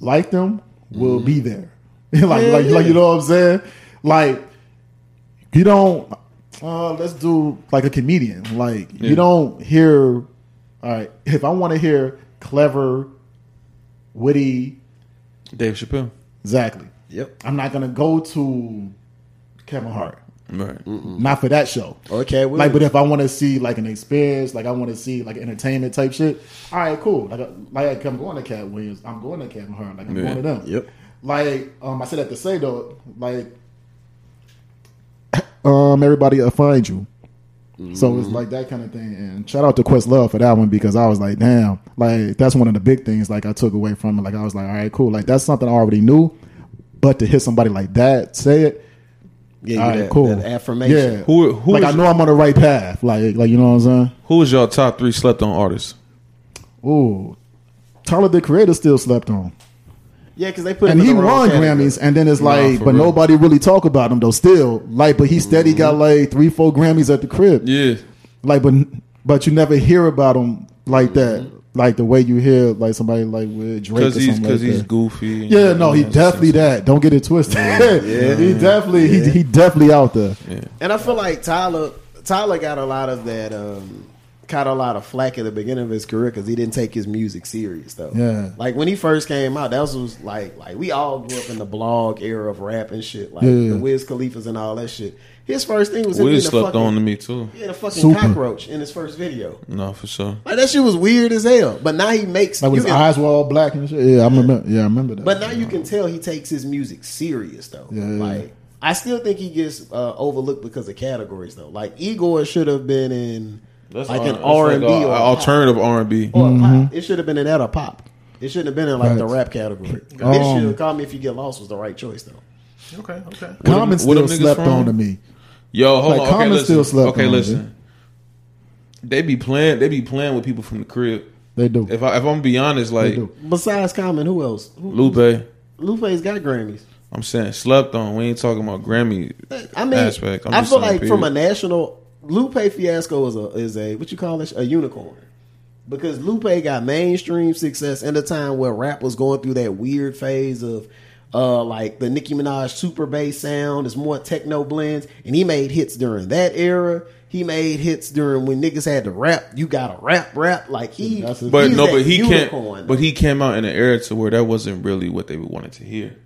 like them will be mm-hmm. there. like, Yeah, like, yeah. like, you know what I'm saying? Like, you don't, uh, let's do like a comedian. Like, Yeah. you don't hear, all right, if I want to hear clever, witty, Dave Chappelle. exactly. Yep. I'm not going to go to Kevin Hart. Right. Not for that show. Okay. Well, Like, but if I want to see like an experience, like I want to see like entertainment type shit, all right, cool. Like, like I'm going to Katt Williams, I'm going to Kevin Hart, like I'm Yeah. going to them. Yep. Like, um, I said that to say though, like, um, everybody will find you. So it's like that kind of thing. And shout out to Questlove for that one because I was like, damn, like that's one of the big things like I took away from it. Like I was like, all right, cool. Like that's something I already knew, but to hit somebody like that say it, yeah, you all right, that, cool. that affirmation. Yeah. Who who like is, I know I'm on the right path. Like like you know what I'm saying? who is y'all top three slept on artists? Ooh, Tyler the Creator still slept on, Yeah, because they put and him he in the won. Grammys. And then it's like, for but real. nobody really talk about him though. Still, like, but he steady got like three, four Grammys at the crib. Yeah. Like, but but you never hear about him like that. Like the way you hear like somebody like with Drake or Because he's something because like he's that. goofy. Yeah, no, he definitely sensitive. that. Don't get it twisted. Yeah, he definitely he, he definitely out there. And I feel like Tyler Tyler got a lot of that um got a lot of flack at the beginning of his career because he didn't take his music serious though. Yeah. Like when he first came out, that was, was like like we all grew up in the blog era of rap and shit, like Yeah. the Wiz Khalifa's and all that shit. His first thing was him Wiz being a slept fucking, on to me too. He had a fucking Super. cockroach in his first video. No, for sure. Like that shit was weird as hell. But now he makes Like you when his can- eyes were all black and shit. Yeah, I remember. Yeah, I remember that. But now you can tell he takes his music serious though. Yeah. Like I still think he gets uh, overlooked because of categories though. Like Igor should have been in like an R and B or alternative R and B. or a pop. It should have been in that or pop. It shouldn't have been in like the rap category. This Um, should call me if you get lost was the right choice though. Okay, okay. Common What them still niggas slept from? on to me. Yo, hold Like, on. Okay, Common listen. still slept okay, on, listen. They be playing. They be playing with people from the crib. They do. If I if I'm gonna be honest, like. Besides Common, who else? Who, Lupe, Lupe's got Grammys. I'm saying slept on. We ain't talking about Grammy. I mean, Aspect. I'm I feel saying, like from a national Lupe Fiasco is a is a what you call this a unicorn because Lupe got mainstream success in a time where rap was going through that weird phase of uh like the Nicki Minaj super bass sound is more techno blends and he made hits during that era. He made hits during when niggas had to rap. You got to rap, rap like he. But no, but he unicorn, can't. But he came out in an era to where that wasn't really what they wanted to hear.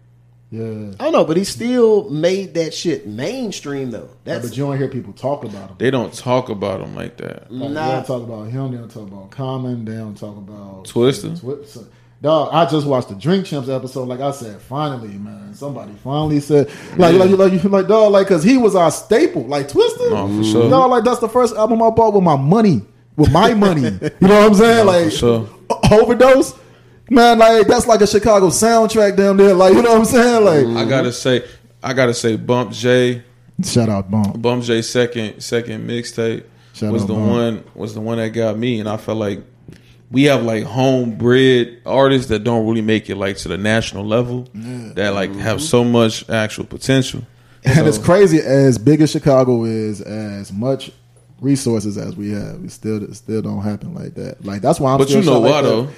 Yeah. I don't know, but he still made that shit mainstream though. That's But you don't hear people talk about him. They don't talk about him like that. Like, They Nah. don't talk about him. They don't talk about Common. They don't talk about Twista. Twista. Dog, I just watched the Drink Champs episode. Like I said, finally, man, somebody finally said, like, like, like, like, dog, like, cause he was our staple, like Twista. No, for sure. Dog, like that's the first album I bought with my money, with my money. you know what I'm saying? No, like, for sure. overdose, man. Like that's like a Chicago soundtrack down there. Like, you know what I'm saying? Like, I gotta say, I gotta say, Bump J, shout out, Bump. Bump J second second mixtape Shout was the Bump. one was the one that got me, and I felt like we have like homebred artists that don't really make it like to the national level that like mm-hmm. have so much actual potential. And it's crazy as big as Chicago is, as much resources as we have, it still it still don't happen like that. Like that's why I'm. But still you know shot like why that.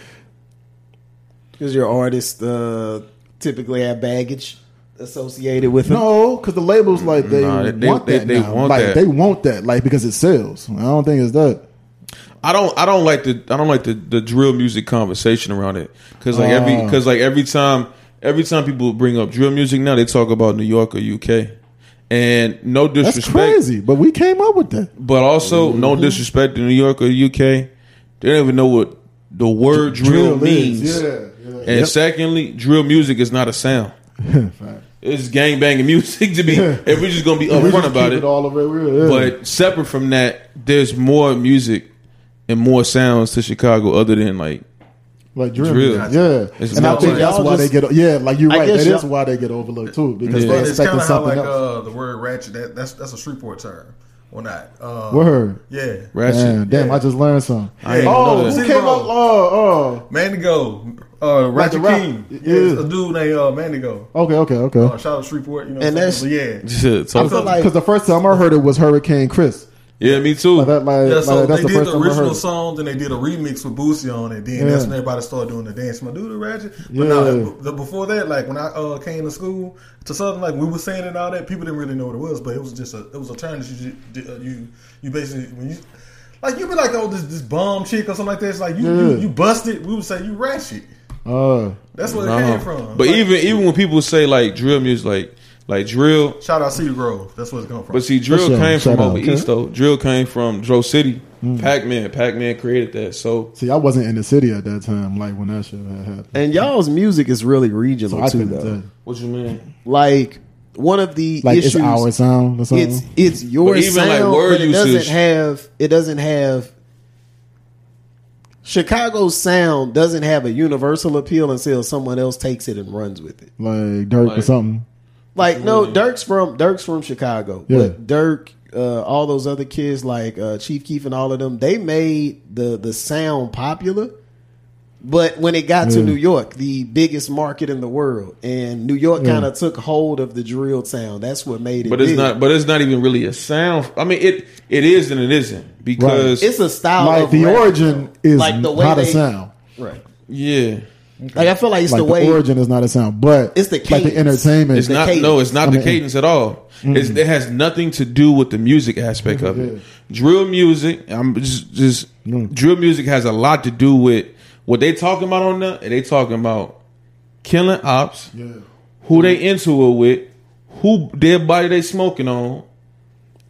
Though? because your artists uh, typically have baggage associated with them. No, because the labels like they, Nah, they- want they- that they now. want like that. they want that, like because it sells. I don't think it's that. I don't. I don't like the. I don't like the, the drill music conversation around it because like every Ah. because like every time every time people bring up drill music now they talk about New York or UK, and no disrespect. That's disrespect, crazy, but we came up with that. but also no disrespect to New York or UK. They don't even know what the word drill, means. Yeah, yeah. And secondly, drill music is not a sound. It's gang banging music to be. Yeah. If we're just gonna be upfront about keep it, all over real. Yeah. but separate from that, there's more music and more sounds to Chicago other than like like drill, drill. yeah. It's and I think that's y'all why just- they get. Yeah, like you're right. That is why they get overlooked too because Yeah. they're it's expecting kind of how something like else. uh, the word ratchet. That, that's that's a Shreveport term, or not? Uh, Word. Yeah. ratchet. Damn, damn, Yeah. I just learned something. I didn't oh, know who that. came up? Oh, Mandigo, uh, Like the Ratchet rap- King. yeah. Yeah, it's a dude named uh, Mandigo. Okay, okay, okay. Uh, shout out Shreveport, you know. And what I'm saying? that's- But yeah. So- I feel like Because the first time I heard it was Hurricane Chris. yeah, me too. Like that, like, Yeah, so like, that's they the did the time I heard original it. song, then they did a remix with Boosie on it. Then Yeah. that's when everybody started doing the dance. My dude, the ratchet. But Yeah. no, the, before that, like when I uh, came to school to Southern, like we were saying and all that, people didn't really know what it was, but it was just a it was a term that you ju- uh, you you basically when you like you would be like oh this this bomb chick or something like that. It's like you Yeah. you, you busted. We would say you ratchet. Uh, That's where it Uh-huh. came from. But Like, even even when people say like drill music, like like drill, shout out Cedar Grove. That's where it's come from. but see, drill sure. came from Shout out, over okay. east though. Drill came from Dro City. Pac Man, Pac Man created that. So see, I wasn't in the city at that time, like when that shit had happened. and y'all's music is really regional So too, though. you. what you mean? Like one of the Like issues, it's our sound or something. it's it's your But even, like, word but it usage- doesn't have it doesn't have Chicago's sound doesn't have a universal appeal until someone else takes it and runs with it. like Durk or something. Like no, Durk's from Durk's from Chicago, Yeah. but Durk, uh, all those other kids like uh, Chief Keef and all of them, they made the the sound popular. But when it got to New York, the biggest market in the world, and New York Yeah. kind of took hold of the drill sound. That's what made it. But it's big. not. But it's not even really a sound. I mean, it it is and it isn't because It's a style. Like of the rap, origin is Like the way not a sound. right? yeah, Like I feel like it's Like the the, way origin is not a sound, but It's the like the entertainment. it's the not. cadence. No, it's not I the cadence at all. It's, mm-hmm. it has nothing to do with the music aspect of it. Drill music. I'm just just mm. drill music has a lot to do with what they talking about on there. They talking about killing ops. Yeah. who they into it with, who their body they smoking on.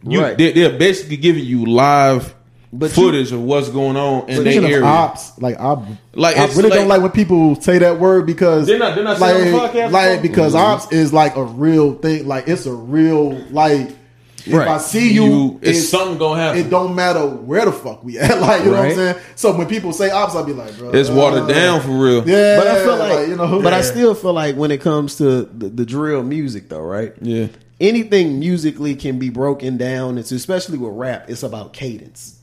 You, Right. they, they're basically giving you live But you- footage of what's going on in their Speaking of area. ops, like I, Like, I really like- don't like when people say that word because They're not- they're not like, saying on the podcast, like bro? because mm-hmm. ops is like a real thing. Like it's a real like. If Right. I see you, You- it's something gonna happen. It don't matter where the fuck we at. Like you know what I'm saying. So when people say ops, I'll be like, bro, It's watered uh, down for real. Yeah, But I feel like, you know, but I still feel like when it comes to the, the drill music, though, right? Yeah. Anything musically can be broken down into, especially with rap, it's about cadence.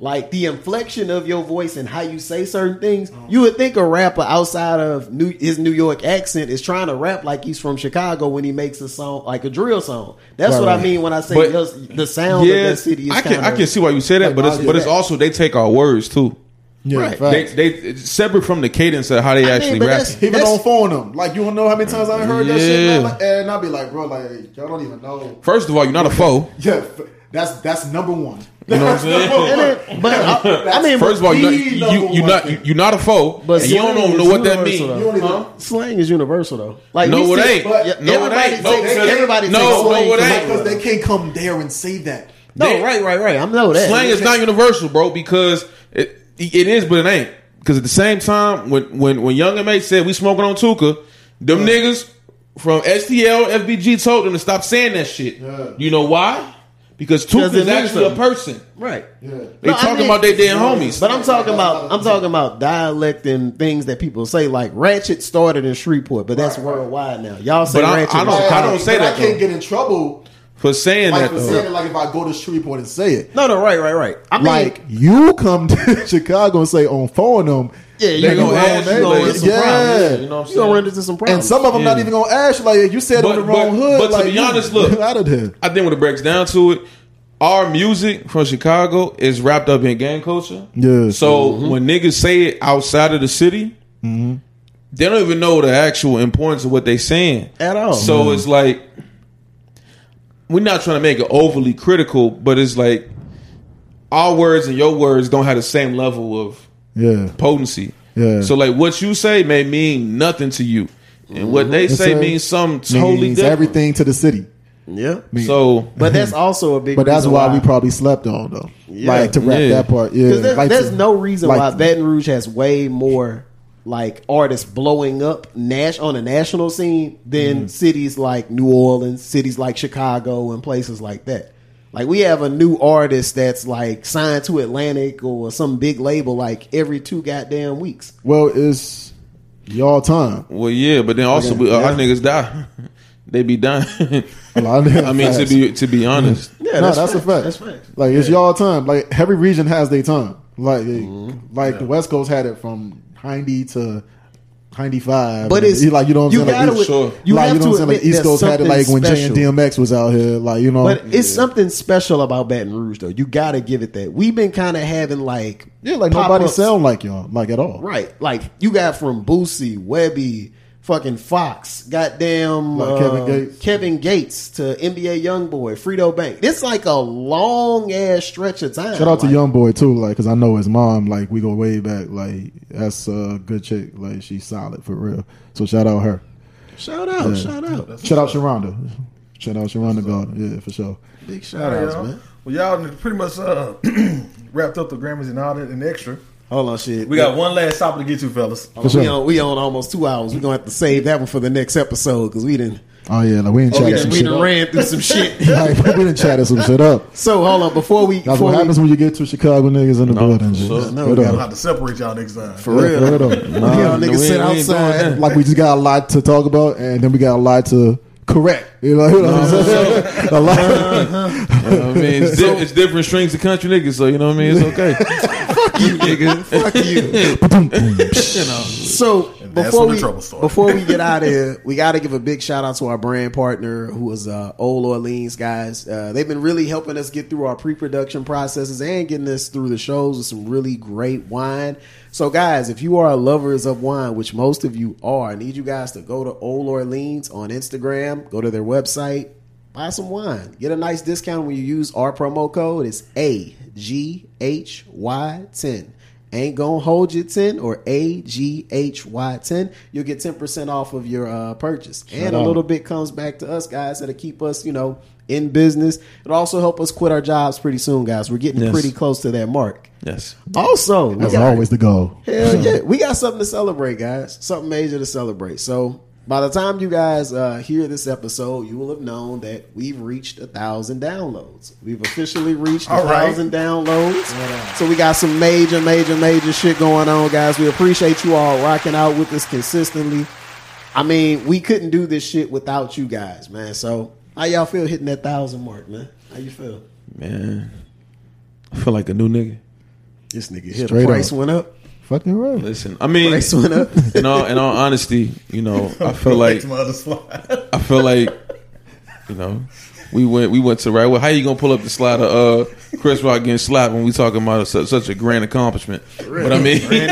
Like the inflection of your voice and how you say certain things, you would think a rapper outside of New, his New York accent is trying to rap like he's from Chicago when he makes a song like a drill song. That's Right, what I mean when I say But- just the sound of that city is I can I can see why you say that, like but it's Bobby but it's also they take our words too. yeah, Right. They facts. they it's separate from the cadence of how they I actually but rap. that's- Even That's- on phone them, like you don't know how many times I heard that shit, man. Like, and I'll be like, bro, like y'all don't even know. First of all, you're not a foe. Yeah, that's that's number one. You know what I'm saying? And it- but I, I mean, First of all, you're not, you, you're not thing. you're not a foe, But and you don't know what that means. though. You don't even. Huh? slang is universal though. Like No, it ain't. yeah, No, it everybody ain't. No, takes- because- everybody no, no, it ain't. Because they can't come there and say that. No, They- right, right, right. I know that. Slang is not universal, bro, because it it is, but it ain't. Because at the same time, when when when Young M.A. said we smoking on Tooka, them niggas from STL, FBG told them to stop saying that shit. Yeah. You know why? Because Because is it is means actually a person. right. Yeah. They No, I talking mean- about their damn homies. But I'm talking about I'm talking about dialect and things that people say. Like Ratchet started in Shreveport, but that's Right, right. worldwide now. Y'all say But I- Ratchet. I in don't- I don't say but that, I can't though. get in trouble for saying like that. for saying it. Like if I go to Shreveport and say it. No, no, right, right, right. I mean, Like you come to Chicago and say on phone them. Yeah, you They gonna ask you like, run into some yeah. You know what I'm You gonna run into some problems. And some of them not even gonna ask you like you said But- on the wrong but- hood. but to be honest, look. out of there. I think when it breaks down to it, our music from Chicago is wrapped up in gang culture. Yeah. So mm-hmm. when niggas say it outside of the city, mm-hmm. they don't even know the actual importance of what they saying At all. So mm-hmm. it's like we're not trying to make it overly critical, but it's like our words and your words don't have the same level of Yeah. potency. Yeah. So like what you say may mean nothing to you, and what they say a- means something totally Means different. everything to the city. yeah. So But that's also a big. But that's reason why we probably slept on though. Yeah. Like to wrap Yeah. that part. Yeah. Because there's, Like there's to- no reason like why to- Baton Rouge has way more like artists blowing up Nash on a national scene than Mm-hmm. cities like New Orleans, cities like Chicago, and places like that. Like we have a new artist that's like signed to Atlantic or some big label like every two goddamn weeks. Well, it's y'all time. Well, yeah, but then also Okay, we, uh, our yeah. niggas die. they be dying. A lot of I mean, to be to be honest, Yeah, no, that's, a fact. That's facts. Like it's y'all time. Like every region has their time. Like Mm-hmm. like the West Coast had it from Hindy to Hindy five. But it's he like you know what I'm you saying. gotta like, sure. you like, have you know to what I'm saying. Like East Coast had it like when Jay and. DMX was out here. Like you know, But it's something special about Baton Rouge, though. You got to give it that. We've been kind of having like yeah, like nobody pop-ups. sound like y'all like at all. right. Like you got from Boosie, Webbie, fucking Foxx, goddamn Like uh, Kevin Gates. Kevin Gates to NBA YoungBoy, Fredo Bang. It's like a long ass stretch of time. Shout out to Like, Young Boy too, like because I know his mom. Like we go way back. Like that's a good chick. Like she's solid for real. So shout out her. Shout out, Yeah. shout out, Shout out Sharonda. Shout out Sharonda God. Yeah, for sure. big shout All right, outs, y'all. man. Well, y'all pretty much uh, wrapped up the Grammys and all that and extra. Hold on, shit. We got one last topic to get to, fellas. For sure. We on, we on almost two hours. We're gonna have to save that one for the next episode because we didn't. Oh yeah, like we didn't We oh, chat done, some we shit done ran through some shit. Like, we didn't chat some shit up. So hold on before we. That's before what we- happens when you get two Chicago niggas in the building. G. sure. No, Straight we up. I'll have to separate y'all next time. For Yeah, real. straight up. Nah, y'all niggas we sit ain't- we ain't doing outside. Like we just got a lot to talk about, and then we got a lot to correct. You know, you know what I'm uh-huh. saying? Uh-huh. A lot. You know what I mean, it's, di- it's different strings of country niggas, so you know what I mean. It's okay. Fuck you, nigga. Fuck you. you know. So that's before when the we before we get out of here, we got to give a big shout out to our brand partner, who is uh, Ole Orleans guys. Uh, they've been really helping us get through our pre-production processes and getting us through the shows with some really great wine. So, guys, if you are lovers of wine, which most of you are, I need you guys to go to Ole Orleans on Instagram, go to their website, buy some wine. Get a nice discount when you use our promo code. It's A G H Y 10. Ain't gonna hold you 10 or A G H Y 10. You'll get 10% off of your uh, purchase. and a little bit comes back to us, guys, that'll keep us, you know, in business. It'll also help us quit our jobs pretty soon, guys. We're getting Yes. pretty close to that mark. Yes. Also, we That's got- always the goal. Hell yeah. We got something to celebrate, guys. Something major to celebrate. So by the time you guys uh, hear this episode, you will have known that we've reached a thousand downloads. We've officially reached a All right. thousand downloads. So we got some major, major, major shit going on, guys. We appreciate you all rocking out with us consistently. I mean, we couldn't do this shit without you guys, man. So how y'all feel hitting that thousand mark, man? How you feel? Man, I feel like a new nigga. This nigga hit Straight the price up. went up. Fucking right. Listen, I mean, Price went up. in all in all honesty, you know, I feel like Next my other slide. I feel like you know we went we went to right. Well, how you gonna pull up the slide of uh, Chris Rock getting slapped when we talking about such, such a grand accomplishment? But I mean, I mean,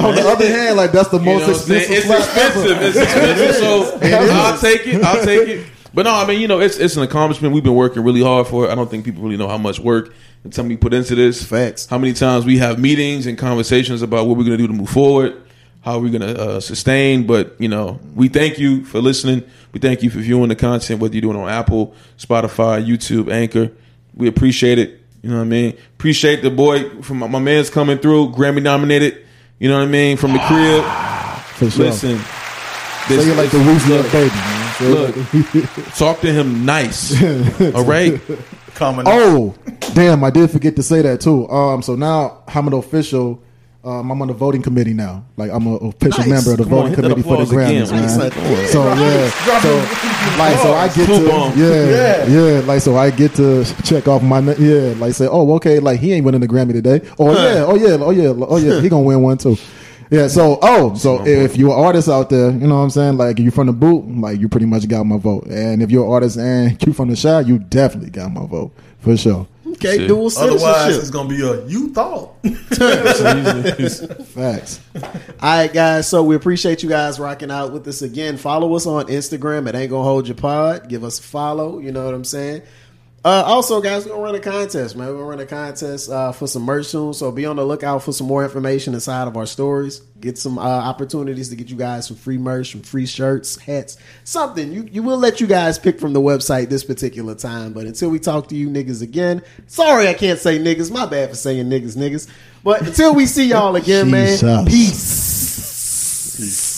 on the other hand, like that's the You know most what I'm expensive It's expensive. ever. It's expensive. So I'll take it. I'll take it. But no, I mean, you know, it's it's an accomplishment. We've been working really hard for it. I don't think people really know how much work and time we put into this. Facts. How many times we have meetings and conversations about what we're going to do to move forward, how we're going to uh, sustain. But you know, we thank you for listening. We thank you for viewing the content, whether you're doing it on Apple, Spotify, YouTube, Anchor. We appreciate it. You know what I mean? Appreciate the boy from my, my man's coming through, Grammy nominated. You know what I mean? From the crib. For sure. Listen, this, you're like the Weezy baby, man. Say you're Look. talk to him nice. All right. Common. Oh, damn! I did forget to say that too. Um, so now I'm an official. Um, I'm on the voting committee now. Like I'm an official Nice. member of the Come voting hit that committee for the applause again, Grammys, man. man. So yeah, so like so I get Swoop to on. yeah, yeah like so I get to check off my yeah like say oh okay like he ain't winning the Grammy today or yeah oh yeah oh yeah oh yeah he gonna win one too. Yeah, so oh, so if you're an artist out there, you know what I'm saying? Like you from the boot, like you pretty much got my vote. And if you're an artist and you from the shy, you definitely got my vote for sure. Okay, Shit. dual Otherwise, citizenship. it's gonna be a you thought. Facts. All right, guys. So we appreciate you guys rocking out with us again. Follow us on Instagram at Ain't Gonna Hold Your Pod. Give us a follow. You know what I'm saying. Uh, also, guys, we're gonna run a contest, man. We're gonna run a contest uh, for some merch soon. So be on the lookout for some more information inside of our stories. Get some uh, opportunities to get you guys some free merch, some free shirts, hats, something. You you will let you guys pick from the website this particular time. But until we talk to you niggas again, sorry I can't say niggas. My bad for saying niggas, niggas. But until we see y'all again, man. Jesus. Peace.